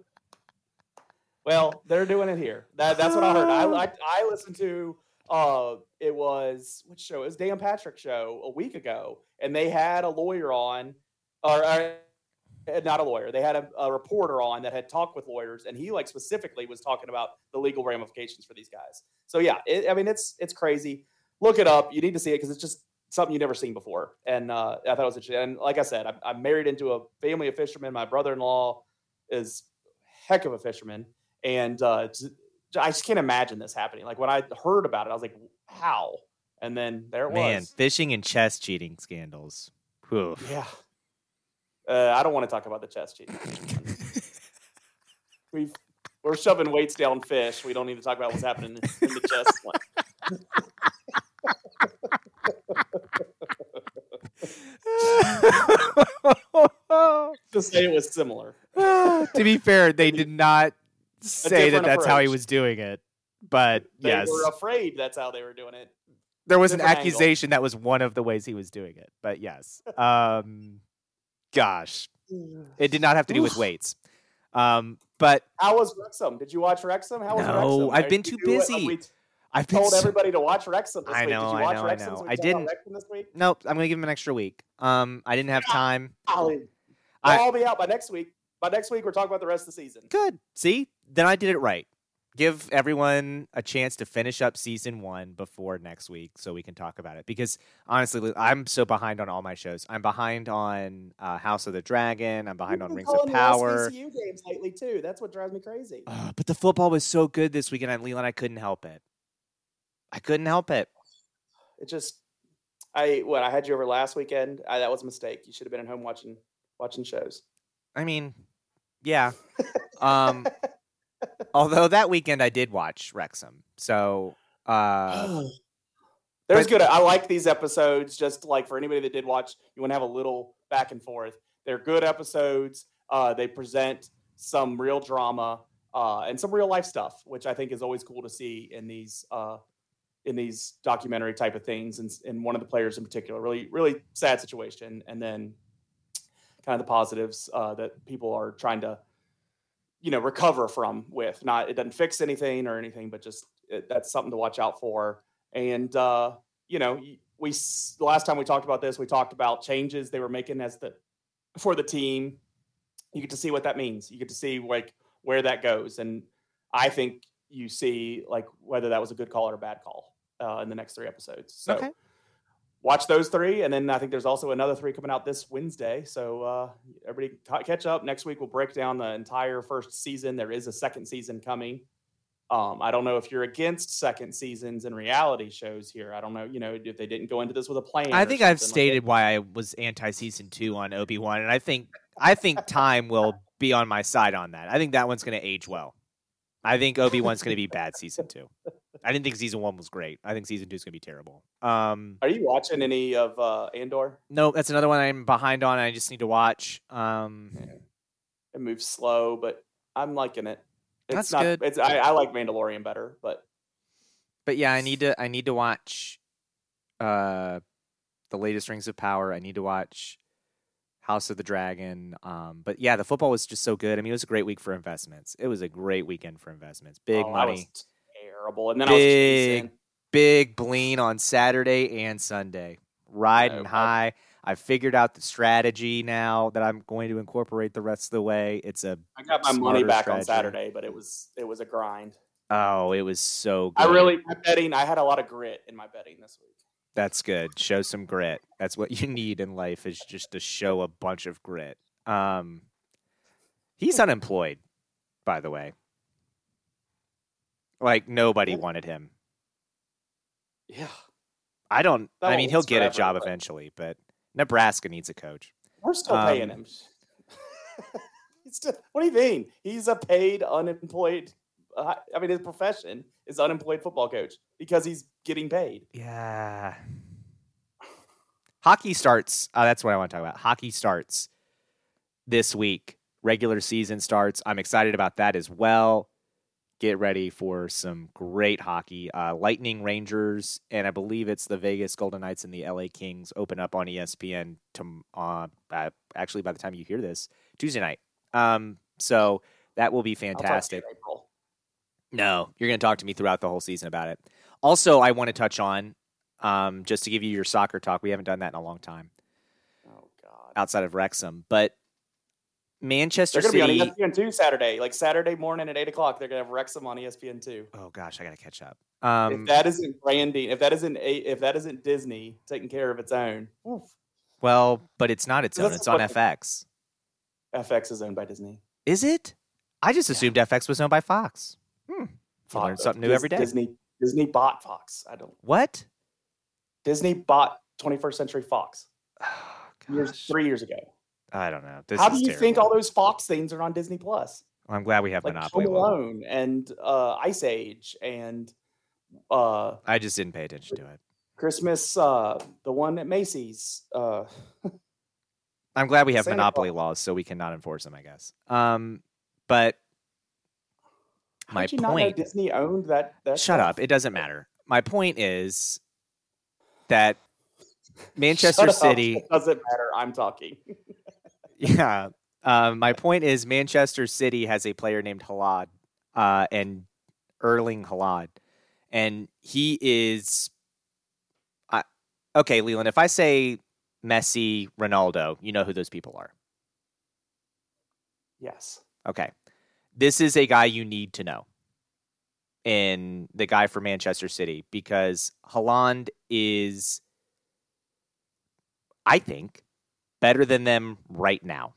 well, they're doing it here. That, that's what I heard. I, I I listened to uh it was which show? It was Dan Patrick show a week ago, and they had a lawyer on, or, or not a lawyer. They had a, a reporter on that had talked with lawyers, and he like specifically was talking about the legal ramifications for these guys. So yeah, it, I mean it's it's crazy. Look it up. You need to see it because it's just something you've never seen before. And uh, I thought it was interesting. And like I said, I'm, I'm married into a family of fishermen. My brother-in-law is heck of a fisherman, and uh, I just can't imagine this happening. Like when I heard about it, I was like, how? And then there it Man, was. Man, fishing and chess cheating scandals. Whew. Yeah. Uh, I don't want to talk about the chest cheating. (laughs) We've we're shoving weights down fish. We don't need to talk about what's happening in the chest. to say it was similar. (laughs) to be fair, they did not say that that's how he was doing it. But yes. They yes, were afraid that's how they were doing it. there was an different angle. accusation that was one of the ways he was doing it. But yes, (laughs) um, gosh, it did not have to do with weights. Um, but How was Wrexham? Did you watch Wrexham? How was No, Wrexham? I've been too busy. We I've been told so- everybody to watch Wrexham this I week. know, Did you I watch know, I Wrexham? know. So I talk about didn't- Wrexham this week. Nope, I'm gonna give him an extra week. Um, I didn't have time. Golly. I- I'll be out by next week. By next week, we're talking about the rest of the season. Good. See, then I did it right. Give everyone a chance to finish up season one before next week, so we can talk about it. Because honestly, I'm so behind on all my shows. I'm behind on uh, House of the Dragon. I'm behind You've on Rings of Power. SVCU games lately too. That's what drives me crazy. Uh, but the football was so good this weekend, and Leland, I couldn't help it. I couldn't help it. It just, I what I had you over last weekend. I, that was a mistake. You should have been at home watching watching shows. I mean, yeah. Um, (laughs) although that weekend I did watch Wrexham, so uh, There's but- good. I like these episodes. Just like for anybody that did watch, you want to have a little back and forth. They're good episodes. Uh, they present some real drama uh, and some real life stuff, which I think is always cool to see in these uh, in these documentary type of things. And, and one of the players in particular, really really sad situation, and then kind of the positives uh, that people are trying to you know recover from with. Not it doesn't fix anything or anything, but just it, that's something to watch out for. And uh, you know, we last time we talked about this, we talked about changes they were making as the for the team. You get to see what that means. You get to see like where that goes, and I think you see like whether that was a good call or a bad call uh, in the next three episodes. So Okay. Watch those three, and then I think there's also another three coming out this Wednesday. So uh, everybody ca- catch up. Next week we'll break down the entire first season. There is a second season coming. Um, I don't know if you're against second seasons and reality shows here. I don't know, you know, if they didn't go into this with a plan. I think I've something like stated why I was anti season two on Obi Wan, and I think I think time will be on my side on that. I think that one's going to age well. I think Obi Wan's going to be bad season two. I didn't think season one was great. I think season two is going to be terrible. Um, Are you watching any of uh, Andor? no, that's another one I'm behind on. I just need to watch. Um, It moves slow, but I'm liking it. It's That's not, good. It's I, I like Mandalorian better, but but yeah, I need to I need to watch uh the latest Rings of Power. I need to watch House of the Dragon. Um, but yeah, the football was just so good. I mean, it was a great week for investments. It was a great weekend for investments. Big oh, money, was terrible. And then I was Big big bleen on Saturday and Sunday. Riding No, high. I figured out the strategy now that I'm going to incorporate the rest of the way. It's a I got my money back on. Saturday, but it was it was a grind. oh, it was so good. I really my betting. I had a lot of grit in my betting this week. That's good. Show some grit. That's what (laughs) you need in life is just to show a bunch of grit. Um, he's unemployed, by the way. Like nobody wanted him. Yeah, I don't. That I mean, he'll get a job but- eventually, but Nebraska needs a coach. we're still paying Um, him. (laughs) Still, what do you mean? He's a paid unemployed. I mean, his profession is unemployed football coach because he's getting paid. Yeah. Hockey starts. Uh, that's what I want to talk about. Hockey starts this week. Regular season starts. I'm excited about that as well. Get ready for some great hockey. Uh, Lightning Rangers, and I believe it's the Vegas Golden Knights and the LA Kings open up on ESPN. To, uh, uh, actually, by the time you hear this, Tuesday night. Um, so that will be I'll talk to you in fantastic. No, you're going to talk to me throughout the whole season about it. Also, I want to touch on um, just to give you your soccer talk. We haven't done that in a long time Oh God. outside of Wrexham, but Manchester They're going to City. be on ESPN two Saturday, like Saturday morning at eight o'clock. They're going to have Wrexham on ESPN two. Oh gosh, I gotta catch up. Um, if that isn't branding, if that isn't if that isn't Disney taking care of its own, oof. well, but it's not its own. It's on FX. FX is owned by Disney. Is it? I just assumed FX was owned by Fox. Hmm. You learn something new Dis- every day. Disney Disney bought Fox. I don't. What? Disney bought 21st Century Fox (sighs) years, three years ago. I don't know. This How do you think all those Fox things are on Disney Plus? Well, I'm glad we have Like Monopoly. Home. Alone and uh, Ice Age and uh, I just didn't pay attention to it. Christmas, uh, the one at Macy's. Uh, (laughs) I'm glad we have Santa monopoly Claus. laws so we cannot enforce them, I guess. Um, but my did you not know point. Disney owned that. that Shut stuff? up. It doesn't matter. My point is that (laughs) Manchester Shut up. City. It doesn't matter. I'm talking. (laughs) Yeah. Um, my point is Manchester City has a player named Haaland uh, and Erling Haaland. And he is. I, okay, Leland, if I say Messi, Ronaldo, you know who those people are. yes. Okay. This is a guy you need to know. In the guy for Manchester City because Haaland is I think better than them right now.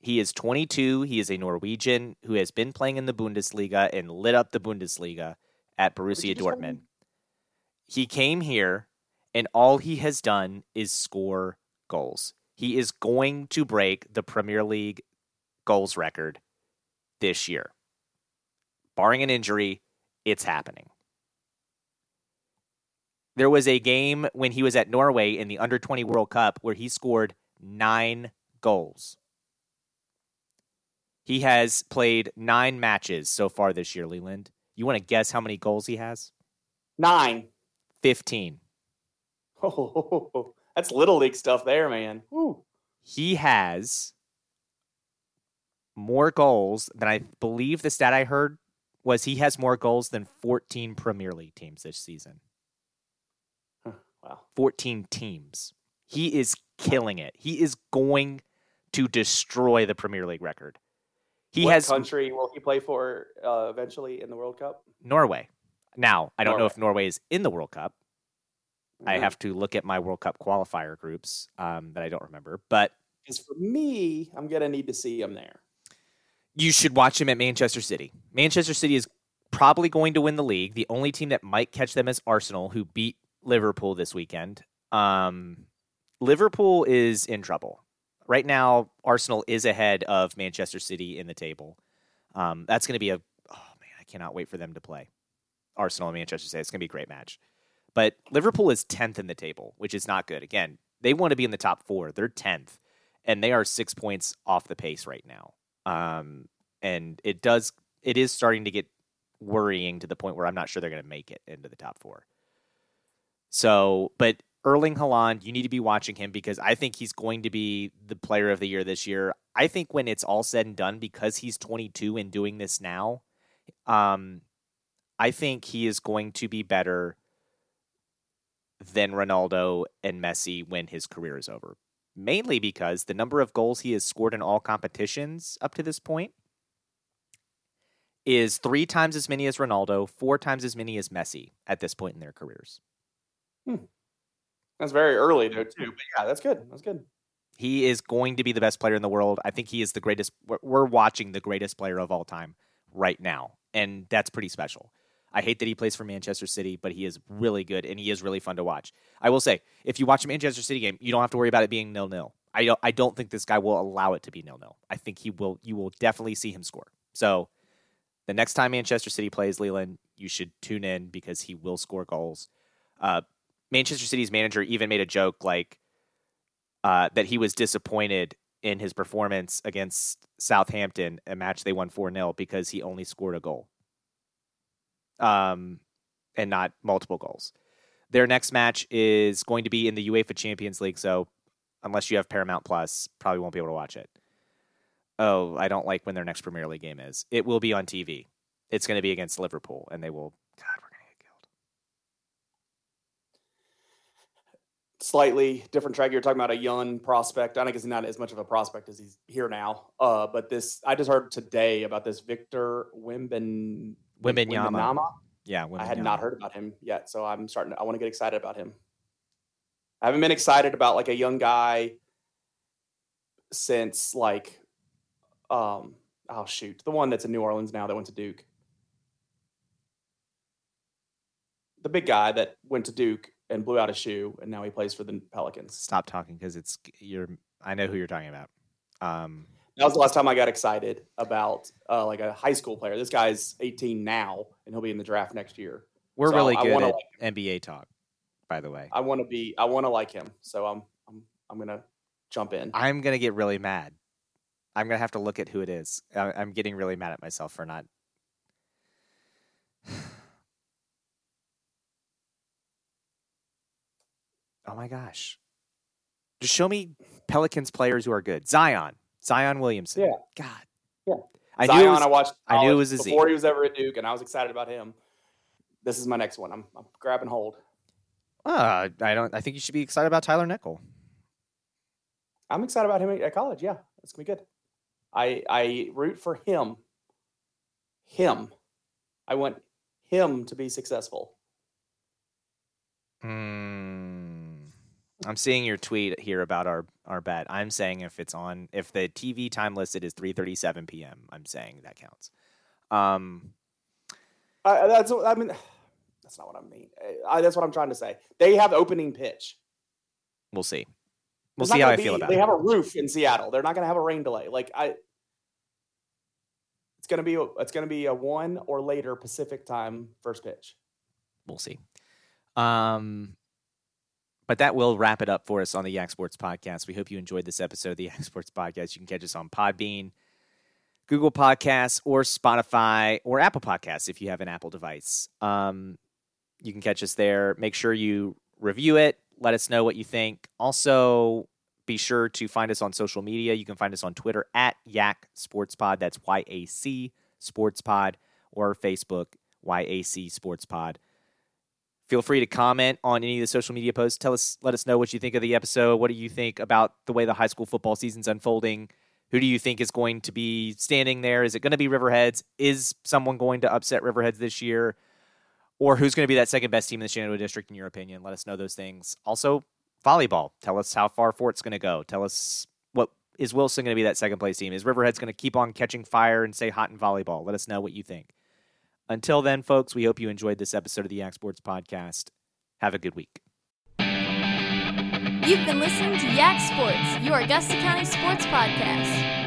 He is 22, he is a Norwegian who has been playing in the Bundesliga and lit up the Bundesliga at Borussia you just call Dortmund. He came here and all he has done is score goals. He is going to break the Premier League goals record this year. Barring an injury, it's happening. There was a game when he was at Norway in the Under 20 World Cup where he scored nine goals. He has played nine matches so far this year, Leland. You want to guess how many goals he has? Nine. 15. Oh, (laughs) that's little league stuff there, man. Woo. he has more goals than I believe the stat I heard was he has more goals than 14 Premier League teams this season. Wow. 14 teams. He is killing it. He is going to destroy the Premier League record. He what has country will he play for uh, eventually in the World Cup? Norway. Now, I don't know if Norway is in the World Cup. I Mhm. have to look at my World Cup qualifier groups um, that I don't remember, but Because for me, I'm gonna need to see him there. You should watch him at Manchester City. Manchester City is probably going to win the league. The only team that might catch them is Arsenal, who beat Liverpool this weekend. Um, Liverpool is in trouble. Right now, Arsenal is ahead of Manchester City in the table. Um, that's going to be a, oh man, I cannot wait for them to play. Arsenal and Manchester City. It's going to be a great match. But Liverpool is 10th in the table, which is not good. Again, they want to be in the top four. They're 10th, and they are six points off the pace right now. Um, and it does it is starting to get worrying to the point where I'm not sure they're going to make it into the top four. So, but Erling Haaland, you need to be watching him because I think he's going to be the player of the year this year. I think when it's all said and done, because he's 22 and doing this now, um, I think he is going to be better than Ronaldo and Messi when his career is over. Mainly because the number of goals he has scored in all competitions up to this point is three times as many as Ronaldo, four times as many as Messi at this point in their careers. Hmm. That's very early though too. But yeah, that's good. That's good. He is going to be the best player in the world. I think he is the greatest. we're- We're watching the greatest player of all time right now, and that's pretty special. I hate that he plays for Manchester City, but he is really good and he is really fun to watch. I will say, if you watch a Manchester City game, you don't have to worry about it being nil nil. I don't. I don't think this guy will allow it to be nil nil. I think he will. You will definitely see him score. So, the next time Manchester City plays Leland, you should tune in because he will score goals. Uh, Manchester City's manager even made a joke like uh, that he was disappointed in his performance against Southampton, a match they won 4 0, because he only scored a goal um, and not multiple goals. Their next match is going to be in the UEFA Champions League, so unless you have Paramount Plus, probably won't be able to watch it. Oh, I don't like when their next Premier League game is. It will be on TV. It's going to be against Liverpool, and they will. God, we're going to get killed. slightly different track. You're talking about a young prospect. I think he's not as much of a prospect as he's here now. Uh, but this, I just heard today about this Victor Wimben Wembanyama. Yeah, I had not heard about him yet, so I'm starting. To, I want to get excited about him. I haven't been excited about like a young guy since like, um, oh shoot, the one that's in New Orleans now that went to Duke. The big guy that went to Duke and blew out a shoe, and now he plays for the Pelicans. Stop talking because it's you're. I know who you're talking about. Um, that was the last time I got excited about uh, like a high school player. This guy's 18 now, and he'll be in the draft next year. We're so really good at like NBA talk, by the way. I want to be. I want to like him, so I'm. I'm. I'm gonna jump in. I'm gonna get really mad. I'm gonna have to look at who it is. I'm getting really mad at myself for not. (sighs) Oh my gosh. Just show me Pelicans players who are good. Zion. Zion Williamson. Yeah. God. Yeah. I Zion, knew was, I watched. I knew it was his before he was ever at Duke, and I was excited about him. This is my next one. I'm, I'm grabbing hold. Uh, I don't. I think you should be excited about Tyler Nickel. I'm excited about him at college. Yeah, it's gonna be good. I I root for him. Him. I want him to be successful. Hmm. I'm seeing your tweet here about our our bet. I'm saying if it's on if the TV time listed is 3:37 p.m. I'm saying that counts. Um, uh, that's I mean (sighs) that's not what I mean. I, that's what I'm trying to say. They have opening pitch. We'll see. We'll see how I be, feel about they it. They have a roof in Seattle. They're not going to have a rain delay. Like I, it's going to be it's going to be a one or later Pacific time first pitch. We'll see. Um, but that will wrap it up for us on the Yak Sports Podcast. We hope you enjoyed this episode of the (laughs) Yak Sports Podcast. You can catch us on Podbean, Google Podcasts, or Spotify, or Apple Podcasts if you have an Apple device. Um, you can catch us there. Make sure you review it. Let us know what you think. Also, be sure to find us on social media. You can find us on Twitter at Yak Sports Pod. That's Y A C Sports Pod, or Facebook YAC Sports Pod. Feel free to comment on any of the social media posts. Tell us, let us know what you think of the episode. What do you think about the way the high school football season's unfolding? Who do you think is going to be standing there? Is it going to be Riverheads? Is someone going to upset Riverheads this year? Or who's going to be that second best team in the Shenandoah District, in your opinion? Let us know those things. Also, volleyball. Tell us how far Fort's going to go. Tell us what is Wilson going to be that second place team? Is Riverheads going to keep on catching fire and stay hot in volleyball? Let us know what you think. Until then, folks, we hope you enjoyed this episode of the Yak Sports Podcast. Have a good week. You've been listening to Yak Sports, your Augusta County sports podcast.